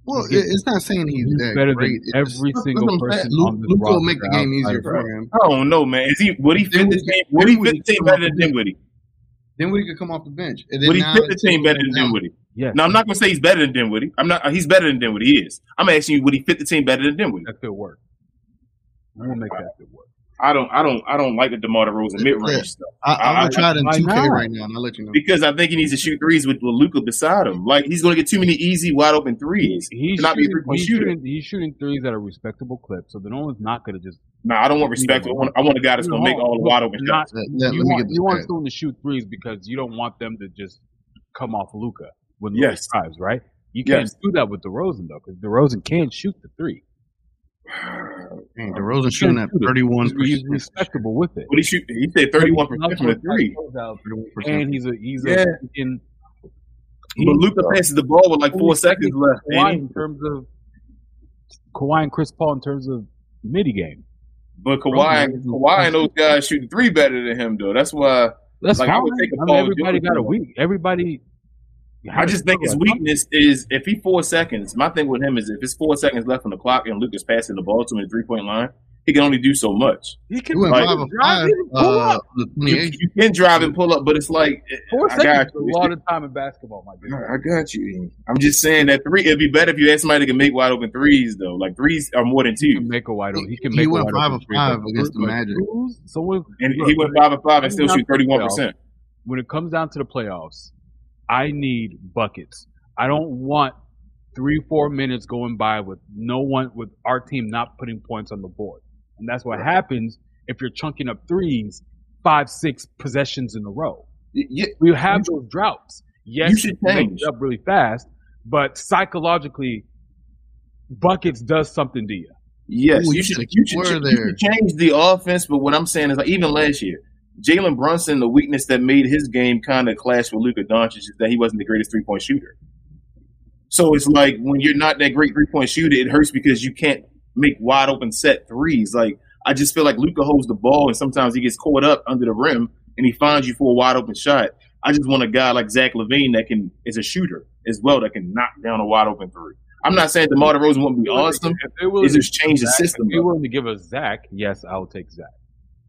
Well, it- it's not saying he's, he's that better great. than It's- every that's single person saying. Luke, on this Luke will roster make the game easier for him. I don't know, man. Is he would he fit the Dinwiddie- team? Would he fit the team come better off than the bench. Dinwiddie? Dinwiddie could come off the bench. And then Would he now fit the team better than down. Dinwiddie? Yes, Now I'm not gonna say he's better than Dinwiddie. I'm not. He's better than Dinwiddie. He is. I'm asking you, would he fit the team better than Dinwiddie? that could work. We'll make that could work. I don't. I don't. I don't like the Demar Derozan mid range Yeah. stuff I, I'm I- gonna try it in why 2K right now, and I'll let you know. because I think he needs to shoot threes with, with Luka beside him. Like he's gonna get too many easy wide open threes. He's to not be a shooting, three point he's, shooting, he's shooting threes at a respectable clip, so the no one's not going to just. No, I don't want respect. I want, I want a guy that's gonna make all the wide open Not- shots. Let, let- you want, get you want someone to shoot threes because you don't want them to just come off Luka when Yes. Luka drives, right? You can't Yes. do that with DeRozan though, because DeRozan can shoot the three. Uh, Dang, uh, DeRozan shooting at 31 He's, he's respectable with it. What he shoot? He said thirty one percent from the three. and he's a he's Yeah. a freaking. But Luka passes the ball with like four seconds left. Kawhi ain't he? in terms of Kawhi and Chris Paul in terms of midi game. But Kawhi, Kawhi and those guys shooting three better than him though. That's why That's Like, I would take a I mean, Paul everybody got a week. Everybody. I just think his weakness is if he four seconds. My thing with him is if it's four seconds left on the clock and Luka's passing the ball to him in the three point line, he can only do so much. He He can Like, five drive five. and pull Uh, up. You, you can drive and pull up, but it's like Four I seconds got is a lot of time in basketball, my dude. I got you. I'm just saying that three. It'd be better if you had somebody that can make wide open threes though. Like threes are more than He can make a wide open. He can He make a went wide five open of three, five but against the Magic. Cruz, So when, And look, he went five and five and still shoot thirty one percent. when it comes down to the playoffs, I need buckets. I don't want three, four minutes going by with no one, with our team not putting points on the board. And that's what happens if you're chunking up threes five, six possessions in a row. Yeah, We have those droughts. Yes, You should change. it up really fast, but psychologically, buckets does something to you. yes. Ooh, You you should. should You should, you there. should change the offense. But what I'm saying is like even last year, Jalen Brunson, the weakness that made his game kind of clash with Luka Doncic is that he wasn't the greatest three point shooter. So it's like when you're not that great three point shooter, it hurts because you can't make wide open set threes. Like I just feel like Luka holds the ball and sometimes he gets caught up under the rim and he finds you for a wide open shot. I just want a guy like Zach LaVine that can is a shooter as well that can knock down a wide open three. I'm not saying DeMar DeRozan wouldn't be awesome. If it was just change the system. If you're willing to give us Zach, yes, I will take Zach.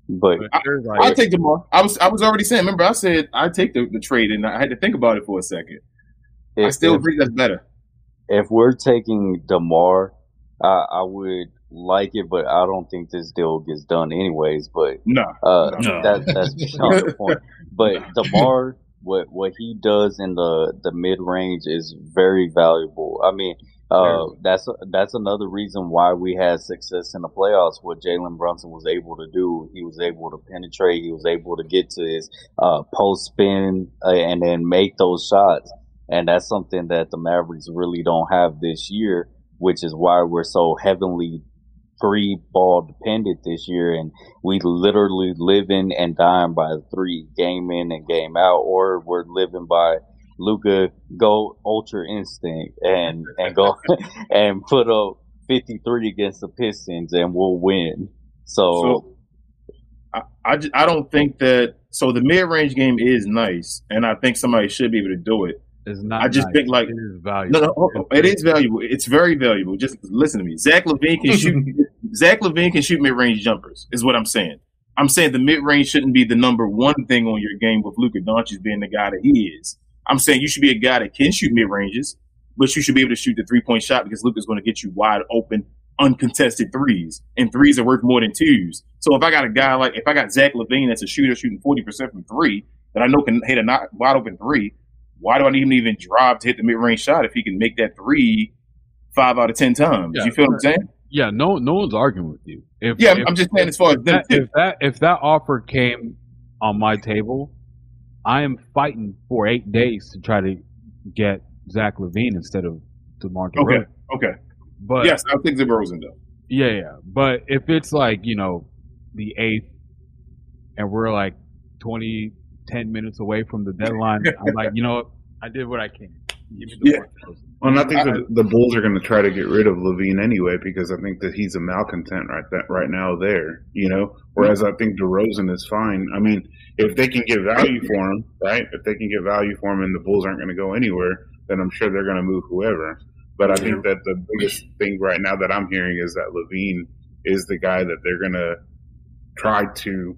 But, I, will take DeMar. I was I was already saying. Remember, I said I take the, the trade, and I had to think about it for a second. If, I still if, think that's better. If we're taking DeMar, I, I would like it, but I don't think this deal gets done anyways. But no, uh, no. That, that's beside the point. But DeMar, what what he does in the the mid range is very valuable. I mean, uh, that's that's another reason why we had success in the playoffs. What Jalen Brunson was able to do, he was able to penetrate. He was able to get to his uh, post spin uh, and then make those shots. And that's something that the Mavericks really don't have this year, which is why we're so heavily three ball dependent this year. And we literally living and dying by three game in and game out, or we're living by Luka go ultra instinct and and go and put up 53 against the Pistons and we'll win. So, so I I, just, I don't think that so the mid range game is nice and I think somebody should be able to do it. It's not. I just nice. think like it is valuable. No, no, it is valuable. It's very valuable. Just listen to me. Zach LaVine can shoot. Zach LaVine can shoot mid range jumpers. Is what I'm saying. I'm saying the mid range shouldn't be the number one thing on your game with Luka Doncic being the guy that he is. I'm saying you should be a guy that can shoot mid ranges, but you should be able to shoot the three point shot because Luka's going to get you wide open, uncontested threes, and threes are worth more than twos. So if I got a guy like if I got Zach LaVine that's a shooter shooting forty percent from three that I know can hit a not wide open three, why do I need him to even drive to hit the mid range shot if he can make that three five out of ten times? Yeah, you feel what I'm saying? Yeah, no, no one's arguing with you. If, yeah, if, I'm just saying as far as that, if that if that offer came on my table I am fighting for eight days to try to get Zach LaVine instead of DeMar DeRozan. Okay, okay. But yes, I think DeRozan though. Yeah, yeah. But if it's like you know the eighth, and we're like 20, 10 minutes away from the deadline, I'm like, you know, what? I did what I can. yeah. Well, I think the, the Bulls are going to try to get rid of LaVine anyway because I think that he's a malcontent right that right now there. You know, whereas I think DeRozan is fine. I mean, if they can get value for him, right? If they can get value for him, and the Bulls aren't going to go anywhere, then I'm sure they're going to move whoever. But I think that the biggest thing right now that I'm hearing is that LaVine is the guy that they're going to try to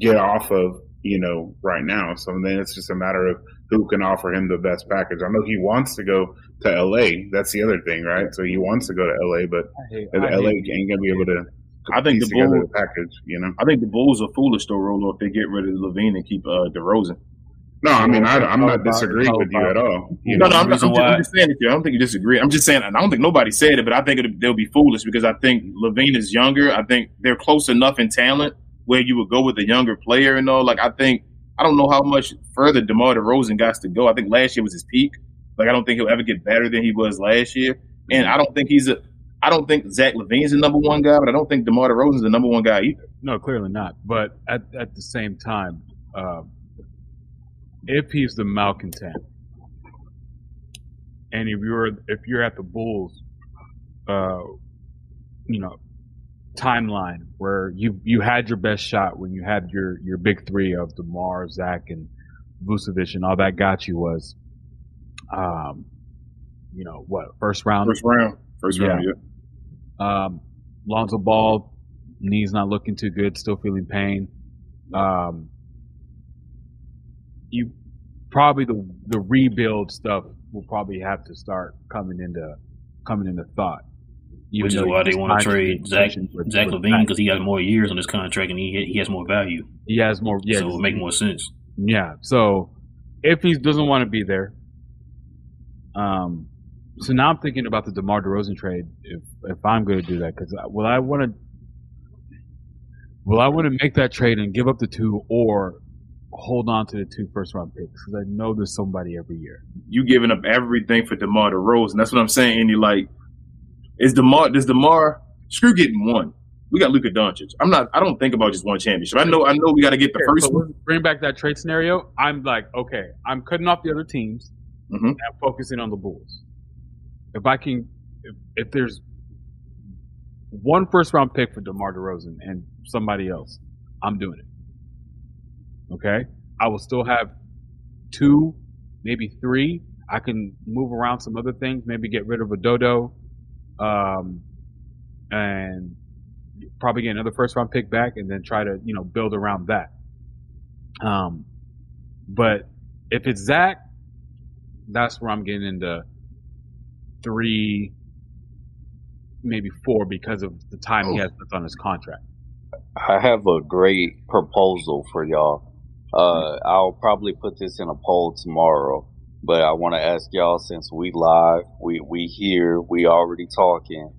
get off of, you know, right now. So then it's just a matter of who can offer him the best package. I know he wants to go to LA. That's the other thing, right? So he wants to go to LA, but hate, LA ain't gonna be able to. I think the Bulls package, you know. I think the Bulls are foolish to roll if they get rid of LaVine and keep uh, DeRozan. No, I mean I, am not disagreeing with you at all. You no, know, no, I'm, just, I'm, just, I'm, just, saying it. I don't think you disagree. I'm just saying I don't think nobody said it, but I think it, they'll be foolish because I think LaVine is younger. I think they're close enough in talent where you would go with a younger player and all. Like I think I don't know how much further DeMar DeRozan got to go. I think last year was his peak. Like I don't think he'll ever get better than he was last year. And I don't think he's a. I don't think Zach LaVine's the number one guy, but I don't think DeMar DeRozan's the number one guy either. No, clearly not. But at at the same time, uh, if he's the malcontent, and if you're if you're at the Bulls, uh, you know, timeline where you you had your best shot when you had your your big three of Demar, Zach, and Vucevic, and all that got you was, um, you know what first round, first round, first yeah. round, yeah. Um, Lonzo Ball, knees not looking too good, still feeling pain. Um, you probably the the rebuild stuff will probably have to start coming into coming into thought which is why they want to trade Zach Zach LaVine because he has more years on his contract and he he has more value. He has more, yeah, so it would make more sense. Yeah. So if he doesn't want to be there, um, so now I'm thinking about the DeMar DeRozan trade. If if I'm going to do that, because will I want to? Will I want to make that trade and give up the two, or hold on to the two first round picks? Because I know there's somebody every year. You giving up everything for DeMar DeRozan. That's what I'm saying. And you like is Demar does Demar screw getting one? we got Luka Doncic. I'm not. I don't think about just one championship. I know. I know we got to get the first so one. bring back that trade scenario. I'm like, okay, I'm cutting off the other teams Mhm. and I'm focusing on the Bulls. If I can, if, if there's one first round pick for DeMar DeRozan and somebody else, I'm doing it. Okay, I will still have two, maybe three. I can move around some other things, maybe get rid of a Dodo, um, and probably get another first round pick back, and then try to you know build around that. Um, but if it's Zach, that's where I'm getting into three, maybe four because of the time he has left on his contract. I have a great proposal for y'all. Uh, I'll probably put this in a poll tomorrow, but I want to ask y'all since we live, we we here, we already talking.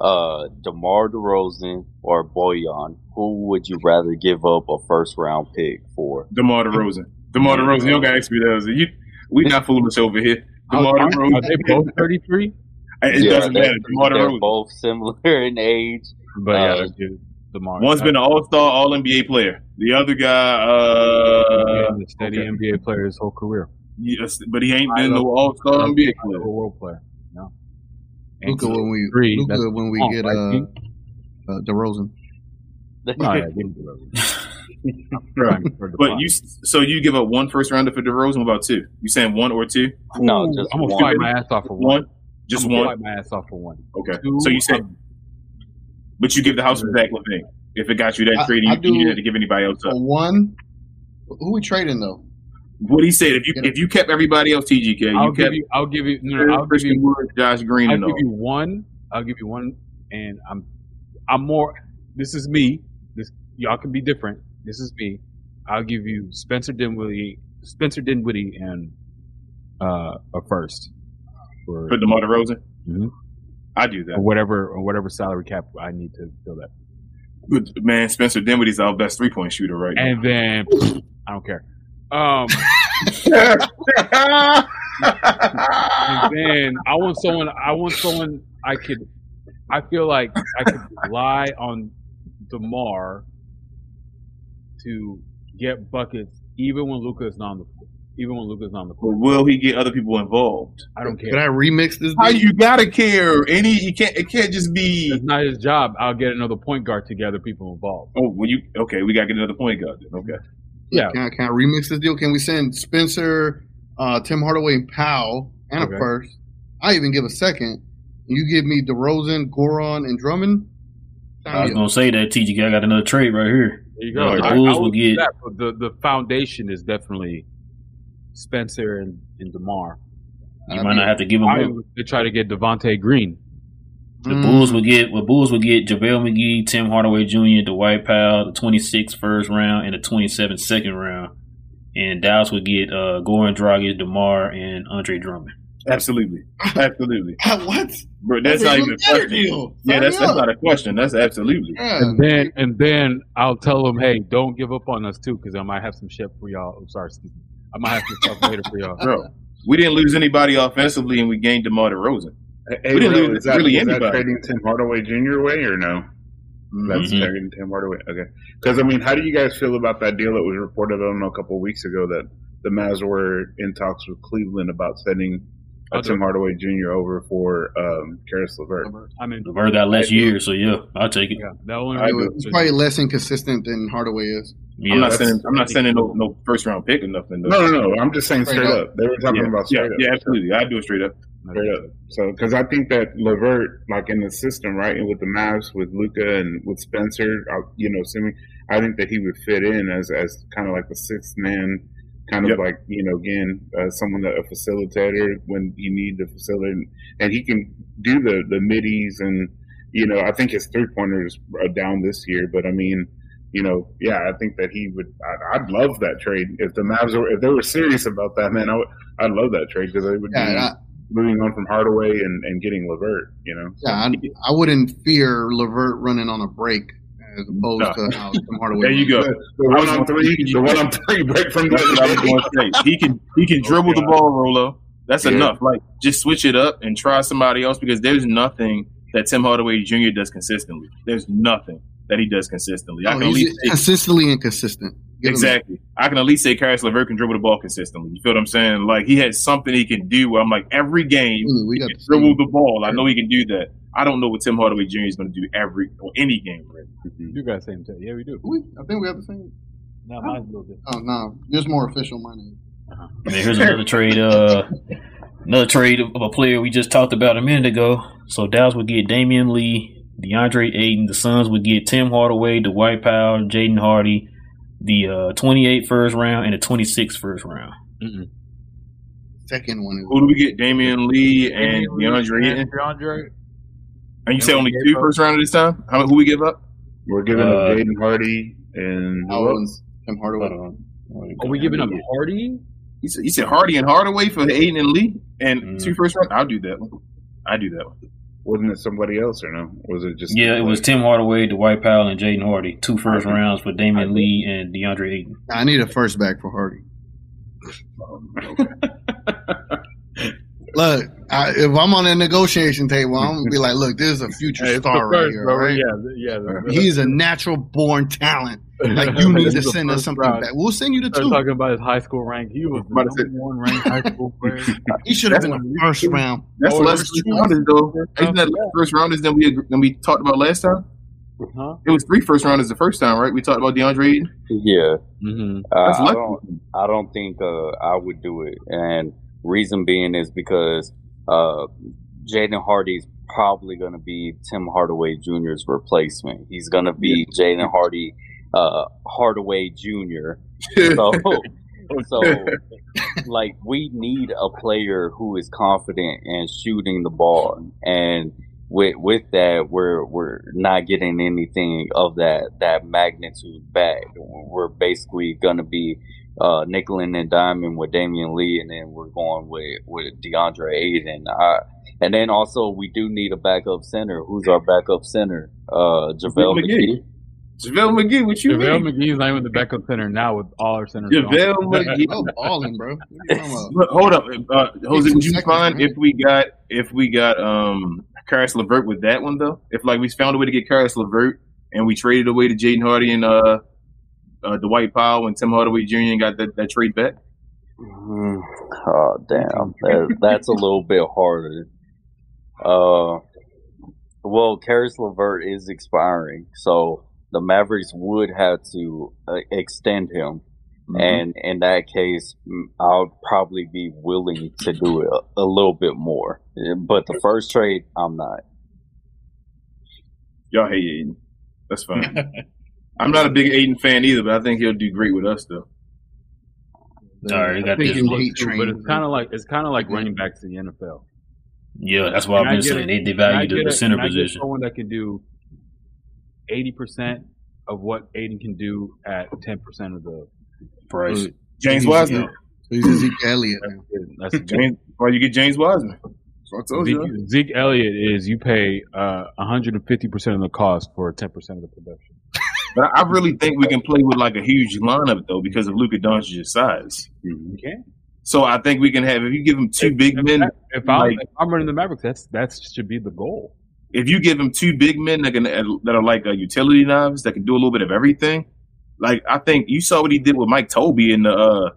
Uh, Demar Derozan or Bojan, who would you rather give up a first round pick for? Demar Derozan. Demar Derozan. You don't got to ask me that. You, we not foolish over here. Demar Are, are they both 33? It Yeah, doesn't they're, matter. Demar they're Derozan. both similar in age. But yeah, Uh, let's DeMar. One's been an All Star, All NBA player. The other guy, uh, a steady okay. NBA player his whole career. yes, but he ain't been no All Star NBA A player. role player. No. And Luka when we three, Luka when we get right, uh, uh DeRozan. Oh, yeah, DeRozan. Right. But you, so you give up one first rounder for DeRozan? What about two? You saying one or two? No, Ooh, just I'm gonna one. fight my ass off for one. One, just I'm one. Fight my ass off for one. Okay. Two, So you said, um, but you give the house for Zach LaVine. If it got you that I- trade, you, you do- didn't to give anybody else up. One, who we trading though? What he said, if you if you kept everybody else, TGK, I'll you give kept you. I'll give you. No, no, I'll give you. Wood, Josh Green, I'll and give all. you one. I'll give you one, and I'm. I'm more. This is me. This y'all can be different. This is me. I'll give you Spencer Dinwiddie, Spencer Dinwiddie, and uh, a first for for DeMar DeRozan. Mhm. I do or that. whatever or whatever salary cap I need to fill that. Man, Spencer Dinwiddie's our best three point shooter right now. And then I don't care. Um, and then I want someone. I want someone I could. I feel like I could rely on Demar to get buckets, even when Luka is not on the even when Luka's not on the but court. will he get other people involved? I don't care. Can. I remix this? How you gotta care? Any you can't. It can't just be. It's not his job. I'll get another point guard to gather people involved. Oh, well, you okay? We gotta get another point guard. Then. Okay. Yeah. Can I, can I remix this deal? Can we send Spencer, uh, Tim Hardaway, and Powell, and Okay. a first? I even give a second. You give me DeRozan, Goran, and Drummond. I was gonna say that TG. I got another trade right here. There you go. The I- Bulls I will get- that, but the the foundation is definitely Spencer and, and Demar. You I might mean, not have to give them I would try to get Javonte Green. The Mm. Bulls would get well, Bulls would get JaVale McGee, Tim Hardaway Jr., Dwight Powell, the 26th first round and the 27th second round. And Dallas would get uh, Goran Dragic, DeMar, and Andre Drummond. Absolutely. Absolutely. what? Bro, that's not even a question. deal. Yeah, Sign that's that's up. not a question. That's absolutely. Yeah. And then and then I'll tell them, hey, don't give up on us too, because I might have some shit for y'all. I'm sorry, excuse me. I might have some stuff later for y'all. Bro, we didn't lose anybody offensively, and we gained DeMar DeRozan. Hey, We didn't Will, lose is that, really is that anybody. trading Tim Hardaway Jr. away or no? That's Mhm. trading Tim Hardaway. Okay. Because I mean, how do you guys feel about that deal that was reported on a couple of weeks ago that the Mavs were in talks with Cleveland about sending I'll do Tim. Hardaway Jr. over for um, Caris LeVert? I mean, LeVert got less years, so yeah, I'll take it. yeah, the only I reason- It's probably less inconsistent than Hardaway is. Yeah, I'm not sending. I'm not sending no, no first round pick or nothing. Though. No, no, no. I'm just saying Straight straight up. up. They were talking yeah, about yeah, straight up. yeah, absolutely. I do it straight up. Straight up. So, because I think that Levert, like in the system, right, and with the Mavs, with Luka and with Spencer, uh, you know, assuming, I think that he would fit in as as kind of like the sixth man, kind of Yep. like you know, again, uh, someone that a facilitator when you need the facilitator, and, and he can do the the middies, and you know, I think his three pointers are down this year, but I mean. You know, yeah, I think that he would. I, I'd love that trade if the Mavs were if they were serious about that, man. I would, I'd love that trade because it would Yeah, be I, moving on from Hardaway and, and getting Levert, you know. yeah, I, I wouldn't fear Levert running on a break as opposed No. to how Tim Hardaway. There you go. The, the one on three, the one on three break from That's what I was the going to say. He can he can oh, dribble the ball, Rolo. That's Yeah. enough. Like just switch it up and try somebody else because there's nothing that Tim Hardaway Jr. does consistently. There's nothing that he does consistently. I Oh, can at least say, consistently inconsistent. Give him exactly. I can at least say Caris LeVert can dribble the ball consistently. You feel what I'm saying? Like he has something he can do. Where I'm like every game. Ooh, we he got can dribble the ball. I know he can do that. I don't know what Tim Hardaway Jr. is going to do every or any game. Really. You guys same thing. Yeah, we do. We, I think we have the same. No, mine's a little different. Oh no, yours more official. Mine is. I mean, here's another trade. Uh, another trade of a player we just talked about a minute ago. So Dallas would get Damian Lee, DeAndre Ayton. The Suns would get Tim Hardaway, Dwight Powell, Jaden Hardy, the uh, 28 first round and the 26 first round. Second one. Who do we get? Damian Lee and DeAndre Ayton. DeAndre. And you say And only we two uh, up- first round this time? How who we give up? We're giving Uh, up Jaden Hardy and who Howard else? and Tim Hardaway. Are we giving up Hardy? You said, you said Hardy and Hardaway for Ayton and Lee and Mm. two first round. I'll do that one. I do that one. Wasn't it somebody else or no? Was it just Yeah, it was Tim Hardaway, Dwight Powell, and Jaden Hardy. Two first Okay. rounds for Damian Lee and DeAndre Ayton. I need a first back for Hardy. Look, I, if I'm on a negotiation table, I'm gonna be like, "Look, this is a future Hey, star the right first, here, bro. right? Yeah, yeah. the- the- He's a natural born talent. Like you need to This is the send us first something round. back. We'll send you the Start two. talking about his high school rank. He was the About to say- number one ranked high school player. He should have been the first round. That's Oh, less first first rounders though. Isn't that less first rounders than we than we talked about last time? Huh? It was three first rounders the first time, right? We talked about DeAndre Ayton. Yeah. Mm-hmm. Uh, That's I don't. I don't think uh, I would do it, and reason being is because uh, Jaden Hardy's probably going to be Tim Hardaway Jr.'s replacement. He's going to be Jaden Hardy uh, Hardaway Jr. So, so like we need a player who is confident in shooting the ball, and with with that, we're we're not getting anything of that that magnitude back. We're basically gonna be uh, nickel and diamond with Damian Lee, and then we're going with with DeAndre Ayton. I, and then also we do need a backup center. Who's our backup center? Uh, JaVale McGee. McGee. JaVale McGee, what you JaVale mean? McGee's not even the backup center now with all our centers. JaVale gone. McGee. Oh, balling, bro. What you talking about? But hold up, uh, Jose. Would you Seconds, find man. if we got if we got um Caris Levert with that one though? If like we found a way to get Caris Levert and we traded away to Jaden Hardy and uh, uh Dwight Powell and Tim Hardaway Jr. and got that, that trade back. Mm, Oh damn, that, that's a little bit harder. Uh, well, Caris Levert is expiring, so the Mavericks would have to uh, extend him, and in that case, I'll probably be willing to do it a, a little bit more. But the first trade, I'm not. Y'all hate Ayton. That's fine. I'm not a big Ayton fan either, but I think he'll do great with us though. All right, we got think this. you one. hate Too, train. but it's kind of like it's kind of like running back to the NFL. Yeah, that's what Can I've been saying. They Can I devalue the, a- the center can I get position. Someone that can do eighty percent of what Ayton can do at ten percent of the Price. James He's- Wiseman. So he's Ezekiel Elliott now. That's the James, why you get James Wiseman? So I. Zeke, Zeke Elliott is you pay uh, 150% of the cost for 10% of the production. But I really think we can play with like a huge lineup though because of Luka Doncic's size. You can. So I think we can have if you give him two big If, men, if, I'm, if I'm running the Mavericks, that's that should be the goal. if you give him two big men that can that are like uh, utility knives that can do a little bit of everything. Like I think you saw what he did with Mike Tobey in the uh,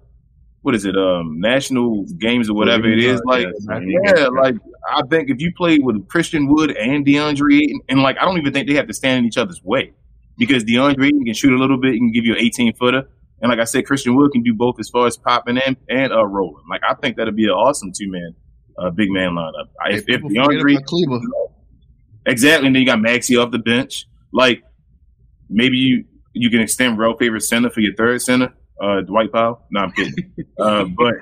what is it um national games or whatever it is. Like yeah, like I think if you play with Christian Wood and DeAndre Ayton, and like I don't even think they have to stand in each other's way because DeAndre Ayton can shoot a little bit, he can give you an 18 footer, and like I said, Christian Wood can do both as far as popping and and uh rolling. Like I think that'd be an awesome two man, uh, big man lineup. If, if DeAndre about Kleber. exactly, and then you got Maxi off the bench, like maybe you you can extend real favorite center for your third center, uh, Dwight Powell. No, I'm kidding. uh, but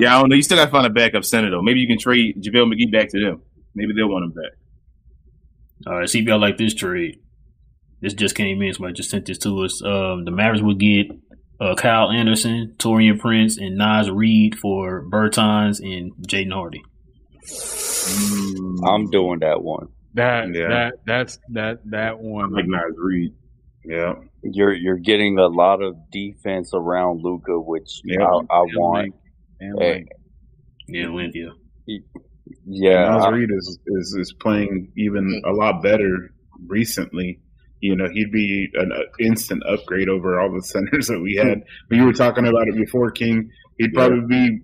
yeah, I don't know. You still got to find a backup center though. Maybe you can trade JaVale McGee back to them. Maybe they'll want him back. All right, see if y'all like this trade. This just came in. Somebody just sent this to us. Um, the Mavericks would get uh, Kyle Anderson, Taurean Prince, and Naz Reid for Bertans and Jaden Hardy. I'm doing that one. That Yeah. that that's that that one. Like Naz Reid. Yeah. You're you're getting a lot of defense around Luka, which Yeah. I, I and want. length, and Hey. Yeah, Lynn, yeah. Yeah, Naz Reid is, is is playing even a lot better recently. You know, he'd be an uh, instant upgrade over all the centers that we had. But you were talking about it before, King, he'd probably be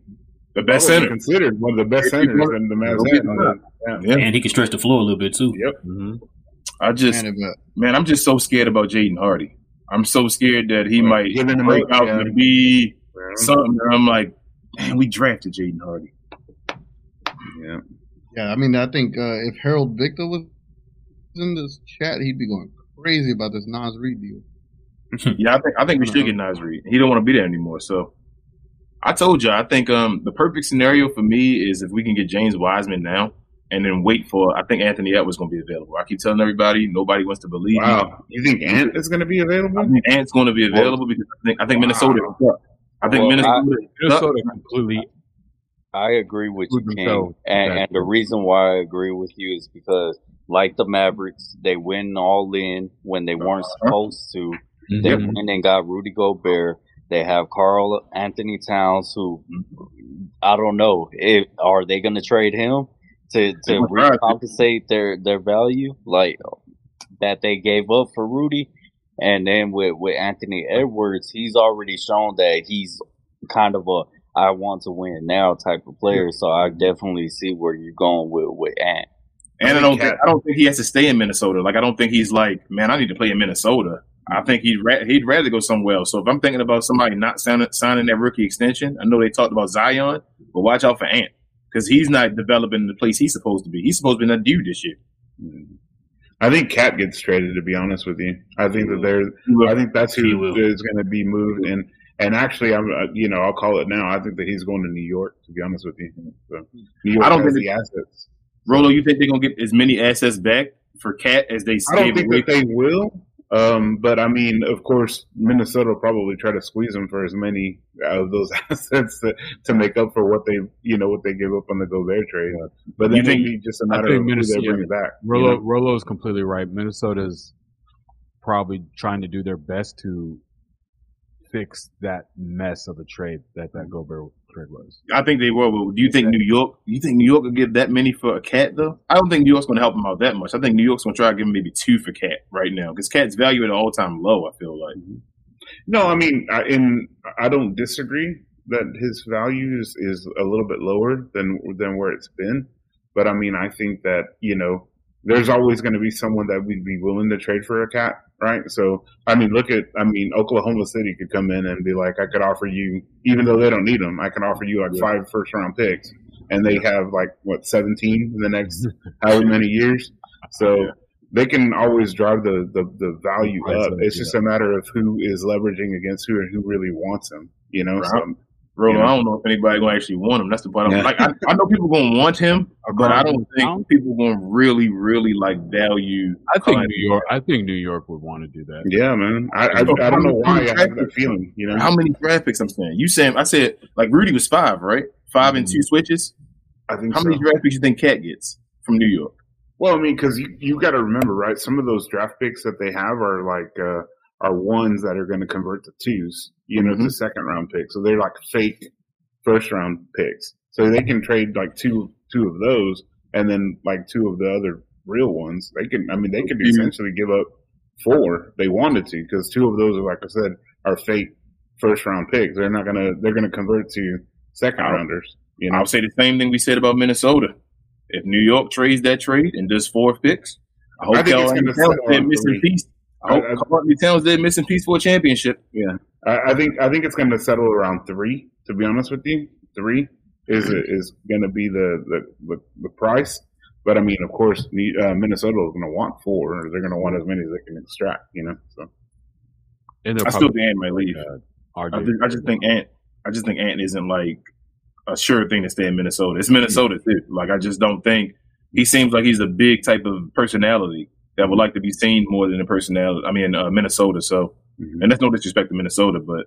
the best center. considered one of the best centers in the Mavs had. on the- Yeah. Yeah. And he can stretch the floor a little bit too. Yep. hmm I just Man, man, I'm just so scared about Jaden Hardy. I'm so scared that he Right. might Giving him break out yeah. and be Yeah. something. And I'm like, man, we drafted Jaden Hardy. Yeah. yeah, I mean, I think uh, if Harold Victor was in this chat, he'd be going crazy about this Naz Reid deal. Yeah, I think I think we should get Naz Reid. He don't want to be there anymore. So I told you, I think um the perfect scenario for me is if we can get James Wiseman now and then wait for I think Anthony Edwards going to be available. I keep telling everybody, nobody wants to believe me. Wow. You think Ant is going to be available? I think Ant's going to be available because I think I think Minnesota. is up. I think Well, Minnesota. is up. Minnesota completely. I agree with you, King. And, Okay. and the reason why I agree with you is because, like the Mavericks, they went all in when they weren't Uh-huh. supposed to. They Mhm. went and got Rudy Gobert. They have Karl Anthony Towns, who I don't know if are they going to trade him to to They recompensate their their value like that they gave up for Rudy. And then with with Anthony Edwards, he's already shown that he's kind of a I want to win now type of player. So I definitely see where you're going with with Ant. And I don't think I don't think he has to stay in Minnesota. Like I don't think he's like, man, I need to play in Minnesota. I think he'd ra- he'd rather go somewhere else. So if I'm thinking about somebody not signing, signing that rookie extension, I know they talked about Zion, but watch out for Ant because he's not developing the place he's supposed to be. He's supposed to be that dude this year. I think KAT gets traded. To be honest with you, I think that they're. I think that's who is going to be moved. And and actually, I'm. uh, You know, I'll call it now. I think that he's going to New York. To be honest with you, so, New York I don't has think the assets. Rolo, you think they're gonna get as many assets back for KAT as they I don't think away? that they will. Um, but I mean, of course, Minnesota will probably try to squeeze them for as many of those assets to, to make up for what they, you know, what they give up on the Gobert trade. But then You think- it'd be just a matter think of who they Minnesota- bring back. you Rolo know? Rolo is completely right. Minnesota's probably trying to do their best to fix that mess of a trade that that Gobert trade was. I think they will. But do you think New York? You think New York will give that many for a KAT though? I don't think New York's gonna help him out that much. I think New York's gonna try to give him maybe two for KAT right now because KAT's value at an all time low. I feel like. Mm-hmm. No, I mean, I, and I don't disagree that his value is, is a little bit lower than than where it's been. But I mean, I think that you know, there's always going to be someone that we'd be willing to trade for a cat, right? So, I mean, look at, I mean, Oklahoma City could come in and be like, I could offer you, even though they don't need them, I can offer you like five first round picks, and they have like what 17 in the next however many years. So. They can always drive the, the, the value up. It's yeah. just a matter of who is leveraging against who and who really wants them, You know, so Right. Rolo, Yeah. I don't know if anybody gonna actually want him. That's the part. I'm Yeah. Like I, I know people gonna want him, but I don't think people gonna really, really like value. I think Colin. New York. I think New York would want to do that. Yeah, man. I, I, I don't know why I have that feeling. You know, How many draft picks I'm saying? You saying I said like Rudy was five, right? 5 and two switches. I think How so. many draft picks you think KAT gets from New York? Well, I mean, because you you got to remember, right? Some of those draft picks that they have are like uh, are ones that are going to convert to twos, you know, to mm-hmm. second round picks. So they're like fake first round picks. So they can trade like two two of those, and then like two of the other real ones. They can, I mean, they could mm-hmm. essentially give up four they wanted to, because two of those are like I said are fake first round picks. They're not gonna they're gonna convert to second rounders. You know, I'll say the same thing we said about Minnesota. If New York trades that trade and does four picks, I hope I think it's Karl gonna Anthony Towns settle did on missing three. piece. I hope I- I- Karl Towns did missing piece for a championship. Yeah, I, I think I think it's going to settle around three. To be honest with you, three is is going to be the, the the the price. But I mean, of course, uh, Minnesota is going to want four, or they're going to want as many as they can extract. You know, so And I still probably think Ant might leave. uh, I, think, I just think Ant. I just think Ant isn't like a sure thing to stay in Minnesota. It's Minnesota too. Like I just don't think he seems like he's a big type of personality that would like to be seen more than a personality. I mean, uh, Minnesota. So, Mhm. and that's no disrespect to Minnesota, but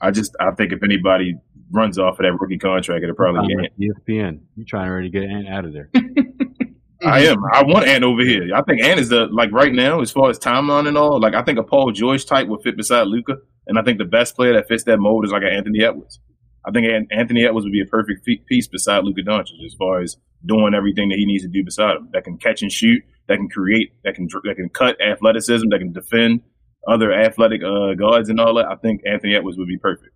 I just I think if anybody runs off of that rookie contract, it'll probably be Ant. ESPN. You're trying to already get Ant out of there? I am. I want Ant over here. I think Ant is the like right now as far as timeline and all. Like I think a Paul George type would fit beside Luka, and I think the best player that fits that mold is like an Anthony Edwards. I think Anthony Edwards would be a perfect piece beside Luka Doncic as far as doing everything that he needs to do beside him. That can catch and shoot, that can create, that can that can cut athleticism, that can defend other athletic uh, guards and all that. I think Anthony Edwards would be perfect.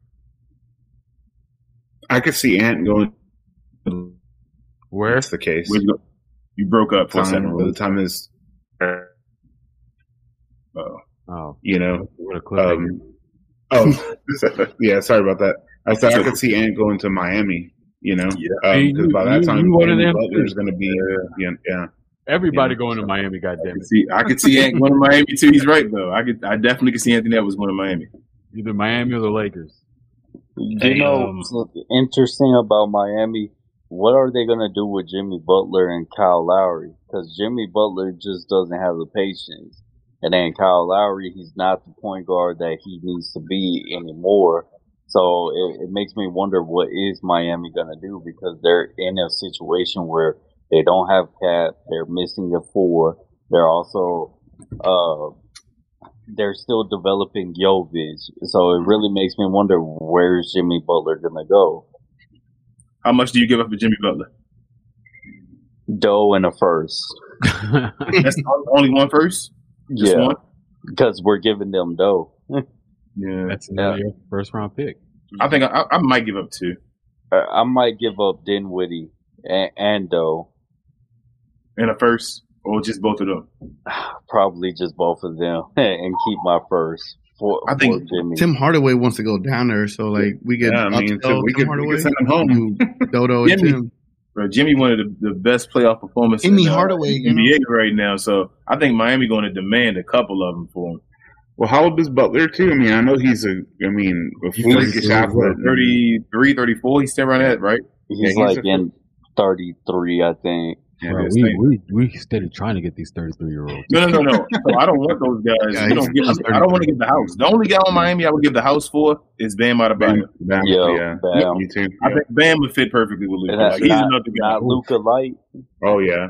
I could see Ant going. Where's the case? You, you, broke up for time, a second. By the time is. Oh. Oh. You know. What a clip. Um, oh, yeah. Sorry about that. I said I could see Ant going to Miami. You know, because yeah. um, by that time, you one of them Butler's going to be. Yeah, yeah. Everybody yeah, going to Miami, goddamn it! See, I could see Ant going to Miami too. He's right though. I could, I definitely could see Anthony Edwards going to Miami. Either Miami or the Lakers. You know, um, interesting about Miami. What are they going to do with Jimmy Butler and Kyle Lowry? Because Jimmy Butler just doesn't have the patience, and then Kyle Lowry, he's not the point guard that he needs to be anymore. So it, it makes me wonder what is Miami going to do because they're in a situation where they don't have KAT. They're missing a four. They're also uh, they're still developing Jovic. So it really makes me wonder where's Jimmy Butler gonna go. How much do you give up for Jimmy Butler? Doe and a first. That's only one first. Just yeah, because we're giving them dough. yeah, that's another yeah. first round pick. I think I, I might give up two. Uh, I might give up Dinwiddie and, and Doe in a first, or just both of them? Probably just both of them, and keep my first. For, I think Tim Hardaway wants to go down there, so like we get yeah, I mean, so we, could, we could him home. Dodo and Tim. Bro, Jimmy one of the, the best playoff performances in the Hardaway uh, NBA know? right now. So I think Miami going to demand a couple of them for him. Well, how old is Butler too? I mean, I know he's a. I mean, a freakish athlete. 33, 34. He's still around that, right? He's yeah, like in thirty three, I think. Yeah, Bro, we, we we steady trying to get these thirty three year olds. No, no, no, no. so I don't want those guys. Yeah, don't give, I don't want to give the house. The only guy on Miami I would give the house for is Bam Adebayo. Bam, Yo, yeah, Bam. You too. I think Bam would fit perfectly with Luka. Like, he's not, another guy. Not Luka light. Oh yeah,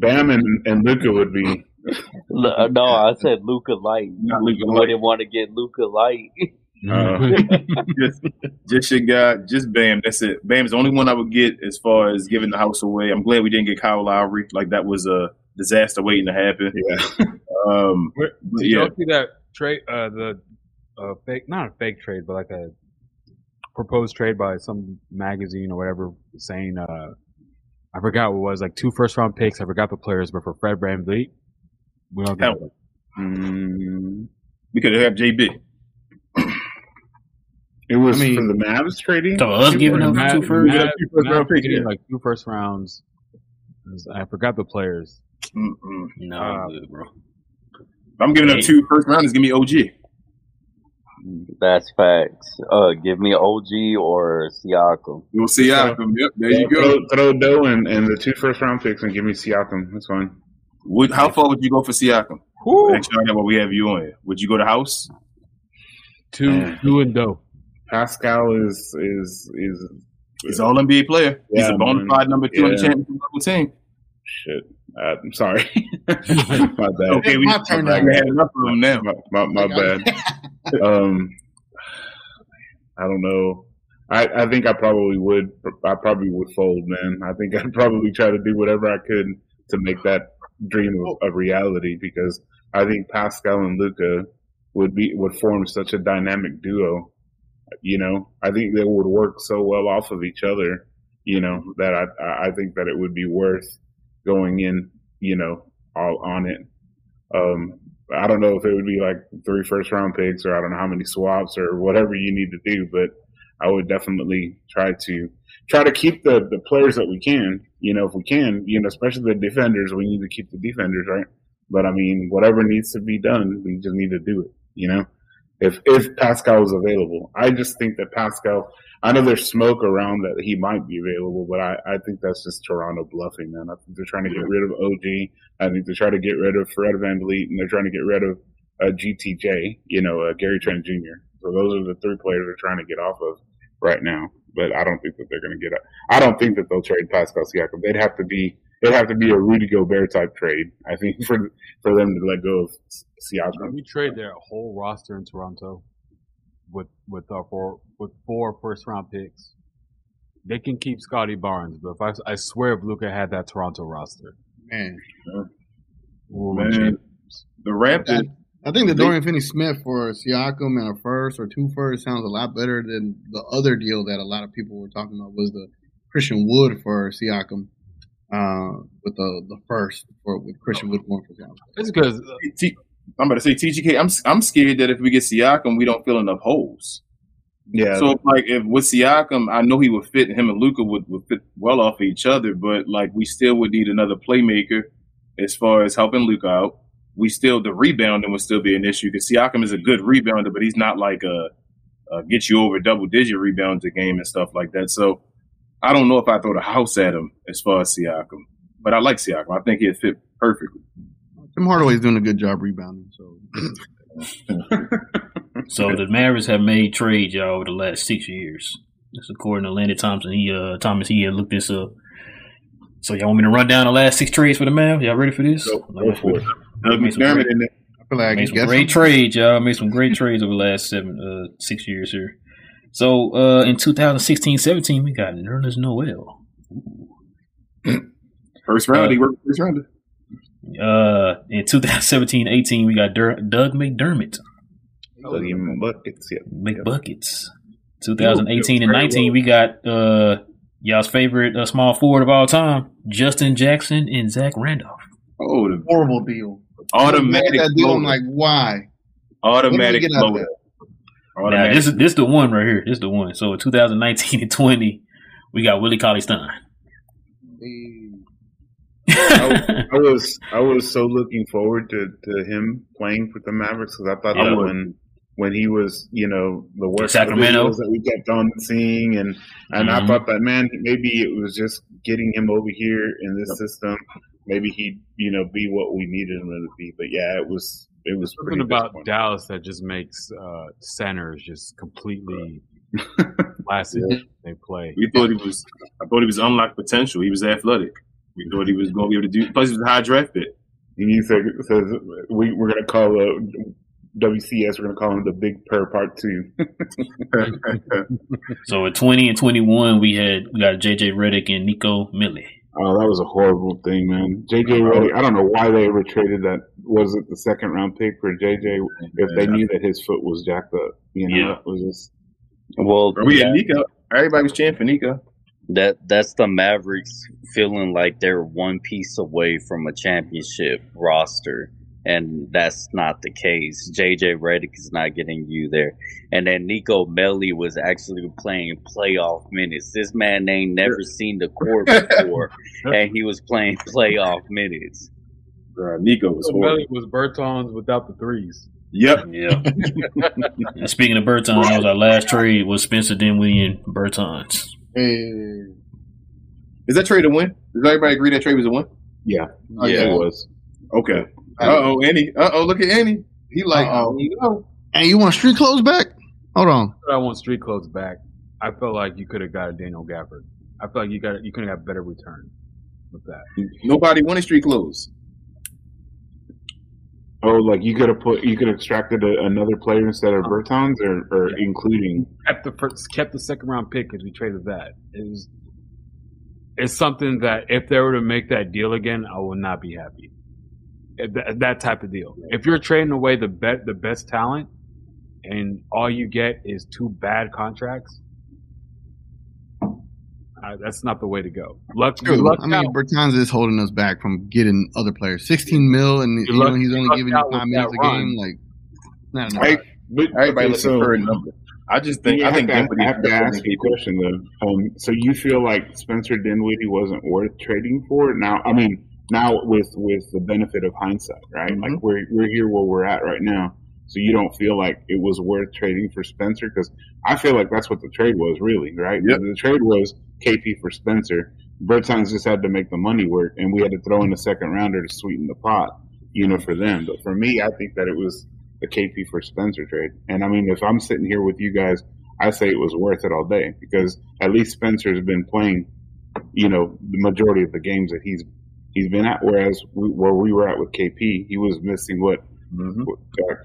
Bam and and Luka would be. Uh, no, I said Luka light. Not Luka light. Wouldn't want to get Luka light. Uh, just, just your guy, just Bam. That's it. Bam is the only one I would get as far as giving the house away. I'm glad we didn't get Kyle Lowry. Like that was a disaster waiting to happen. Yeah. Um, Did yeah. you see that trade? Uh, the uh, fake, not a fake trade, but like a proposed trade by some magazine or whatever, saying uh, I forgot what it was like two first round picks. I forgot the players, but for Fred VanVleet, we don't get. Mm, we could have JB. It was I mean, for the Mavs trading. So us giving them two first, Mavs, two first round picks, yeah. like two first rounds. I forgot the players. Mm-mm. No, uh, good, bro. I'm giving them two first rounders. Give me OG. That's facts. Uh, give me OG or Siakam. You'll Siakam. Yep, there yeah, you go. Throw, throw Doe and, and the two first round picks and give me Siakam. That's fine. Would, how far would you go for Siakam? Whew. Actually, what we have you on. Would you go to house? Two, two and Doe. Pascal is is is he's all NBA player. Yeah, he's a bona fide number two yeah. in the championship level team. Shit. Uh, I'm sorry. my bad. Okay, we my turn. I had enough of them now. My, my, my bad. um, I don't know. I, I think I probably would. I probably would fold, man. I think I'd probably try to do whatever I could to make that dream a reality because I think Pascal and Luka would be would form such a dynamic duo you know, I think they would work so well off of each other, you know, that I, I think that it would be worth going in, you know, all on it. Um, I don't know if it would be like three first round picks or I don't know how many swaps or whatever you need to do, but I would definitely try to try to keep the, the players that we can, you know, if we can, you know, especially the defenders, we need to keep the defenders, right? But I mean, whatever needs to be done, we just need to do it, you know? If if Pascal is available. I just think that Pascal. I know there's smoke around that he might be available, but I, I think that's just Toronto bluffing, man. I think they're trying to get rid of OG. I think they're trying to get rid of Fred VanVleet, and they're trying to get rid of uh, GTJ, you know, uh, Gary Trent Jr. So those are the three players they're trying to get off of right now. But I don't think that they're going to get up. I don't think that they'll trade Pascal Siakam. They'd have to be it'd have to be a Rudy Gobert type trade. I think for for them to let go of Siakam. We trade their whole roster in Toronto with with our four with four first round picks. they can keep Scottie Barnes, but if I, I swear if Luka had that Toronto roster, man, man, the Raptors. I think the Dorian Finney-Smith for Siakam and a first or two first sounds a lot better than the other deal that a lot of people were talking about was the Christian Wood for Siakam uh, with the the first for with Christian Wood for example. It's because I'm about to say TGK. I'm I'm scared that if we get Siakam, we don't fill enough holes. Yeah. So like if with Siakam, I know he would fit. Him and Luka would, would fit well off each other, but like we still would need another playmaker as far as helping Luka out. We still the rebounding would still be an issue because Siakam is a good rebounder, but he's not like a, a get you over double digit rebounds a game and stuff like that. So I don't know if I throw the house at him as far as Siakam, but I like Siakam. I think he'd fit perfectly. Tim Hardaway's doing a good job rebounding. So, so the Mavericks have made trades, y'all, over the last six years. That's according to Landon Thompson. He uh Thomas he had looked this up. So y'all want me to run down the last six trades for the Mavs? Y'all ready for this? Go, go for it. Doug McDermott in there. I feel like I made can some guess great them. trades, y'all. Made some great trades over the last seven, uh, six years here. So uh, in 2016-17, we got Nerlens Noel. First round, Uh, he worked first rounder. Uh, in 2017-18, we got Dur- Doug McDermott. Doug him buckets, yeah. McBuckets. 2018 and 19, we got uh, y'all's favorite uh, small forward of all time, Justin Jackson and Zach Randolph. Oh, the Horrible deal. automatic that deal. I'm like, why? automatic What did we get out of blowout. Now, this is this the one right here. This is the one. So in 2019 and 20, we got Willie Cauley Stein. I, I was I was so looking forward to, to him playing for the Mavericks because I thought Yeah. that when when he was you know the worst Sacramento. that we kept on seeing and and I Mhm. thought that man maybe it was just getting him over here in this system maybe he'd you know be what we needed him to be but yeah it was it was pretty something about. Dallas that just makes uh, centers just completely flaccid. when They play. We thought he was. I thought he was unlocked potential. He was athletic. We thought he was going to be able to do. Plus, he was a high draft pick. And you said says we we're gonna call uh, WCS we're gonna call him the Big Purr Part Two. so at 20 and 21, we had we got JJ Redick and Nico Melli. Oh, that was a horrible thing, man. JJ Redick, I don't know why they ever traded that. Was it the second round pick for JJ? If they knew that his foot was jacked up, you know, Yeah. it was just. Well, Are we yeah, had Nico. Everybody was chanting for Nico. that that's the Mavericks feeling like they're one piece away from a championship roster, and that's not the case. JJ Redick is not getting you there, and then Nico Melli was actually playing playoff minutes. This man ain't never seen the court before, and he was playing playoff minutes. Uh, Nico was So horrible. Melly was Bertans without the threes. Yep. Yeah. and speaking of Bertans, that was our last trade was Spencer Dinwiddie and Bertans. Hey. Is that trade a win? Does everybody agree that trade was a win? Yeah, Oh, yeah, yeah. it was. Okay. Uh oh, Enyi. Uh oh, look at Enyi. He like, Uh-oh. oh, you know. And you want street clothes back? Hold on. I want street clothes back. I felt like you could have got a Daniel Gafford. I felt like you got you could have got better return with that. Nobody wanted street clothes. Oh, like you could have put, you could have extracted a, another player instead of Bertans, or, or including. kept the first, kept the second round pick because we traded that. It was it's something that if they were to make that deal again, I would not be happy. If That, that type of deal. If you're trading away the bet the best talent, and all you get is two bad contracts, uh, that's not the way to go. Luck, True. luck I mean, out. Bertans is holding us back from getting other players. 16 mil, and you luck- know, he's only giving you out with five minutes a run. game. Like, not enough. Hey, but, Everybody okay, looking so- for a number. I just think Yeah, I think have to, Dinwiddie I have to ask you a question though. Um, so you feel like Spencer Dinwiddie wasn't worth trading for? Now, I mean, now with with the benefit of hindsight, right? Mhm. Like we're we're here where we're at right now. So you don't feel like it was worth trading for Spencer because I feel like that's what the trade was really, right? Yep. The trade was KP for Spencer. Bertans just had to make the money work, and we had to throw in a second rounder to sweeten the pot, you know, for them. But for me, I think that it was the KP for Spencer trade. And I mean, if I'm sitting here with you guys, I say it was worth it all day because at least Spencer's been playing, you know, the majority of the games that he's he's been at. Whereas we, where we were at with KP, he was missing what Mm-hmm.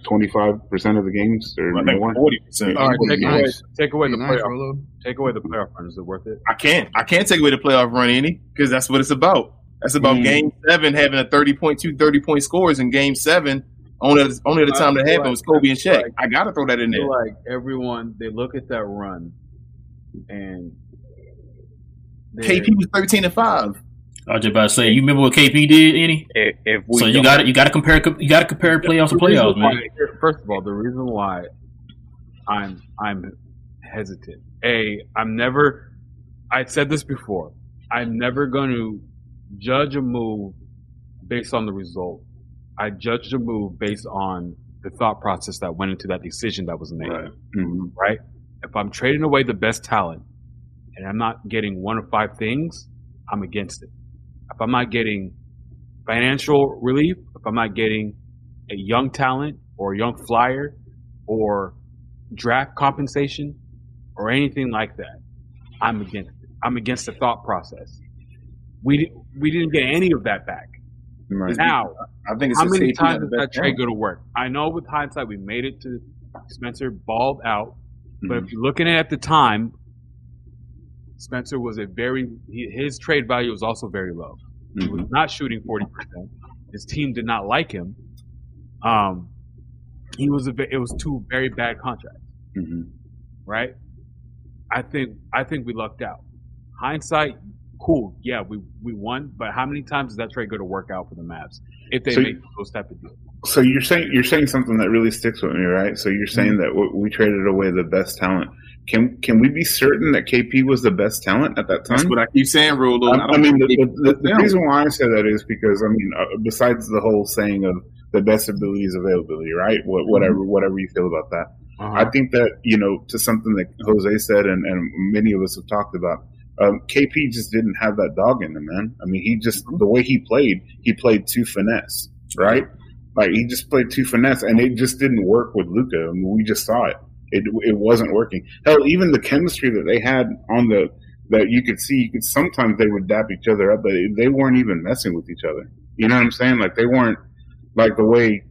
Twenty-five percent of the games, or forty percent. All right, take nice. away, take away the nice, playoff. Rolo. Take away the playoff run. Is it worth it? I can't. I can't take away the playoff run any because that's what it's about. That's about mm. Game Seven having a 30 point, two 30 point scores in Game Seven. Only, only the time that happened like, was Kobe and Shaq. Like, I gotta throw that in there. Like everyone, they look at that run, and KP was thirteen and five. I was just about to say, you remember what KP did, any? If, if so you got to you got to compare you got to compare playoffs to playoffs, man. Why, first of all, the reason why I'm I'm hesitant. A, I'm never. I said this before. I'm never going to judge a move based on the result. I judge a move based on the thought process that went into that decision that was made. Right. Mm-hmm. right? If I'm trading away the best talent and I'm not getting one of five things, I'm against it if I'm not getting financial relief, if I'm not getting a young talent or a young flyer or draft compensation or anything like that, I'm against it. I'm against the thought process. We we didn't get any of that back. Right. Now, I think how many times is that trade going to work? I know with hindsight we made it to Spencer balled out, mm-hmm. but if you're looking at the time, Spencer was a very his trade value was also very low. He was mm-hmm. not shooting forty percent. His team did not like him. Um, he was a it was two very bad contracts. Mm-hmm. Right. I think I think we lucked out. Hindsight, cool. Yeah, we we won, but how many times is that trade going to work out for the Mavs if they so, make those type of deals? So you're saying you're saying something that really sticks with me, right? So you're saying mm-hmm. that we traded away the best talent can can we be certain that KP was the best talent at that time? That's what I keep saying, Rolo. I, I, mean, the, the, the, reason why I say that is because I mean, uh, besides the whole saying of the best ability is availability, right? What, whatever mm-hmm. whatever you feel about that, uh-huh. I think that you know to something that Jose said and, and many of us have talked about. Um, KP just didn't have that dog in him, man. I mean, he just mm-hmm. the way he played, he played too finesse, right? Like he just played too finesse, and it just didn't work with Luka. I mean, we just saw it. It it wasn't working. Hell, even the chemistry that they had on the that you could see, you could sometimes they would dap each other up, but they weren't even messing with each other. You know what I'm saying? Like they weren't like the way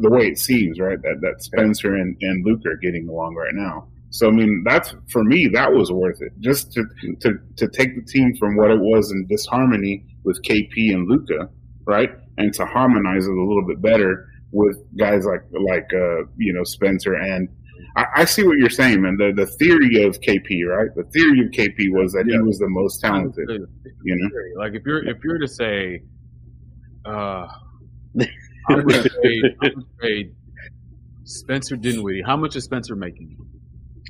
the way it seems, right? That that Spencer and and Luke are getting along right now. So I mean, that's for me, that was worth it. Just to to to take the team from what it was in disharmony with KP and Luka, right, and to harmonize it a little bit better with guys like like uh, you know Spencer and I, I, see what you're saying, man. The the theory of KP, right? The theory of KP was that yeah. he was the most talented. You know, like if you're if you're to say, uh, I would trade, I would trade Spencer Dinwiddie. How much is Spencer making?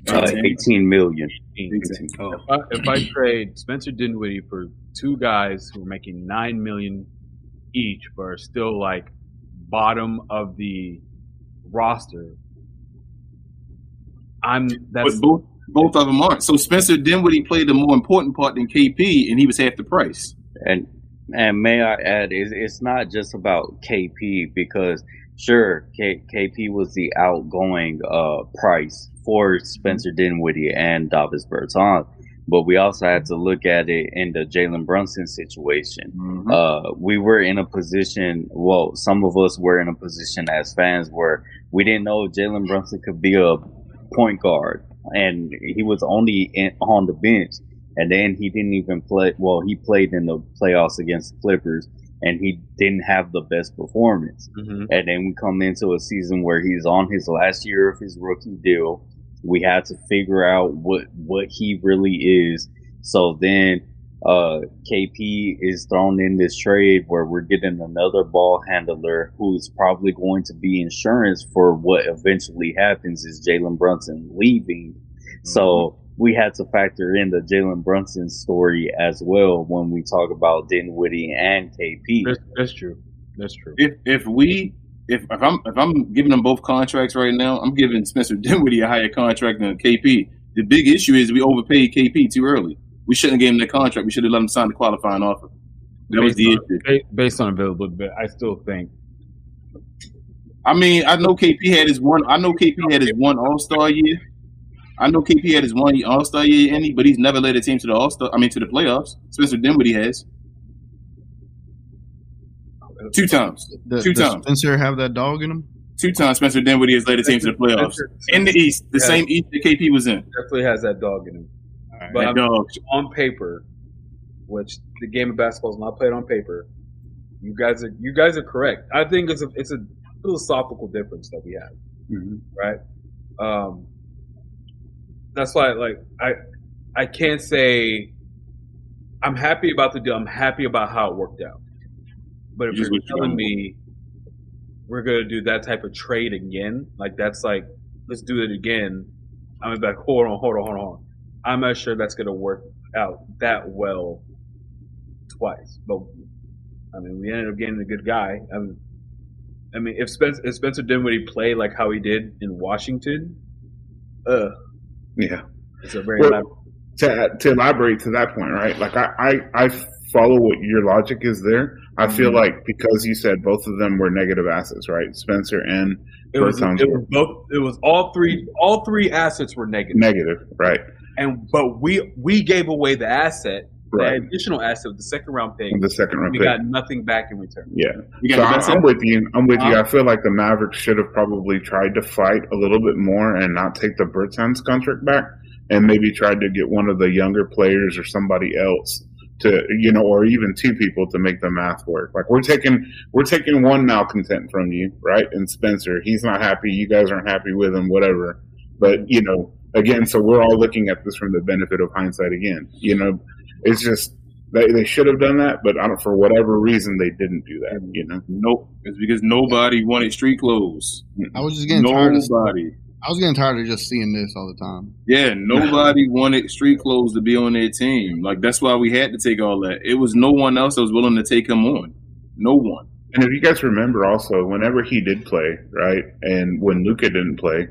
Uh, 18 million. 18. Oh. If, I, if I trade Spencer Dinwiddie for two guys who are making nine million each, but are still like bottom of the roster, I'm that's but both both of them aren't. So Spencer Dinwiddie played the more important part than KP, and he was half the price. And and may I add, it's, it's not just about KP because sure, K, KP was the outgoing uh, price for Spencer Dinwiddie and Davis Bertans, but we also had to look at it in the Jalen Brunson situation. Mm-hmm. Uh, we were in a position, well, some of us were in a position as fans where we didn't know Jalen Brunson could be a point guard, and he was only in, on the bench. And then he didn't even play. Well, he played in the playoffs against the Clippers, and he didn't have the best performance. Mm-hmm. And then we come into a season where he's on his last year of his rookie deal. We had to figure out what what he really is. So then uh, KP is thrown in this trade where we're getting another ball handler who's probably going to be insurance for what eventually happens is Jalen Brunson leaving. Mm-hmm. So we had to factor in the Jalen Brunson story as well when we talk about Dinwiddie and KP. That's, that's true. That's true. If if we if, if I'm if I'm giving them both contracts right now, I'm giving Spencer Dinwiddie a higher contract than KP. The big issue is we overpaid KP too early we shouldn't have gave him the contract. We should have let him sign the qualifying offer. That based was the on, issue. Based on availability, but I still think. I mean, I know KP had his one. I know KP had his one All Star year. I know KP had his one All Star year, any, but he's never led a team to the All Star. I mean, to the playoffs. Spencer Dinwiddie has. Two times. The, Two does times. Spencer have that dog in him? Two times Spencer Dinwiddie has led a team to the playoffs. In the East, the Yeah. same East that KP was in. Definitely has that dog in him. But That I'm- on paper, which the game of basketball is not played on paper. You guys are you guys are correct. I think it's a it's a philosophical difference that we have, right? Um, that's why like I I can't say I'm happy about the deal. I'm happy about how it worked out. But if Just you're what you telling me we're gonna do that type of trade again, like that's like let's do it again. I'm like, hold on, hold on, hold on, hold on. I'm not sure that's gonna work out that well twice. But I mean, we ended up getting a good guy. I mean, I mean, if Spencer if Spencer Dinwiddie play like how he did in Washington, uh, Yeah. it's a very Well, lab- to to elaborate to that point, right? Like I, I, I follow what your logic is there. I feel Mhm. like because you said both of them were negative assets, right? Spencer and it was, it was both. It was all three. All three assets were negative, negative, right? And but we we gave away the asset, Right. the additional asset, the second round pick. The second round We pick. got nothing back in return. Yeah. So I'm, I'm with you. I'm with you. I feel like the Mavericks should have probably tried to fight a little bit more and not take the Bertans contract back, and maybe tried to get one of the younger players or somebody else to, you know, or even two people to make the math work. Like we're taking we're taking one malcontent from you, right? And Spencer, he's not happy. You guys aren't happy with him, whatever. But you know, again, so we're all looking at this from the benefit of hindsight. Again, you know, it's just. They, they should have done that, but I don't, for whatever reason, they didn't do that. You know, Nope. It's because nobody wanted street clothes. I was just getting tired. Of, Nobody. I was getting tired of just seeing this all the time. Yeah, nobody wanted street clothes to be on their team. Like that's why we had to take all that. It was no one else that was willing to take him on. No one. And if you guys remember also, whenever he did play, right, and when Luka didn't play,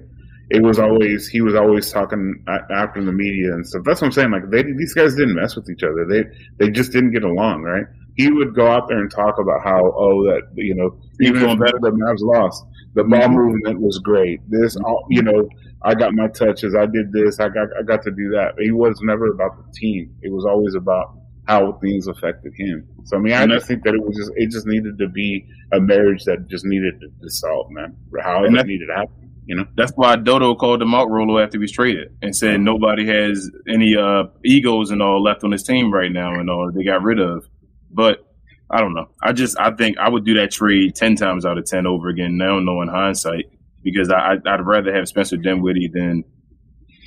it was always he was always talking after the media and stuff. That's what I'm saying. Like they these guys didn't mess with each other. They they just didn't get along, right? He would go out there and talk about how oh that you know even if better the Mavs lost, the ball mm-hmm. movement was great. This mm-hmm. all you know I got my touches. I did this. I got I got to do that. He was never about the team. It was always about how things affected him. So I mean, I And just think that it was just it just needed to be a marriage that just needed to dissolve, man. How it needed to happen, you know. That's why Dodo called him out Rolo after he was traded and said nobody has any uh, egos and all left on his team right now and all they got rid of. But I don't know. I just I think I would do that trade ten times out of ten over again now, knowing hindsight, because I I'd, I'd rather have Spencer Dinwiddie than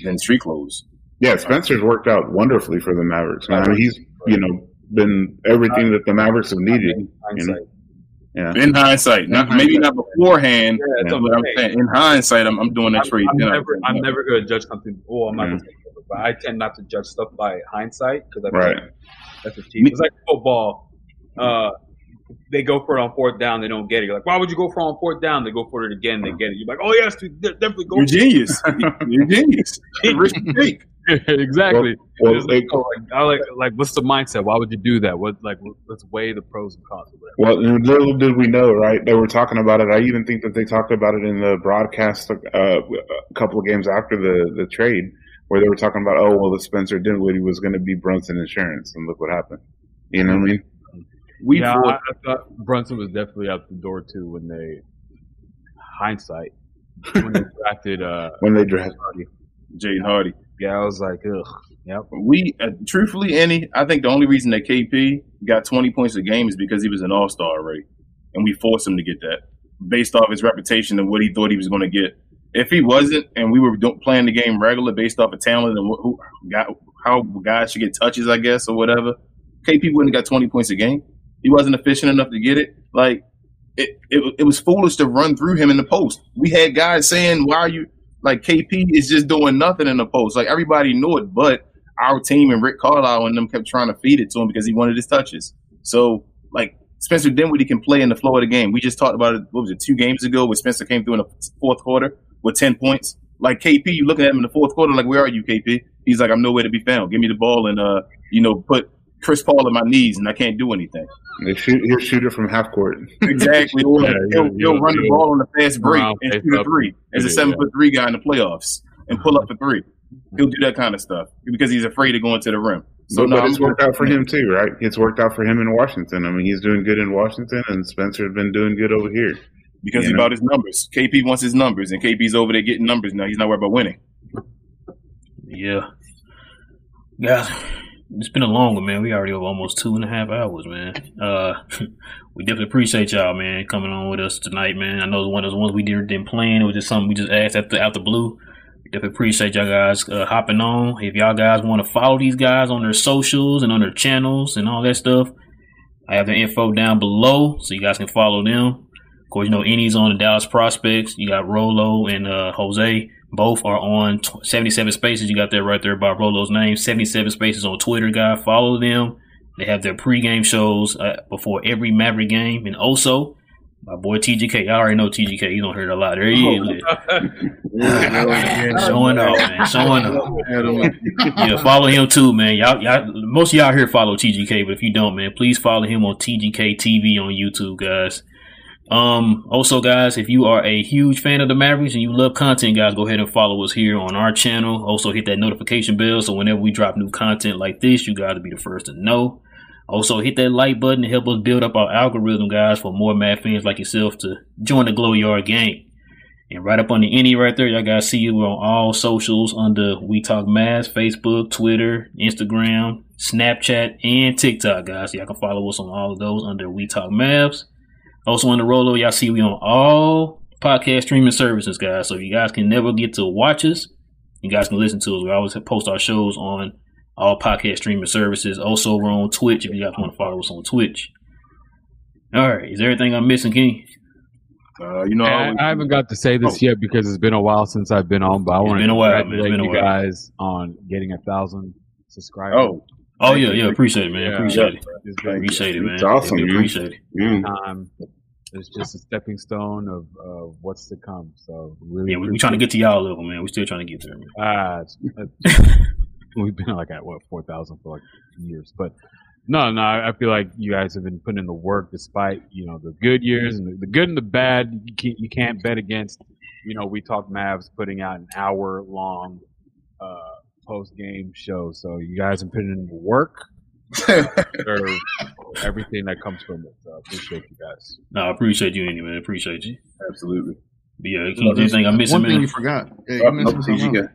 than street clothes. Yeah, Spencer's worked out wonderfully for the Mavericks. Man. I mean, he's you know been everything that the Mavericks have needed. You know? Hindsight. Yeah. In hindsight, not maybe not beforehand, Yeah, I'm okay. saying in hindsight, I'm, I'm doing that I'm. I'm 10 out of never, 10. I'm never going to judge something. Oh, I'm not Mm. going to take it. But I tend not to judge stuff by hindsight because I Right. that's a team. It's like football. Uh, they go for it on fourth down, they don't get it. You're like, why would you go for it on fourth down? They go for it again, they get it. You're like, oh yes, definitely go. You're for it." genius. You're genius. Risk you take. exactly. Well, It's they- like, oh, like, like, like, what's the mindset? Why would you do that? What, like, let's weigh the pros and cons. Of whatever. Well, little did we know, right? They were talking about it. I even think that they talked about it in the broadcast uh, a couple of games after the, the trade, where they were talking about, oh, well, the Spencer Dinwiddie was going to be Brunson Insurance, and look what happened. You know what I mean? We yeah, I, I thought Brunson was definitely out the door too when they hindsight when they drafted. Uh, When they drafted. Jaden Hardy. Yeah, I was like, ugh. Yep. We uh, truthfully, Andy, I think the only reason that KP got 20 points a game is because he was an All Star already, and we forced him to get that based off his reputation and what he thought he was going to get. If he wasn't, and we were playing the game regular based off of talent and who got how guys should get touches, I guess, or whatever, KP wouldn't have got 20 points a game. He wasn't efficient enough to get it. Like it, it, it was foolish to run through him in the post. We had guys saying, "Why are you like KP is just doing nothing in the post?" Like everybody knew it, but our team and Rick Carlisle and them kept trying to feed it to him because he wanted his touches. So like Spencer Dinwiddie can play in the flow of the game. We just talked about it. What was it? Two games ago, where Spencer came through in the fourth quarter with ten points. Like KP, you looking at him in the fourth quarter, like where are you, KP? He's like, I'm nowhere to be found. Give me the ball and uh, you know, put Chris Paul on my knees, and I can't do anything. They shoot, he'll shoot it from half court. Exactly. Or Yeah, he'll, yeah, he'll yeah, run the ball on the fast break Around, and face shoot a three as a Yeah, seven yeah. foot three guy in the playoffs and pull up for three. He'll do that kind of stuff because he's afraid of going to the rim. So but, no, it's worked out for him too, right? It's worked out for him in Washington. I mean, he's doing good in Washington, and Spencer's been doing good over here because he's about his numbers. KP wants his numbers, and KP's over there getting numbers now. He's not worried about winning. Yeah, guys, it's been a long one, man. We already over almost two and a half hours, man. Uh, we definitely appreciate y'all, man, coming on with us tonight, man. I know it's one of those ones we didn't plan. It was just something we just asked the, out the blue. Definitely appreciate y'all guys uh, hopping on. If y'all guys want to follow these guys on their socials and on their channels and all that stuff, I have the info down below so you guys can follow them. Of course, you know, Enyi's on the Dallas Prospects. You got Rolo and uh, Jose. Both are on 77 Spaces. You got that right there by Rolo's name. 77 Spaces on Twitter, guy. Follow them. They have their pregame shows uh, before every Maverick game. And also, my boy TGK. I already know TGK. He's on here a lot. There he is. showing off, man. Showing off. yeah, follow him too, man. Y'all, y'all, most of y'all here follow TGK, but if you don't, man, please follow him on TGK TV on YouTube, guys. Um, also, guys, if you are a huge fan of the Mavericks and you love content, guys, go ahead and follow us here on our channel. Also, hit that notification bell so whenever we drop new content like this, you guys will be the first to know. Also, hit that like button to help us build up our algorithm, guys, for more Mav fans like yourself to join the Glow Yard gang. And right up on the any right there, y'all guys see we're on all socials under We Talk Mavs, Facebook, Twitter, Instagram, Snapchat, and TikTok, guys. So y'all can follow us on all of those under We Talk Mavs. Also on the Rolo, y'all see we on all podcast streaming services, guys. So if you guys can never get to watch us, you guys can listen to us. We always post our shows on all podcast streaming services. Also, we're on Twitch if you guys want to follow us on Twitch. All right, is there anything I'm missing, King? Uh, you know, I, I, haven't got to say this oh. yet because it's been a while since I've been on. But I want to congratulate you guys on getting a thousand subscribers. Oh, oh yeah, yeah, appreciate it, man. Yeah, appreciate yeah. it. Appreciate it, man. It's awesome. Man. Appreciate it. Mm. Um, it's just a stepping stone of, of what's to come. So really, yeah, we're trying to get to y'all level, man. We're still trying to get there, man. Ah, we've been like at what four thousand for like years, but no, no, I feel like you guys have been putting in the work despite you know the good years and the, the good and the bad. You can't, you can't bet against. You know, we talk Mavs putting out an hour long uh, post game show, so you guys have put in the work. everything that comes from it. So I appreciate you guys. No, I appreciate you anyway. I appreciate you. Absolutely. But yeah, can you do anything I'm missing? One thing man? you forgot. Yeah, you missing what you got?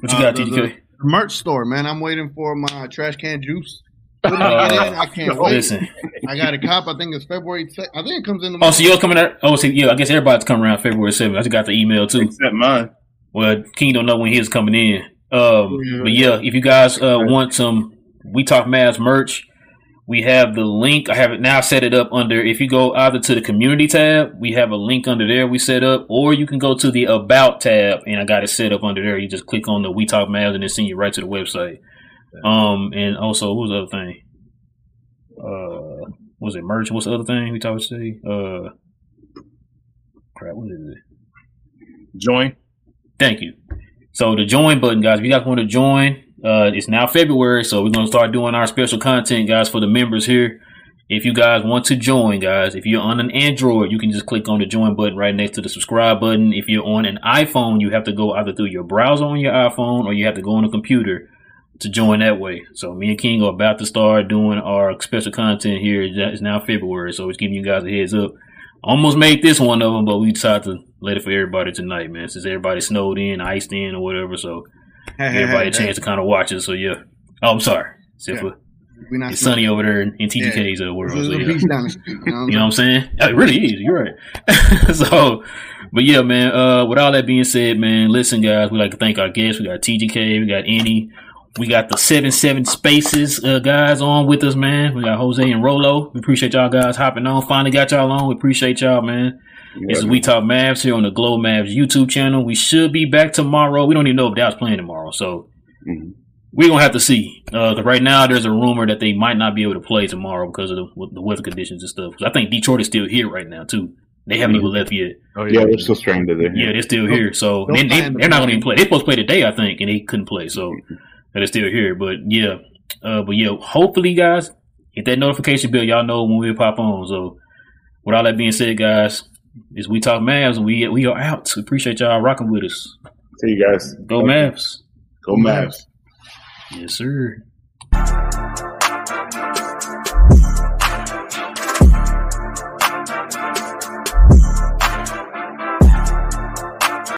What you got, uh, TGK? merch store, man. I'm waiting for my trash can juice. Uh, I can't wait. Listen. I got a cop. I think it's February. I think it comes in. The oh, so you're coming out? Oh, so yeah. I guess everybody's coming around February 7th. I just got the email too. Except mine. Well, King don't know when he's coming in. Um, but yeah, if you guys uh, want some, we talk Mavs merch. We have the link. I have it now set it up under. If you go either to the community tab, we have a link under there we set up, or you can go to the about tab, and I got it set up under there. You just click on the We Talk Mavs, and it send you right to the website. Um, and also, what was the other thing? Uh, was it merch? What's the other thing we talked to say? Uh, crap, what is it? Join. Thank you. So the join button, guys. If you guys want to join, uh, it's now February, so we're gonna start doing our special content, guys, for the members here. If you guys want to join, guys, if you're on an Android, you can just click on the join button right next to the subscribe button. If you're on an iPhone, you have to go either through your browser on your iPhone or you have to go on a computer to join that way. So me and King are about to start doing our special content here. It's now February, so it's giving you guys a heads up. Almost made this one of them, but we decided to let it for everybody tonight, man. Since everybody snowed in, iced in, or whatever, so everybody a chance to kind of watch it. So yeah. Oh, I'm sorry. Yeah. it's sunny over there in, in TGK's yeah. world. So, yeah. you, know you know what I'm saying? It really is. You're right. so, but yeah, man. Uh, with all that being said, man, listen, guys, we like to thank our guests. We got TGK, we got Enyi, we got the seven seven spaces uh, guys on with us, man. We got Jose and Rolo. We appreciate y'all guys hopping on. Finally got y'all on. We appreciate y'all, man. This is We Talk Mavs here on the Glow Mavs YouTube channel. We should be back tomorrow. We don't even know if Dallas playing tomorrow, so mm-hmm. we're gonna have to see. Uh, right now, there's a rumor that they might not be able to play tomorrow because of the, the weather conditions and stuff. Because I think Detroit is still here right now too. They haven't mm-hmm. even left yet. Oh yeah, yeah they're still stranded there. Yeah, they're still here. So they, they, are not gonna even play. They're supposed to play today, I think, and they couldn't play. So mm-hmm. they're still here. But yeah, uh, but yeah, hopefully, guys, hit that notification bell. Y'all know when we pop on. So with all that being said, guys is we talk Mavs and we we are out. We appreciate y'all rocking with us. See you guys. Go Mavs. Go Mavs. Yes, sir.